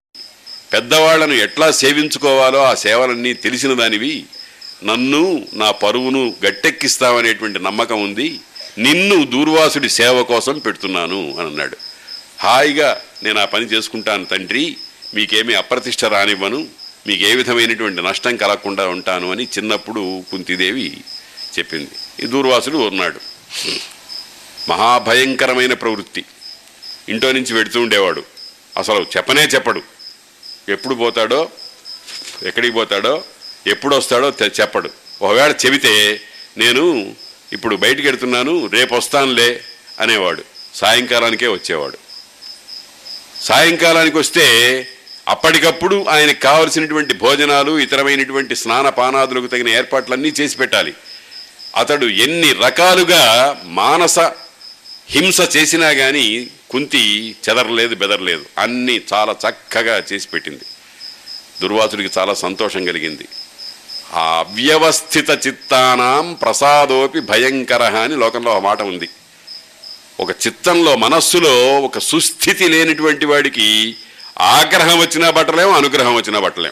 పెద్దవాళ్ళను ఎట్లా సేవించుకోవాలో ఆ సేవలన్నీ తెలిసిన దానివి నన్ను నా పరువును గట్టెక్కిస్తావనేటువంటి నమ్మకం ఉంది నిన్ను దూర్వాసుడి సేవ కోసం పెడుతున్నాను అని అన్నాడు. హాయిగా నేను ఆ పని చేసుకుంటాను తండ్రి. మీకేమీ అప్రతిష్ట రానివ్వను మీకు ఏ విధమైనటువంటి నష్టం కలగకుండా ఉంటాను అని చిన్నప్పుడు కుంతిదేవి చెప్పింది. ఈ దూర్వాసుడు ఉన్నాడు. మహాభయంకరమైన ప్రవృత్తి. ఇంట్లో నుంచి పెడుతూ ఉండేవాడు. అసలు చెప్పనే చెప్పడు. ఎప్పుడు పోతాడో ఎక్కడికి పోతాడో ఎప్పుడు వస్తాడో చెప్పడు. ఒకవేళ చెబితే నేను ఇప్పుడు బయటికి వెడుతున్నాను రేపు వస్తానులే అనేవాడు. సాయంకాలానికే వచ్చేవాడు. సాయంకాలానికి వస్తే అప్పటికప్పుడు ఆయనకు కావలసినటువంటి భోజనాలు ఇతరమైనటువంటి స్నాన పానాదులకు తగిన ఏర్పాట్లన్నీ చేసి పెట్టాలి. అతడు ఎన్ని రకాలుగా మానస హింస చేసినా కానీ కుంతి చెదరలేదు బెదరలేదు. అన్నీ చాలా చక్కగా చేసి పెట్టింది. దుర్వాసుడికి చాలా సంతోషం కలిగింది. ఆ అవ్యవస్థిత చిత్తానాం ప్రసాదోపి భయంకర అని లోకంలో ఒక మాట ఉంది. ఒక చిత్తంలో మనస్సులో ఒక సుస్థితి లేనిటువంటి వాడికి ఆగ్రహం వచ్చినా బట్టలేం అనుగ్రహం వచ్చినా బట్టలేం.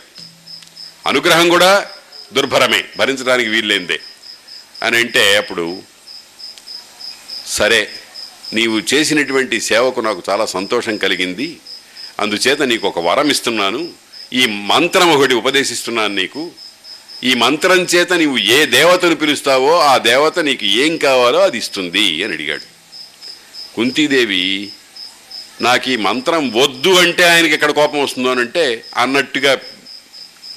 అనుగ్రహం కూడా దుర్భరమే భరించడానికి వీల్లేందే. అని అంటే అప్పుడు సరే నీవు చేసినటువంటి సేవకు నాకు చాలా సంతోషం కలిగింది అందుచేత నీకు ఒక వరం ఇస్తున్నాను ఈ మంత్రం ఒకటి ఉపదేశిస్తున్నాను నీకు. ఈ మంత్రం చేత నీవు ఏ దేవతను పిలుస్తావో ఆ దేవత నీకు ఏం కావాలో అది ఇస్తుంది అని అడిగాడు. కుంతీదేవి నాకు ఈ మంత్రం వద్దు అంటే ఆయనకి ఎక్కడ కోపం వస్తుందో అని అంటే అన్నట్టుగా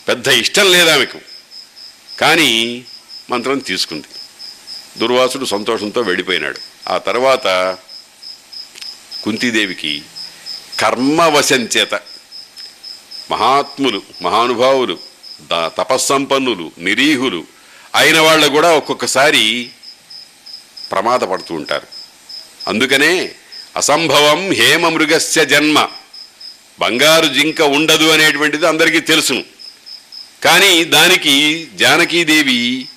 పెద్ద ఇష్టం లేదు ఆమెకు కానీ మంత్రం తీసుకుంది. దుర్వాసుడు సంతోషంతో వెళ్ళిపోయినాడు. ఆ తర్వాత కుంతీదేవికి కర్మవశం చేత మహాత్ములు మహానుభావులు ద- తపస్సంపన్నులు నిరీహులు అయిన వాళ్ళు కూడా ఒక్కొక్కసారి ప్రమాదపడుతూ ఉంటారు. అందుకనే అసంభవం హేమమృగస్య జన్మ. బంగారు జింక ఉండదు అనేటువంటిది అందరికీ తెలుసును. కానీ దానికి జానకీదేవి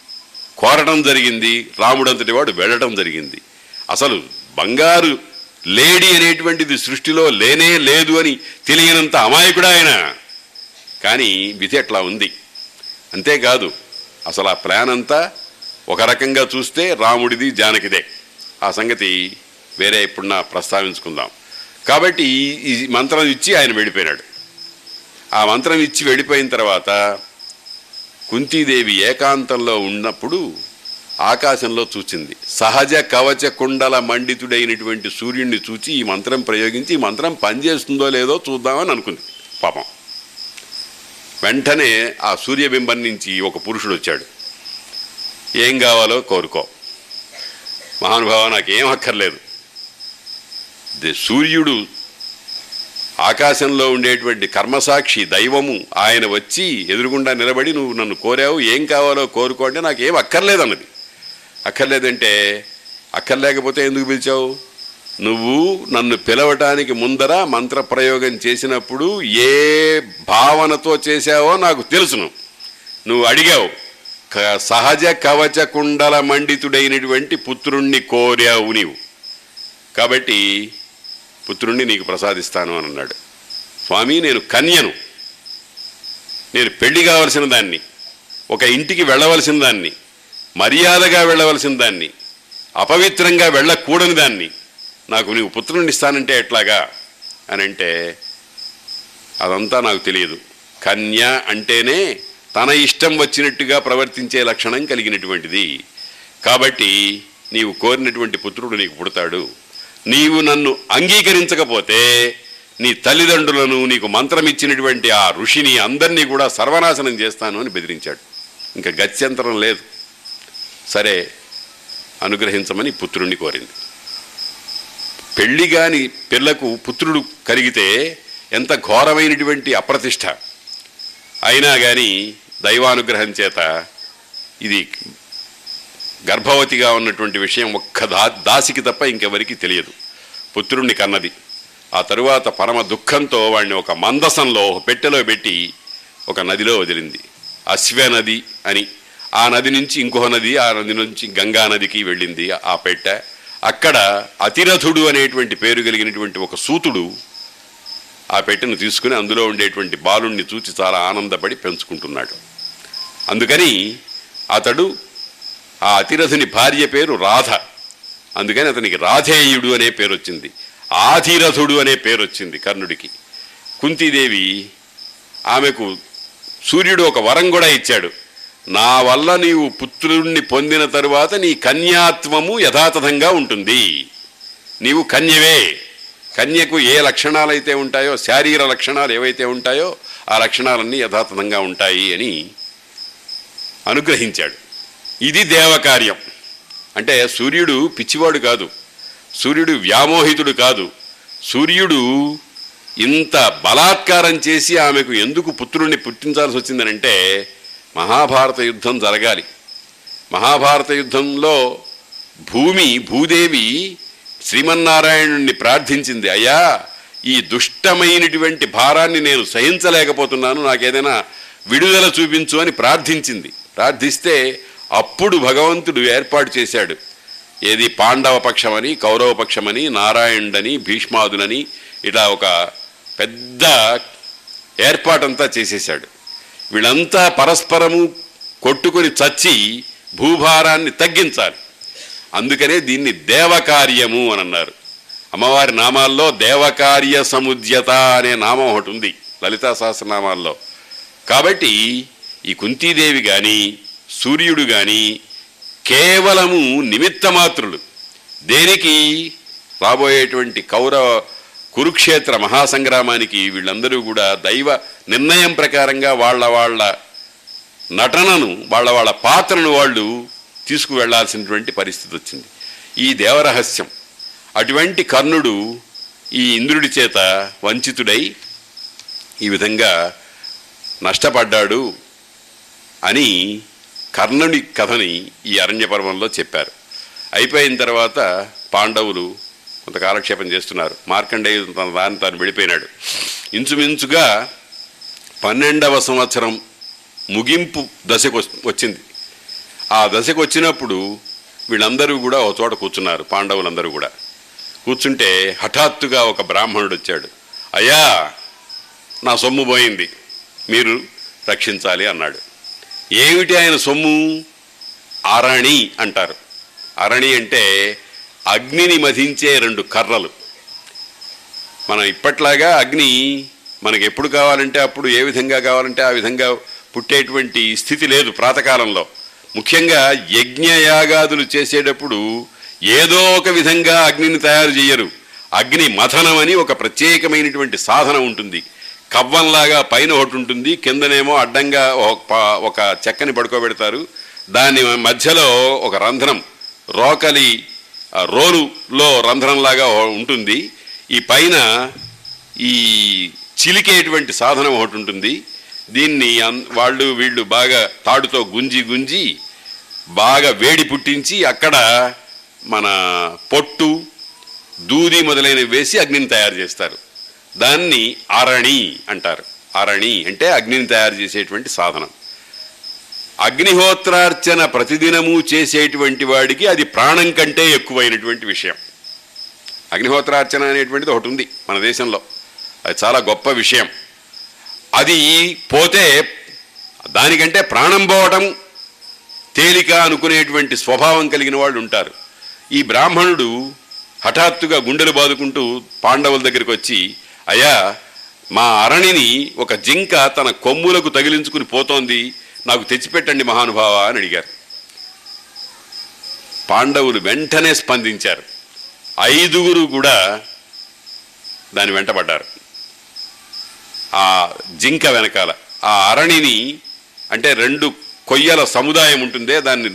కోరడం జరిగింది రాముడంతటి వాడు వెళ్ళడం జరిగింది. అసలు బంగారు లేడీ అనేటువంటిది సృష్టిలో లేనే లేదు అని తెలియనంత అమాయకుడు ఆయన. కానీ విధి అట్లా ఉంది. అంతేకాదు అసలు ఆ ప్లాన్ అంతా ఒక రకంగా చూస్తే రాముడిది జానకిదే. ఆ సంగతి వేరే ఇప్పుడు నా ప్రస్తావించుకుందాం. కాబట్టి ఈ- మంత్రం ఇచ్చి ఆయన వెళ్ళిపోయినాడు. ఆ మంత్రం ఇచ్చి వెళ్ళిపోయిన తర్వాత కుంతీదేవి ఏకాంతంలో ఉన్నప్పుడు ఆకాశంలో చూచింది. సహజ కవచ కుండల మండితుడైనటువంటి సూర్యుడిని చూచి ఈ మంత్రం ప్రయోగించి ఈ మంత్రం పనిచేస్తుందో లేదో చూద్దామని అనుకుంది. పాపం. వెంటనే ఆ సూర్యబింబం నుంచి ఒక పురుషుడు వచ్చాడు. ఏం కావాలో కోరుకో. మహానుభావ నాకేం అక్కర్లేదు. సూర్యుడు ఆకాశంలో ఉండేటువంటి కర్మసాక్షి దైవము ఆయన వచ్చి ఎదురుగుండా నిలబడి నువ్వు నన్ను కోరావు ఏం కావాలో కోరుకో అంటే ఏం అక్కర్లేదన్నది. అక్కర్లేదంటే అక్కర్లేకపోతే ఎందుకు పిలిచావు? నువ్వు నన్ను పిలవటానికి ముందర మంత్రప్రయోగం చేసినప్పుడు ఏ భావనతో చేశావో నాకు తెలుసును. నువ్వు అడిగావు క- సహజ కవచ కుండల మండితుడైనటువంటి పుత్రుణ్ణి కోరావు నీవు. కాబట్టి పుత్రుణ్ణి నీకు ప్రసాదిస్తాను అని అన్నాడు. స్వామి నేను కన్యను. నేను పెళ్ళి కావలసిన దాన్ని ఒక ఇంటికి వెళ్ళవలసిన దాన్ని మర్యాదగా వెళ్ళవలసిన దాన్ని అపవిత్రంగా వెళ్ళకూడని దాన్ని నాకు నీవు పుత్రుణ్ణి ఇస్తానంటే ఎట్లాగా? అని అంటే అదంతా నాకు తెలియదు. కన్య అంటేనే తన ఇష్టం వచ్చినట్టుగా ప్రవర్తించే లక్షణం కలిగినటువంటిది. కాబట్టి నీవు కోరినటువంటి పుత్రుడు నీకు పుడతాడు. నీవు నన్ను అంగీకరించకపోతే నీ తల్లిదండ్రులను నీకు మంత్రం ఇచ్చినటువంటి ఆ ఋషిని అందరినీ కూడా సర్వనాశనం చేస్తాను అని బెదిరించాడు. ఇంకా గత్యంతరం లేదు. సరే అనుగ్రహించమని పుత్రుణ్ణి కోరింది. పెళ్ళి కాని పిల్లకు పుత్రుడు కలిగితే ఎంత ఘోరమైనటువంటి అప్రతిష్ట. అయినా కానీ దైవానుగ్రహం చేత ఇది గర్భవతిగా ఉన్నటువంటి విషయం ఒక్క దా దాసికి తప్ప ఇంకెవరికి తెలియదు. పుత్రుణ్ణి కన్నది. ఆ తరువాత పరమ దుఃఖంతో వాడిని ఒక మందసంలో ఒక పెట్టెలో పెట్టి ఒక నదిలో వదిలింది. అశ్వ నది అని. ఆ నది నుంచి ఇంకొక నది ఆ నది నుంచి గంగా నదికి వెళ్ళింది ఆ పెట్టె. అక్కడ అతిరథుడు అనేటువంటి పేరు కలిగినటువంటి ఒక సూతుడు ఆ పెట్టెను తీసుకుని అందులో ఉండేటువంటి బాలుణ్ణి చూచి చాలా ఆనందపడి పెంచుకుంటున్నాడు. అందుకని అతడు ఆ అతిరథుని భార్య పేరు రాధ. అందుకని అతనికి రాధేయుడు అనే పేరు వచ్చింది ఆధిరథుడు అనే పేరు వచ్చింది కర్ణుడికి. కుంతీదేవి ఆమెకు సూర్యుడు ఒక వరం కూడా ఇచ్చాడు. నా వల్ల నీవు పుత్రుణ్ణి పొందిన తరువాత నీ కన్యాత్వము యథాతథంగా ఉంటుంది. నీవు కన్యవే. కన్యకు ఏ లక్షణాలైతే ఉంటాయో శారీర లక్షణాలు ఏవైతే ఉంటాయో ఆ లక్షణాలన్నీ యథాతథంగా ఉంటాయి అని అనుగ్రహించాడు. ఇది దేవకార్యం. అంటే సూర్యుడు పిచ్చివాడు కాదు. సూర్యుడు వ్యామోహితుడు కాదు. సూర్యుడు ఇంత బలాత్కారం చేసి ఆమెకు ఎందుకు పుత్రుణ్ణి పుట్టించాల్సి వచ్చిందనంటే మహాభారత యుద్ధం జరగాలి. మహాభారత యుద్ధంలో భూమి భూదేవి శ్రీమన్నారాయణుణ్ణి ప్రార్థించింది. అయ్యా ఈ దుష్టమైనటువంటి భారాన్ని నేను సహించలేకపోతున్నాను. నాకేదైనా విడుదల చూపించు అని ప్రార్థించింది. ప్రార్థిస్తే అప్పుడు భగవంతుడు ఏర్పాటు చేశాడు. ఏది పాండవ పక్షమని కౌరవ పక్షమని నారాయణుడని భీష్మాదులని ఇలా ఒక పెద్ద ఏర్పాటంతా చేసేశాడు. వీళ్ళంతా పరస్పరము కొట్టుకొని చచ్చి భూభారాన్ని తగ్గించాలి. అందుకనే దీన్ని దేవకార్యము అని అన్నారు. అమ్మవారి నామాల్లో దేవకార్య సముద్యత అనే నామం ఒకటి ఉంది లలితా సహస్రనామాల్లో. కాబట్టి ఈ కుంతీదేవి కానీ సూర్యుడు కానీ కేవలము నిమిత్తమాత్రులు. దేనికి? రాబోయేటువంటి కౌరవ కురుక్షేత్ర మహాసంగ్రామానికి వీళ్ళందరూ కూడా దైవ నిర్ణయం ప్రకారంగా వాళ్ళ వాళ్ళ నటనను వాళ్ళ వాళ్ళ పాత్రను వాళ్ళు తీసుకువెళ్ళాల్సినటువంటి పరిస్థితి వచ్చింది. ఈ దేవరహస్యం. అటువంటి కర్ణుడు ఈ ఇంద్రుడి చేత వంచితుడై ఈ విధంగా నష్టపడ్డాడు అని కర్ణుడి కథని ఈ అరణ్య పర్వంలో చెప్పారు. అయిపోయిన తర్వాత పాండవులు కొంత కాలక్షేపం చేస్తున్నారు. మార్కండేయుడు తన దాన్ని తాను వెళ్ళిపోయినాడు. ఇంచుమించుగా పన్నెండవ సంవత్సరం ముగింపు దశకు వచ్చింది. ఆ దశకు వచ్చినప్పుడు వీళ్ళందరూ కూడా ఒక చోట కూర్చున్నారు పాండవులందరూ కూడా. కూర్చుంటే హఠాత్తుగా ఒక బ్రాహ్మణుడు వచ్చాడు. అయ్యా నా సొమ్ము పోయింది. మీరు రక్షించాలి అన్నాడు. ఏమిటి ఆయన సొమ్ము? అరణి అంటారు. అరణి అంటే అగ్నిని మధించే రెండు కర్రలు. మనం ఇప్పట్లాగా అగ్ని మనకి ఎప్పుడు కావాలంటే అప్పుడు ఏ విధంగా కావాలంటే ఆ విధంగా పుట్టేటువంటి స్థితి లేదు ప్రాతకాలంలో. ముఖ్యంగా యజ్ఞయాగాదులు చేసేటప్పుడు ఏదో ఒక విధంగా అగ్నిని తయారు చేయరు. అగ్ని మథనం అని ఒక ప్రత్యేకమైనటువంటి సాధన ఉంటుంది. కవ్వంలాగా పైన ఒకటి ఉంటుంది కిందనేమో అడ్డంగా ఒక ప- ఒక చెక్కని పడుకోబెడతారు. దాని మధ్యలో ఒక రంధ్రం రోకలి రోలులో రంధ్రంలాగా ఉంటుంది. ఈ పైన ఈ చిలికేటువంటి సాధనం ఒకటి ఉంటుంది. దీన్ని వాళ్ళు వీళ్ళు బాగా తాడుతో గుంజి గుంజి బాగా వేడి పుట్టించి అక్కడ మన పొట్టు దూది మొదలైనవి వేసి అగ్నిని తయారు చేస్తారు. దాన్ని అరణి అంటారు. అరణి అంటే అగ్నిని తయారు చేసేటువంటి సాధనం. అగ్నిహోత్రార్చన ప్రతిదినము చేసేటువంటి వాడికి అది ప్రాణం కంటే ఎక్కువైనటువంటి విషయం. అగ్నిహోత్రార్చన అనేటువంటిది ఒకటి ఉంది మన దేశంలో. అది చాలా గొప్ప విషయం. అది పోతే దానికంటే ప్రాణం పోవటం తేలిక అనుకునేటువంటి స్వభావం కలిగిన వాళ్ళు ఉంటారు. ఈ బ్రాహ్మణుడు హఠాత్తుగా గుండెలు బాదుకుంటూ పాండవుల దగ్గరికి వచ్చి అయ్యా మా అరణిని ఒక జింక తన కొమ్ములకు తగిలించుకుని పోతోంది. నాకు తెచ్చిపెట్టండి మహానుభావ అని అడిగారు. పాండవులు వెంటనే స్పందించారు. ఐదుగురు కూడా దాని వెంటబడ్డారు ఆ జింక వెనకాల ఆ అరణిని అంటే రెండు కొయ్యల సముదాయం ఉంటుందే దాన్ని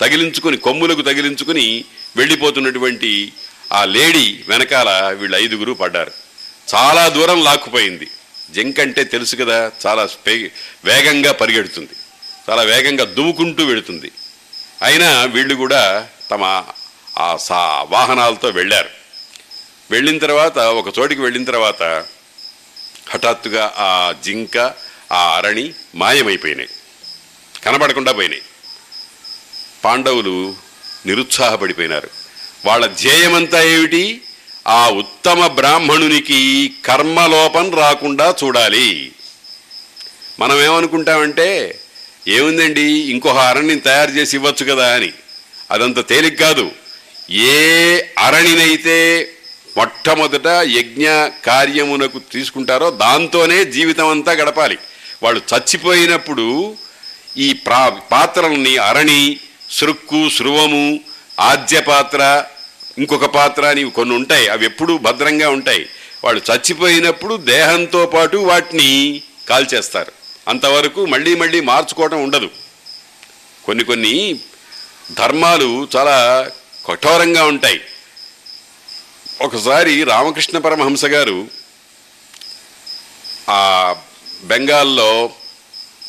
తగిలించుకుని కొమ్ములకు తగిలించుకుని వెళ్ళిపోతున్నటువంటి ఆ లేడీ వెనకాల వీళ్ళు ఐదుగురు పడ్డారు. చాలా దూరం లాక్కుపోయింది. జింక అంటే తెలుసు కదా చాలా వేగంగా పరిగెడుతుంది. చాలా వేగంగా దువ్వుకుంటూ వెళుతుంది. అయినా వీళ్ళు కూడా తమ ఆ సా వాహనాలతో వెళ్ళారు. వెళ్ళిన తర్వాత ఒక చోటికి వెళ్ళిన తర్వాత హఠాత్తుగా ఆ జింక ఆ అరణి మాయమైపోయినాయి. కనబడకుండా పోయినాయి. పాండవులు నిరుత్సాహపడిపోయినారు. వాళ్ళ ధ్యేయమంతా ఏమిటి? ఆ ఉత్తమ బ్రాహ్మణునికి కర్మలోపం రాకుండా చూడాలి. మనం ఏమనుకుంటామంటే ఏముందండి ఇంకొక అరణ్యం తయారు చేసి ఇవ్వచ్చు కదా అని. అదంత తేలిక కాదు. ఏ అరణినైతే మొట్టమొదట యజ్ఞ కార్యమునకు తీసుకుంటారో దాంతోనే జీవితం అంతా గడపాలి. వాళ్ళు చచ్చిపోయినప్పుడు ఈ ప్రా పాత్రల్ని అరణి సృక్కు శృవము ఆద్య పాత్ర ఇంకొక పాత్ర అని కొన్ని ఉంటాయి అవి ఎప్పుడూ భద్రంగా ఉంటాయి. వాళ్ళు చచ్చిపోయినప్పుడు దేహంతో పాటు వాటిని కాల్చేస్తారు. అంతవరకు మళ్ళీ మళ్ళీ మార్చుకోవటం ఉండదు. కొన్ని కొన్ని ధర్మాలు చాలా కఠోరంగా ఉంటాయి. ఒకసారి రామకృష్ణ పరమహంస గారు ఆ బెంగాల్లో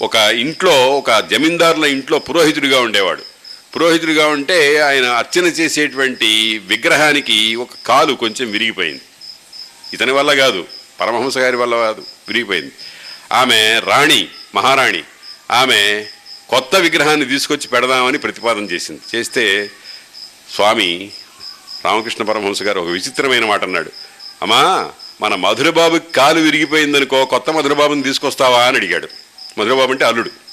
ఒక ఇంట్లో ఒక జమీందారుల ఇంట్లో పురోహితుడిగా ఉండేవాడు. పురోహితుడిగా ఉంటే ఆయన అర్చన చేసేటువంటి విగ్రహానికి ఒక కాలు కొంచెం విరిగిపోయింది. ఇతని వల్ల కాదు పరమహంస గారి వల్ల కాదు విరిగిపోయింది. ఆమె రాణి మహారాణి ఆమె కొత్త విగ్రహాన్ని తీసుకొచ్చి పెడదామని ప్రతిపాదన చేసింది. చేస్తే స్వామి రామకృష్ణ పరమహంస గారు ఒక విచిత్రమైన మాట అన్నాడు. అమ్మా మన మధురబాబుకి కాలు విరిగిపోయిందనుకో కొత్త మధురబాబుని తీసుకొస్తావా అని అడిగాడు. మధురబాబు అంటే అల్లుడు.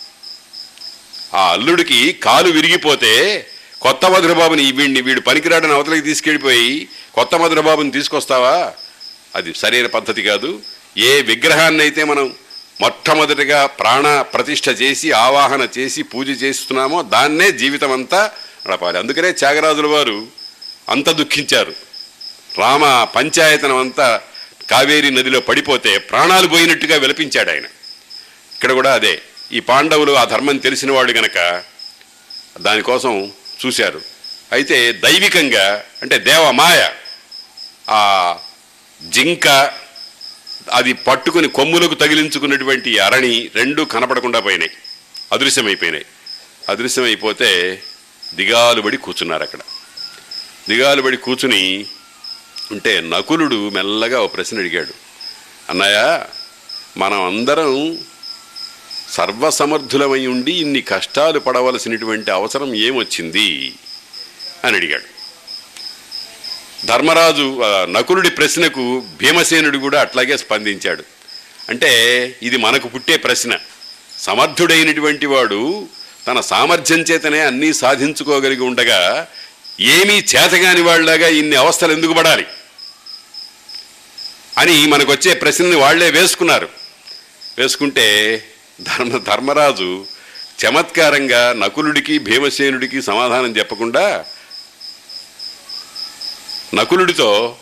ఆ అల్లుడికి కాలు విరిగిపోతే కొత్త మధురబాబుని వీడిని వీడు పనికిరాడని అవతలకి తీసుకెళ్ళిపోయి కొత్త మధురబాబుని తీసుకొస్తావా? అది సరైన పద్ధతి కాదు. ఏ విగ్రహాన్ని అయితే మనం మొట్టమొదటిగా ప్రాణ ప్రతిష్ఠ చేసి ఆవాహన చేసి పూజ చేస్తున్నామో దాన్నే జీవితం అంతా నడపాలి. అందుకనే త్యాగరాజుల వారు అంత దుఃఖించారు. రామ పంచాయతనం అంతా కావేరీ నదిలో పడిపోతే ప్రాణాలు పోయినట్టుగా విలపించాడు ఆయన. ఇక్కడ కూడా అదే. ఈ పాండవులు ఆ ధర్మం తెలిసిన వాళ్ళు గనక దానికోసం చూశారు. అయితే దైవికంగా అంటే దేవమాయ ఆ జింక అది పట్టుకుని కొమ్ములకు తగిలించుకున్నటువంటి అరణి రెండు కనపడకుండా పోయినాయి. అదృశ్యమైపోయినాయి. అదృశ్యమైపోతే దిగాలుబడి కూర్చున్నారు అక్కడ. దిగాలుబడి కూర్చుని ఉంటే నకులుడు మెల్లగా ఓ ప్రశ్న అడిగాడు. అన్నయ్య మనం అందరం సర్వసమర్థులమై ఉండి ఇన్ని కష్టాలు పడవలసినటువంటి అవసరం ఏమొచ్చింది? అని అడిగాడు. ధర్మరాజు నకులుడి ప్రశ్నకు భీమసేనుడు కూడా అట్లాగే స్పందించాడు. అంటే ఇది మనకు పుట్టే ప్రశ్న. సమర్థుడైనటువంటి వాడు తన సామర్థ్యం చేతనే అన్నీ సాధించుకోగలిగి ఉండగా ఏమీ చేతగాని వాళ్ళగా ఇన్ని అవస్థలు ఎందుకు పడాలి? అని మనకు వచ్చే ప్రశ్నని వాళ్ళే వేసుకున్నారు. వేసుకుంటే ధర్మ ధర్మరాజు చమత్కారంగా నకులుడికి భీమసేనుడికి సమాధానం చెప్పకుండా నకులుడితో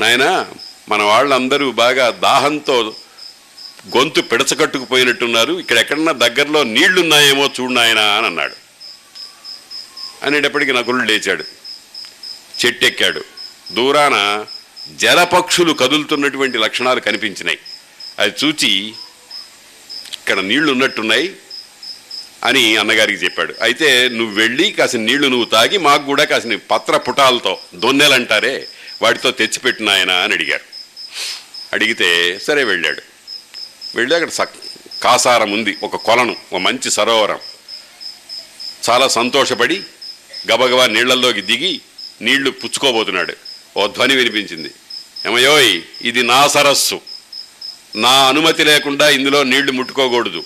నాయనా మన వాళ్ళందరూ బాగా దాహంతో గొంతు పిడచకట్టుకుపోయినట్టున్నారు. ఇక్కడ ఎక్కడన్నా దగ్గరలో నీళ్ళున్నాయేమో చూడు నాయనా అని అన్నాడు. అనేటప్పటికి నకులుడు లేచాడు. చెట్టెక్కాడు. దూరాన జలపక్షులు కదులుతున్నటువంటి లక్షణాలు కనిపించినాయి. అది చూచి ఇక్కడ నీళ్ళు ఉన్నట్టున్నాయి అని అన్నగారికి చెప్పాడు. అయితే నువ్వు వెళ్ళి కాసిన నీళ్ళు నువ్వు తాగి మాకు కూడా కాసిన పత్ర పుటాలతో దొన్నెలంటారే వాటితో తెచ్చిపెట్టినాయన అని అడిగారు. అడిగితే సరే వెళ్ళాడు. వెళ్ళి అక్కడ కాసారం ఉంది ఒక కొలను ఒక మంచి సరోవరం. చాలా సంతోషపడి గబగబా నీళ్ళల్లోకి దిగి నీళ్ళు పుచ్చుకోబోతున్నాడు. ఓ ధ్వని వినిపించింది. ఏమయోయ్ ఇది నా సరస్సు. నా అనుమతి లేకుండా ఇందులో నీళ్ళు ముట్టుకోకూడదు.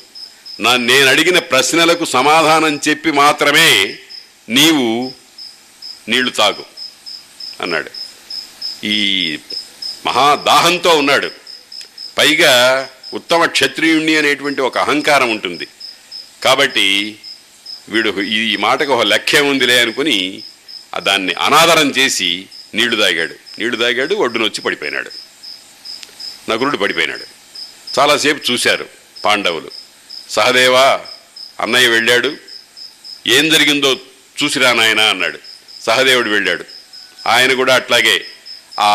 నా నేను అడిగిన ప్రశ్నలకు సమాధానం చెప్పి మాత్రమే నీవు నీళ్ళు తాగు అన్నాడు. ఈ మహా దాహంతో ఉన్నాడు. పైగా ఉత్తమ క్షత్రియుణ్ణి అనేటువంటి ఒక అహంకారం ఉంటుంది. కాబట్టి వీడు ఈ మాటకు ఒక లెక్కే ఉందిలే అనుకుని దాన్ని అనాదరం చేసి నీళ్ళు తాగాడు. నీళ్ళు తాగాడు ఒడ్డునొచ్చి పడిపోయినాడు. నకులుడు పడిపోయినాడు. చాలాసేపు చూశారు పాండవులు. సహదేవా అన్నయ్య వెళ్ళాడు. ఏం జరిగిందో చూసిరా నాయన అన్నాడు. సహదేవుడు వెళ్ళాడు. ఆయన కూడా అట్లాగే ఆ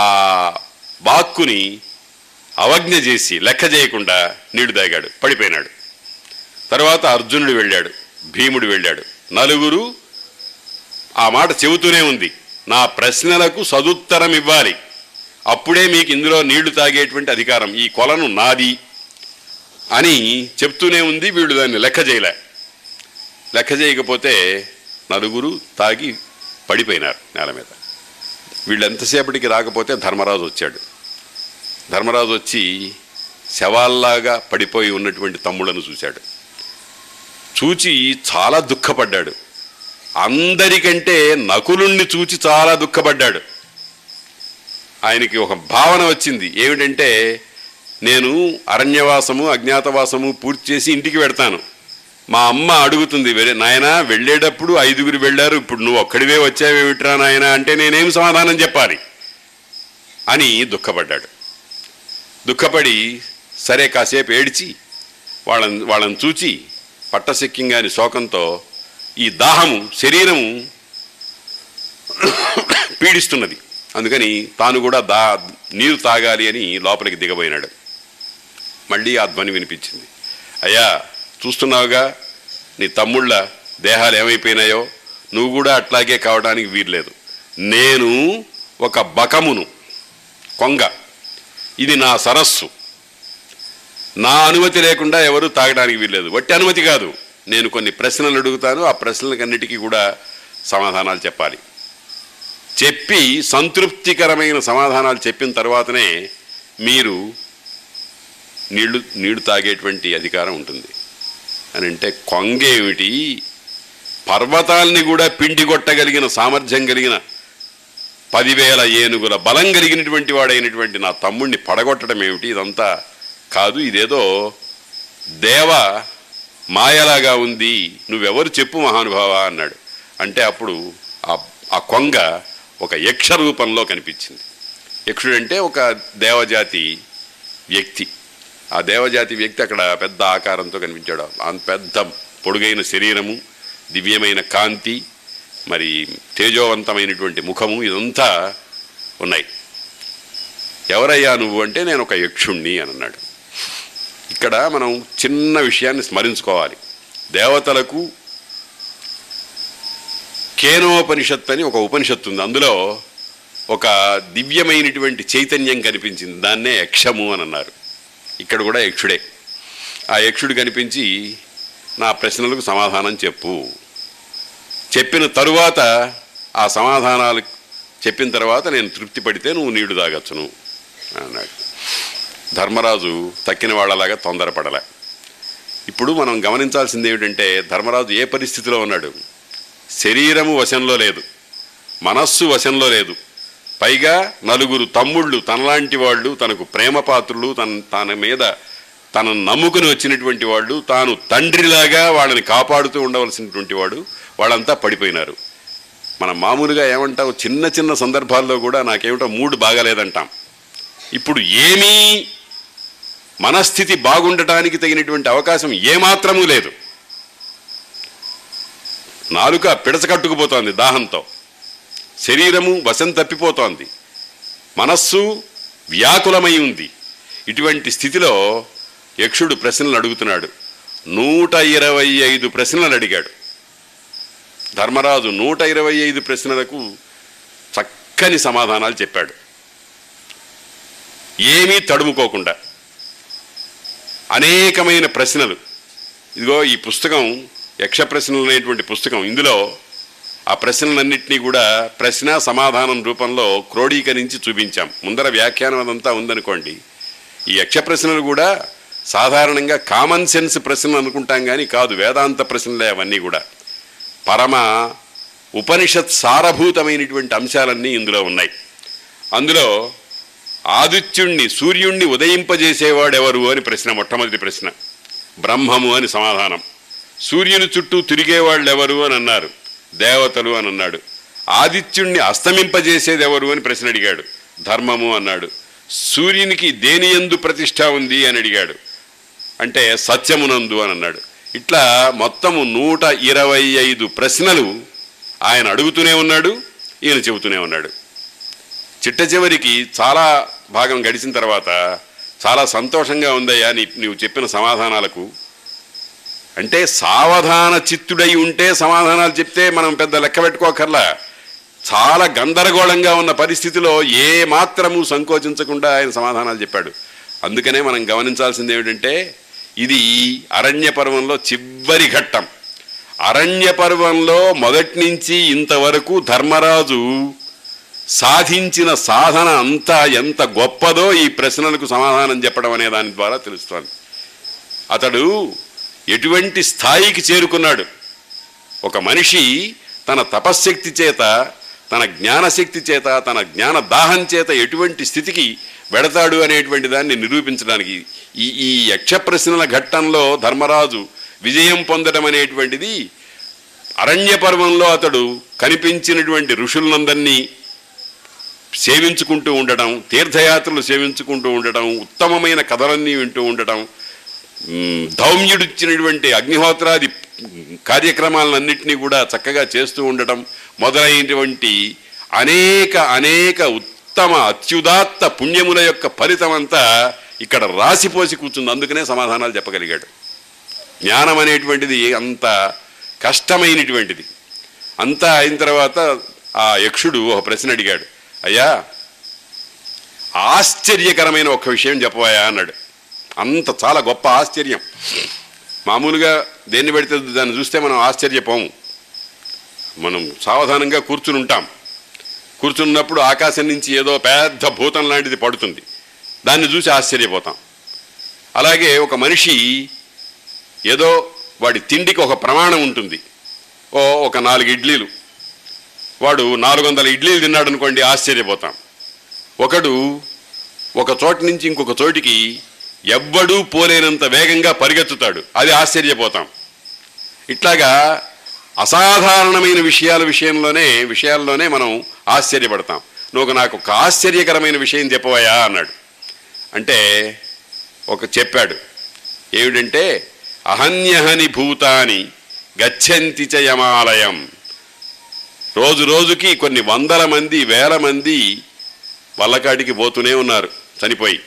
వాక్కుని అవజ్ఞ చేసి లెక్క చేయకుండా నీళ్ళు తాగాడు పడిపోయినాడు. తర్వాత అర్జునుడు వెళ్ళాడు భీముడు వెళ్ళాడు. నలుగురు ఆ మాట చెబుతూనే ఉంది. నా ప్రశ్నలకు సదుత్తరం ఇవ్వాలి. అప్పుడే మీకు ఇందులో నీళ్ళు తాగేటువంటి అధికారం. ఈ కొలను నాది అని చెప్తూనే ఉంది వీళ్ళు దాన్ని లెక్క చేయలే. లెక్క చేయకపోతే నలుగురు తాగి పడిపోయినారు నేల మీద. వీళ్ళు ఎంతసేపటికి రాకపోతే ధర్మరాజు వచ్చాడు. ధర్మరాజు వచ్చి శవాల్లాగా పడిపోయి ఉన్నటువంటి తమ్ముళ్ళను చూశాడు. చూచి చాలా దుఃఖపడ్డాడు. అందరికంటే నకులుణ్ణి చూచి చాలా దుఃఖపడ్డాడు. ఆయనకి ఒక భావన వచ్చింది. ఏమిటంటే నేను అరణ్యవాసము అజ్ఞాతవాసము పూర్తి చేసి ఇంటికి వెడతాను. మా అమ్మ అడుగుతుంది వెరే నాయన వెళ్ళేటప్పుడు ఐదుగురు వెళ్ళారు. ఇప్పుడు నువ్వు ఒక్కడివే వచ్చావేమిట్రా నాయన? అంటే నేనేం సమాధానం చెప్పాలి? అని దుఃఖపడ్డాడు. దుఃఖపడి సరే కాసేపు ఏడ్చి వాళ్ళని వాళ్ళని చూచి పట్టశక్యంగాని శోకంతో ఈ దాహము శరీరము పీడిస్తున్నది. అందుకని తాను కూడా దా నీరు తాగాలి అని లోపలికి దిగబోయినాడు. మళ్ళీ ఆ ధ్వని వినిపించింది. అయ్యా చూస్తున్నావుగా? నీ తమ్ముళ్ళ దేహాలు ఏమైపోయినాయో? నువ్వు కూడా అట్లాగే కావడానికి వీల్లేదు. నేను ఒక బకమును కొంగ. ఇది నా సరస్సు. నా అనుమతి లేకుండా ఎవరు తాగడానికి వీల్లేదు. వట్టి అనుమతి కాదు. నేను కొన్ని ప్రశ్నలు అడుగుతాను. ఆ ప్రశ్నలకన్నిటికీ కూడా సమాధానాలు చెప్పాలి. చెప్పి సంతృప్తికరమైన సమాధానాలు చెప్పిన తర్వాతనే మీరు నీళ్ళు నీళ్ళు తాగేటువంటి అధికారం ఉంటుంది. అని అంటే కొంగేమిటి పర్వతాల్ని కూడా పిండి కొట్టగలిగిన సామర్థ్యం కలిగిన పదివేల ఏనుగుల బలం కలిగినటువంటి వాడైనటువంటి నా తమ్ముడిని పడగొట్టడం ఏమిటి? ఇదంతా కాదు ఇదేదో దేవ మాయలాగా ఉంది నువ్వెవరు చెప్పు మహానుభావ అన్నాడు. అంటే అప్పుడు ఆ ఆ కొంగ ఒక యక్ష రూపంలో కనిపించింది. యక్షుడు అంటే ఒక దేవజాతి వ్యక్తి. ఆ దేవజాతి వ్యక్తి అక్కడ పెద్ద ఆకారంతో కనిపించాడు. పెద్ద పొడుగైన శరీరము దివ్యమైన కాంతి మరి తేజోవంతమైనటువంటి ముఖము ఇదంతా ఉన్నాయి. ఎవరయ్యా నువ్వు అంటే నేను ఒక యక్షుణ్ణి అని అన్నాడు. ఇక్కడ మనం చిన్న విషయాన్ని స్మరించుకోవాలి. దేవతలకు కేనోపనిషత్ అని ఒక ఉపనిషత్తు ఉంది. అందులో ఒక దివ్యమైనటువంటి చైతన్యం కనిపించింది. దాన్నే యక్షము అని అన్నారు. ఇక్కడ కూడా యక్షుడే. ఆ యక్షుడు కనిపించి నా ప్రశ్నలకు సమాధానం చెప్పు. చెప్పిన తరువాత ఆ సమాధానాలు చెప్పిన తర్వాత నేను తృప్తి పడితే నువ్వు నీడు తాగచ్చును అన్నాడు. ధర్మరాజు తక్కిన వాళ్ళలాగా తొందరపడలే. ఇప్పుడు మనం గమనించాల్సింది ఏమిటంటే ధర్మరాజు ఏ పరిస్థితిలో ఉన్నాడు? శరీరము వశంలో లేదు. మనస్సు వశంలో లేదు. పైగా నలుగురు తమ్ముళ్ళు తనలాంటి వాళ్ళు తనకు ప్రేమపాత్రులు తన తన మీద తనను నమ్ముకుని వచ్చినటువంటి వాళ్ళు తాను తండ్రిలాగా వాళ్ళని కాపాడుతూ ఉండవలసినటువంటి వాడు వాళ్ళంతా పడిపోయినారు. మనం మామూలుగా ఏమంటాం చిన్న చిన్న సందర్భాల్లో కూడా నాకేమిటో మూడు బాగాలేదంటాం. ఇప్పుడు ఏమీ మనస్థితి బాగుండటానికి తగినటువంటి అవకాశం ఏమాత్రమూ లేదు. నాలుక పిడచకట్టుకుపోతోంది దాహంతో. శరీరము వశం తప్పిపోతోంది. మనస్సు వ్యాకులమై ఉంది. ఇటువంటి స్థితిలో యక్షుడు ప్రశ్నలు అడుగుతున్నాడు. నూట ఇరవై ఐదు ప్రశ్నలు అడిగాడు. ధర్మరాజు నూట ఇరవై ఐదు ప్రశ్నలకు చక్కని సమాధానాలు చెప్పాడు. ఏమీ తడుముకోకుండా. అనేకమైన ప్రశ్నలు. ఇదిగో ఈ పుస్తకం యక్ష ప్రశ్నలు అనేటువంటి పుస్తకం. ఇందులో ఆ ప్రశ్నలన్నింటినీ కూడా ప్రశ్న సమాధానం రూపంలో క్రోడీకరించి చూపించాం. ముందర వ్యాఖ్యానం అదంతా ఉందనుకోండి. ఈ యక్ష ప్రశ్నలు కూడా సాధారణంగా కామన్ సెన్స్ ప్రశ్నలు అనుకుంటాం కానీ కాదు వేదాంత ప్రశ్నలే అవన్నీ కూడా. పరమ ఉపనిషత్ సారభూతమైనటువంటి అంశాలన్నీ ఇందులో ఉన్నాయి. అందులో ఆదిత్యుణ్ణి సూర్యుణ్ణి ఉదయింపజేసేవాడెవరు అని ప్రశ్న మొట్టమొదటి ప్రశ్న. బ్రహ్మము అని సమాధానం. సూర్యుని చుట్టూ తిరిగేవాళ్ళు ఎవరు అని అన్నారు. దేవతలు అని అన్నాడు. ఆదిత్యుణ్ణి అస్తమింపజేసేది ఎవరు అని ప్రశ్న అడిగాడు. ధర్మము అన్నాడు. సూర్యునికి దేని ఎందు ప్రతిష్ట ఉంది అని అడిగాడు. అంటే సత్యమునందు అని అన్నాడు. ఇట్లా మొత్తము నూట ఇరవై ఐదు ప్రశ్నలు ఆయన అడుగుతూనే ఉన్నాడు ఈయన చెబుతూనే ఉన్నాడు. చిట్ట చివరికి చాలా భాగం గడిచిన తర్వాత చాలా సంతోషంగా ఉందయ్యా నీ నీవు చెప్పిన సమాధానాలకు. అంటే సావధాన చిత్తుడై ఉంటే సమాధానాలు చెప్తే మనం పెద్ద లెక్క పెట్టుకోకర్లా. చాలా గందరగోళంగా ఉన్న పరిస్థితిలో ఏ మాత్రము సంకోచించకుండా ఆయన సమాధానాలు చెప్పాడు. అందుకనే మనం గమనించాల్సింది ఏమిటంటే ఇది అరణ్య పర్వంలో చివరి ఘట్టం. అరణ్య పర్వంలో మొదటి నుంచి ఇంతవరకు ధర్మరాజు సాధించిన సాధన అంతా ఎంత గొప్పదో ఈ ప్రశ్నలకు సమాధానం చెప్పడం అనే దాని ద్వారా తెలుస్తోంది. అతడు ఎటువంటి స్థాయికి చేరుకున్నాడు? ఒక మనిషి తన తపశ్శక్తి చేత తన జ్ఞానశక్తి చేత తన జ్ఞాన దాహం చేత ఎటువంటి స్థితికి వెడతాడు అనేటువంటి దాన్ని నిరూపించడానికి ఈ ఈ యక్ష ప్రశ్నల ఘట్టంలో ధర్మరాజు విజయం పొందడం అనేటువంటిది అరణ్య పర్వంలో అతడు కనిపించినటువంటి ఋషులందరినీ సేవించుకుంటూ ఉండటం తీర్థయాత్రలు సేవించుకుంటూ ఉండటం ఉత్తమమైన కథలన్నీ వింటూ ఉండటం ధౌమ్యుడిచ్చినటువంటి అగ్నిహోత్రాది కార్యక్రమాలన్నింటినీ కూడా చక్కగా చేస్తూ ఉండటం మొదలైనటువంటి అనేక అనేక ఉత్తమ అత్యుదాత్త పుణ్యముల యొక్క ఫలితం అంతా ఇక్కడ రాసిపోసి కూర్చుంది. అందుకనే సమాధానాలు చెప్పగలిగాడు. జ్ఞానం అనేటువంటిది అంత కష్టమైనటువంటిది. అంతా అయిన తర్వాత ఆ యక్షుడు ఒక ప్రశ్న అడిగాడు. అయ్యా ఆశ్చర్యకరమైన ఒక విషయం చెప్పవా అన్నాడు. అంత చాలా గొప్ప ఆశ్చర్యం. మామూలుగా దేన్ని పెడితే దాన్ని చూస్తే మనం ఆశ్చర్యపోము మనం సావధానంగా కూర్చుని ఉంటాం కూర్చున్నప్పుడు ఆకాశం నుంచి ఏదో పెద్ద భూతం లాంటిది పడుతుంది. దాన్ని చూసి ఆశ్చర్యపోతాం. అలాగే ఒక మనిషి ఏదో వాడి తిండికి ఒక ప్రమాణం ఉంటుంది. ఓ ఒక నాలుగు ఇడ్లీలు. వాడు నాలుగు వందల ఇడ్లీలు తిన్నాడు అనుకోండి ఆశ్చర్యపోతాం. ఒకడు ఒక చోట నుంచి ఇంకొక చోటికి ఎవ్వడూ పోలేనంత వేగంగా పరిగెత్తుతాడు. అది ఆశ్చర్యపోతాం. ఇట్లాగా అసాధారణమైన విషయాల విషయంలోనే విషయాల్లోనే మనం ఆశ్చర్యపడతాం. నువ్వు నాకు ఒక ఆశ్చర్యకరమైన విషయం చెప్పవయా అన్నాడు. అంటే ఒక చెప్పాడు. ఏమిటంటే అహన్యహని భూతాని గచ్చంతి చ యమాలయం. రోజు రోజుకి కొన్ని వందల మంది వేల మంది వల్లకాడికి పోతూనే ఉన్నారు చనిపోయి.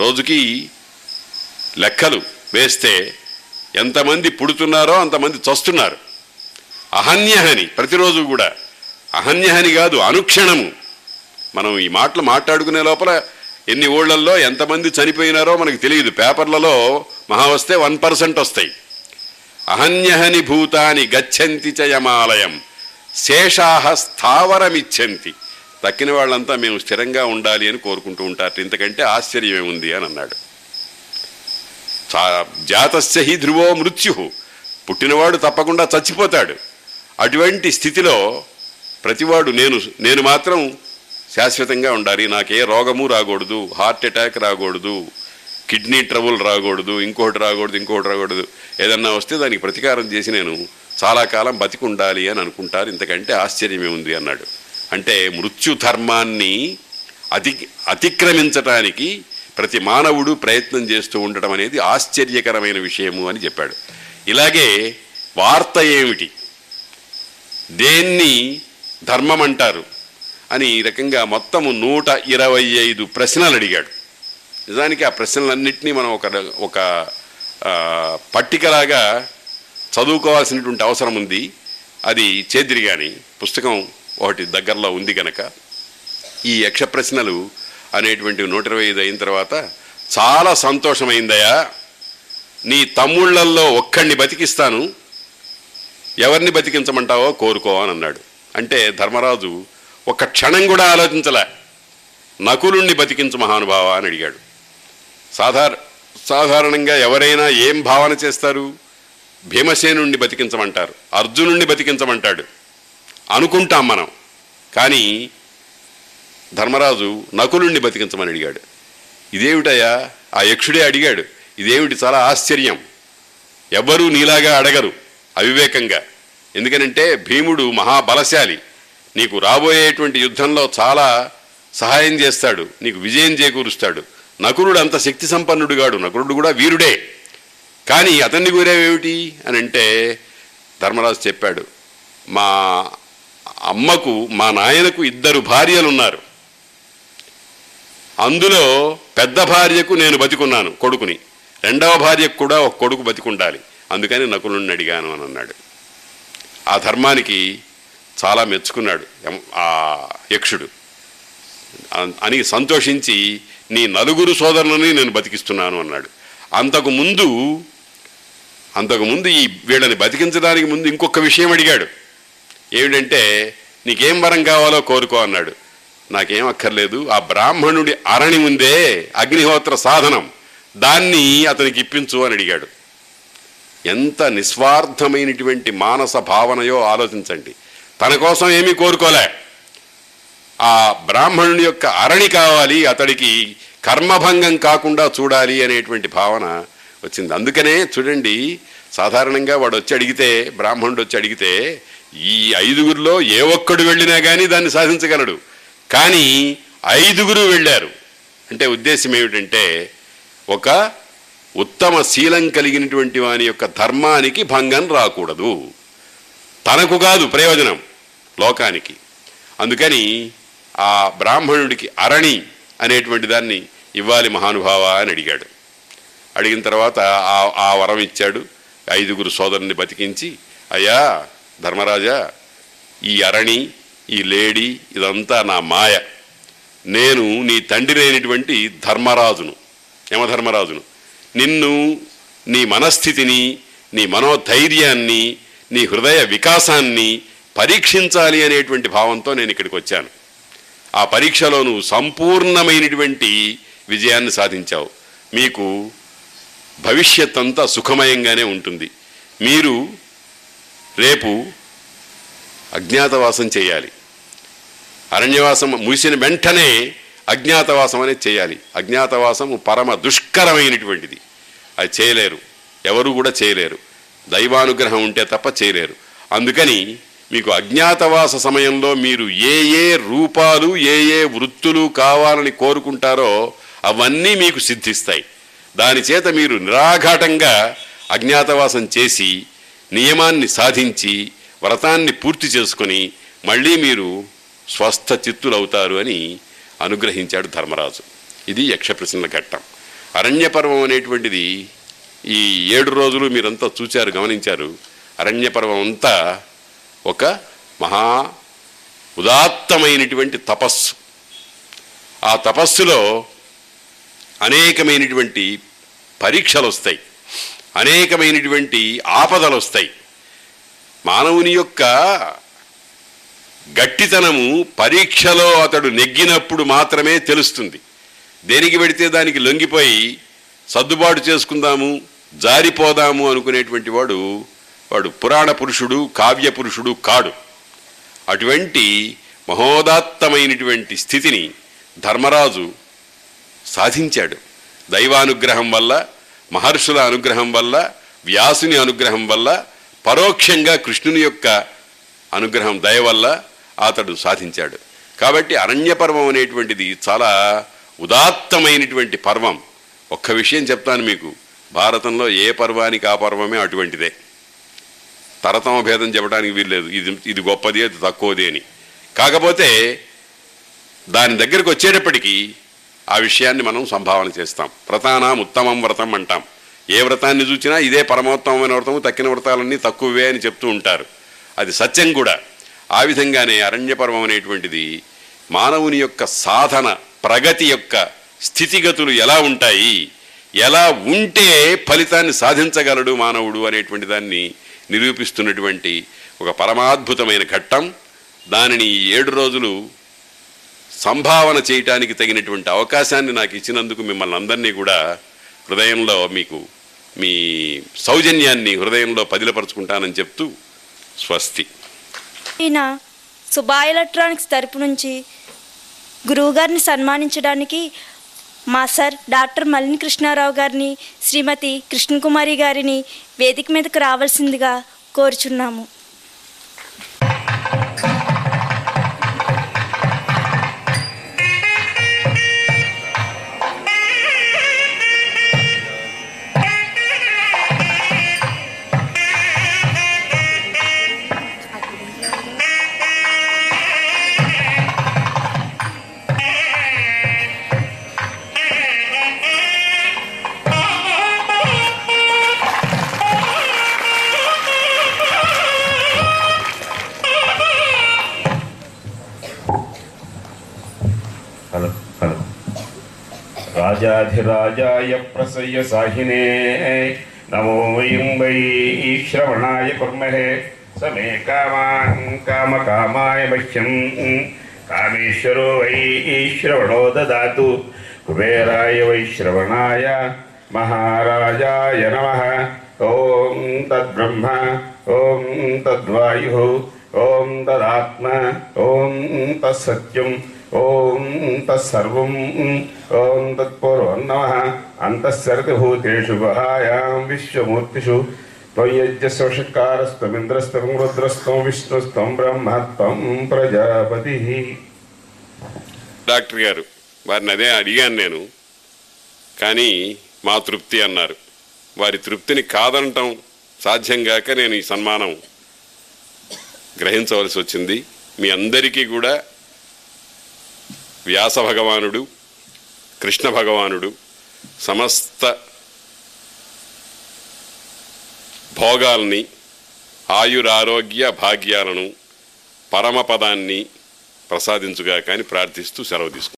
రోజుకి లెక్కలు వేస్తే ఎంతమంది పుడుతున్నారో అంతమంది చస్తున్నారు. అహన్యహని ప్రతిరోజు కూడా. అహన్యహని కాదు అనుక్షణము. మనం ఈ మాటలు మాట్లాడుకునే లోపల ఎన్ని ఊళ్ళల్లో ఎంతమంది చనిపోయినారో మనకు తెలియదు. పేపర్లలో మహా వస్తే వన్ పర్సెంట్ వస్తాయి. అహన్యహని భూతాని గచ్చంతి చ యమాలయం. శేషాహ స్థావరమిచ్చంతి. తక్కిన వాళ్ళంతా మేము స్థిరంగా ఉండాలి అని కోరుకుంటూ ఉంటారు. ఇంతకంటే ఆశ్చర్యమే ఉంది అని అన్నాడు. చా- జాతస్య హి ధ్రువో మృత్యు. పుట్టినవాడు తప్పకుండా చచ్చిపోతాడు. అటువంటి స్థితిలో ప్రతివాడు నేను నేను మాత్రం శాశ్వతంగా ఉండాలి. నాకే రోగము రాకూడదు హార్ట్ అటాక్ రాకూడదు కిడ్నీ ట్రబుల్ రాకూడదు ఇంకోటి రాకూడదు ఇంకోటి రాకూడదు. ఏదన్నా వస్తే దానికి ప్రతీకారం చేసి నేను చాలా కాలం బతికి ఉండాలి అని అనుకుంటారు. ఇంతకంటే ఆశ్చర్యమే ఉంది అన్నాడు. అంటే మృత్యు ధర్మాన్ని అతి అతిక్రమించటానికి ప్రతి మానవుడు ప్రయత్నం చేస్తూ ఉండటం అనేది ఆశ్చర్యకరమైన విషయము అని చెప్పాడు. ఇలాగే వార్త ఏమిటి? దేన్ని ధర్మం అంటారు? అని ఈ రకంగా మొత్తము నూట ఇరవై ఐదు ప్రశ్నలు అడిగాడు. నిజానికి ఆ ప్రశ్నలన్నింటినీ మనం ఒక ఒక పట్టికలాగా చదువుకోవాల్సినటువంటి అవసరం ఉంది. అది చేద్దిరి కానీ పుస్తకం ఒకటి దగ్గరలో ఉంది కనుక ఈ యక్ష ప్రశ్నలు అనేటువంటి నూట ఇరవై ఐదు అయిన తర్వాత చాలా సంతోషమైందయ్యా. నీ తమ్ముళ్ళల్లో ఒక్కడిని బతికిస్తాను. ఎవరిని బతికించమంటావో కోరుకో అని అన్నాడు. అంటే ధర్మరాజు ఒక క్షణం కూడా ఆలోచించలే. నకులుణ్ణి బతికించు మహానుభావ అని అడిగాడు. సాధార సాధారణంగా ఎవరైనా ఏం భావన చేస్తారు? భీమసేనుణ్ణి బతికించమంటారు. అర్జునుణ్ణి బతికించమంటాడు. అనుకుంటాం మనం. కానీ ధర్మరాజు నకులుణ్ణి బతికించమని అడిగాడు. ఇదేమిటయ్యా? ఆ యక్షుడే అడిగాడు. ఇదేమిటి? చాలా ఆశ్చర్యం. ఎవ్వరూ నీలాగా అడగరు అవివేకంగా. ఎందుకనంటే భీముడు మహాబలశాలి. నీకు రాబోయేటువంటి యుద్ధంలో చాలా సహాయం చేస్తాడు. నీకు విజయం చేకూరుస్తాడు. నకులుడు అంత శక్తి సంపన్నుడుగాడు నకులుడు కూడా వీరుడే. కానీ అతన్ని కోరేవేమిటి అని అంటే ధర్మరాజు చెప్పాడు. మా అమ్మకు మా నాయనకు ఇద్దరు భార్యలు ఉన్నారు అందులో పెద్ద భార్యకు నేను బతికున్నాను కొడుకుని. రెండవ భార్యకు కూడా ఒక కొడుకు బతికుండాలి. అందుకని నకులుని అడిగాను అని అన్నాడు. ఆ ధర్మానికి చాలా మెచ్చుకున్నాడు ఆ యక్షుడు. అని సంతోషించి నీ నలుగురు సోదరులని నేను బతికిస్తున్నాను అన్నాడు. అంతకు ముందు అంతకు ముందు ఈ వీళ్ళని బతికించడానికి ముందు ఇంకొక విషయం అడిగాడు. ఏమిటంటే నీకేం వరం కావాలో కోరుకో అన్నాడు. నాకేం అక్కర్లేదు ఆ బ్రాహ్మణుడి అరణి ఉందే అగ్నిహోత్ర సాధనం. దాన్ని అతనికి ఇప్పించు అని అడిగాడు. ఎంత నిస్వార్థమైనటువంటి మానస భావనయో ఆలోచించండి. తన కోసం ఏమీ కోరుకోలే. ఆ బ్రాహ్మణుని యొక్క అరణి కావాలి అతడికి కర్మభంగం కాకుండా చూడాలి అనేటువంటి భావన వచ్చింది. అందుకనే చూడండి సాధారణంగా వాడు వచ్చి అడిగితే బ్రాహ్మణుడు వచ్చి అడిగితే ఈ ఐదుగురిలో ఏ ఒక్కడు వెళ్ళినా కానీ దాన్ని సాధించగలడు. కానీ ఐదుగురు వెళ్ళారు. అంటే ఉద్దేశం ఏమిటంటే ఒక ఉత్తమ శీలం కలిగినటువంటి వాని యొక్క ధర్మానికి భంగం రాకూడదు. తనకు కాదు ప్రయోజనం లోకానికి. అందుకని ఆ బ్రాహ్మణుడికి అరణి అనేటువంటి దాన్ని ఇవ్వాలి మహానుభావ అని అడిగాడు. అడిగిన తర్వాత ఆ ఆ వరం ఇచ్చాడు. ఐదుగురు సోదరుని బతికించి అయ్యా ధర్మరాజా ఈ అరణి ఈ లేడీ ఇదంతా నా మాయ. నేను నీ తండ్రి అయినటువంటి ధర్మరాజును యమధర్మరాజును. నిన్ను నీ మనస్థితిని నీ మనోధైర్యాన్ని నీ హృదయ వికాసాన్ని పరీక్షించాలి అనేటువంటి భావంతో నేను ఇక్కడికి వచ్చాను. ఆ పరీక్షలో నువ్వు సంపూర్ణమైనటువంటి విజయాన్ని సాధించావు. మీకు భవిష్యత్ అంతా సుఖమయంగానే ఉంటుంది. మీరు రేపు అజ్ఞాతవాసం చేయాలి. అరణ్యవాసం ముగిసిన వెంటనే అజ్ఞాతవాసం అనేది చేయాలి. అజ్ఞాతవాసం పరమ దుష్కరమైనటువంటిది. అది చేయలేరు. ఎవరు కూడా చేయలేరు. దైవానుగ్రహం ఉంటే తప్ప చేయలేరు. అందుకని మీకు అజ్ఞాతవాస సమయంలో మీరు ఏ ఏ రూపాలు ఏ ఏ వృత్తులు కావాలని కోరుకుంటారో అవన్నీ మీకు సిద్ధిస్తాయి. దాని చేత మీరు నిరాఘాటంగా అజ్ఞాతవాసం చేసి నియమాన్ని సాధించి వ్రతాన్ని పూర్తి చేసుకొని మళ్ళీ మీరు స్వస్థ చిత్తులవుతారు అని అనుగ్రహించాడు ధర్మరాజు. ఇది యక్షప్రసన్న ఘట్టం. అరణ్యపర్వం అనేటువంటిది ఈ ఏడు రోజులు మీరంతా చూచారు గమనించారు. అరణ్యపర్వం అంతా ఒక మహా ఉదాత్తమైనటువంటి తపస్సు. ఆ తపస్సులో అనేకమైనటువంటి పరీక్షలు వస్తాయి అనేకమైనటువంటి ఆపదలు వస్తాయి మానవుని యొక్క గట్టితనము పరీక్షలో అతడు నెగ్గినప్పుడు మాత్రమే తెలుస్తుంది. దేనికి పెడితే దానికి లొంగిపోయి సర్దుబాటు చేసుకుందాము జారిపోదాము అనుకునేటువంటి వాడు వాడు పురాణ పురుషుడు కావ్య పురుషుడు కాడు. అటువంటి మహోదాత్తమైనటువంటి స్థితిని ధర్మరాజు సాధించాడు. దైవానుగ్రహం వల్ల మహర్షుల అనుగ్రహం వల్ల వ్యాసుని అనుగ్రహం వల్ల పరోక్షంగా కృష్ణుని యొక్క అనుగ్రహం దయ వల్ల అతడు సాధించాడు. కాబట్టి అరణ్యపర్వం అనేటువంటిది చాలా ఉదాత్తమైనటువంటి పర్వం. ఒక్క విషయం చెప్తాను మీకు. భారతంలో ఏ పర్వానికి ఆ పర్వమే అటువంటిదే. తరతమ భేదం చెప్పడానికి వీల్లేదు. ఇది ఇది గొప్పది అది తక్కువది అని. కాకపోతే దాని దగ్గరకు వచ్చేటప్పటికీ ఆ విషయాన్ని మనం సంభావన చేస్తాం. వ్రతానాం ఉత్తమం వ్రతం అంటాం. ఏ వ్రతాన్ని చూసినా ఇదే పరమోత్తమమైన వ్రతము తక్కిన వ్రతాలన్నీ తక్కువే అని చెప్తూ ఉంటారు. అది సత్యం కూడా. ఆ విధంగానే అరణ్యపర్వం అనేటువంటిది మానవుని యొక్క సాధన ప్రగతి యొక్క స్థితిగతులు ఎలా ఉంటాయి ఎలా ఉంటే ఫలితాన్ని సాధించగలడు మానవుడు అనేటువంటి దాన్ని నిరూపిస్తున్నటువంటి ఒక పరమాద్భుతమైన ఘట్టం. దానిని ఈ ఏడు రోజులు సంభావన చేయటానికి తగినటువంటి అవకాశాన్ని నాకు ఇచ్చినందుకు మిమ్మల్ని అందరినీ కూడా హృదయంలో మీకు మీ సౌజన్యాన్ని హృదయంలో పదిలపరుచుకుంటానని చెప్తూ స్వస్తి. ఈయన సుభా ఎలక్ట్రానిక్స్ తరపు నుంచి గురువుగారిని సన్మానించడానికి మా సార్ డాక్టర్ మలిని కృష్ణారావు గారిని శ్రీమతి కృష్ణకుమారి గారిని వేదిక మీదకు రావాల్సిందిగా కోరుచున్నాము. राजाधिराजाय प्रसय साहिने। नमो वयं वै श्रवणाय कुर्महे। समे मे काम कामाय मह्यं कामेश्वरो वै श्रवणो ददातु। कुबेराय वै श्रवणाय। महाराजाय नमः। ॐ तद्ब्रह्म। ॐ तद्वायुः। ॐ तदात्म। ॐ तत्सत्यम्। ఓం తత్సర్వం ఓం తత్పూర్వం నమ. అంతఃసర్గభూతేషు విశ్వమూర్తిషు. త్వయ్యజ్ఞస్వషకారస్త్వమింద్రస్త్వం రుద్రస్త్వం విష్ణుస్త్వం బ్రహ్మత్వం ప్రజాపతి. డాక్టర్ గారు వారిని అదే అడిగాను నేను. కానీ మా తృప్తి అన్నారు. వారి తృప్తిని కాదనటం సాధ్యం కాక నేను ఈ సన్మానం గ్రహించవలసి వచ్చింది. మీ అందరికీ కూడా వ్యాస భగవానుడు కృష్ణ భగవానుడు సమస్త భోగాల్ని ఆయురారోగ్య భాగ్యాలను పరమపదాన్ని ప్రసాదించుగా కానీ ప్రార్థిస్తూ సెలవు తీసుకు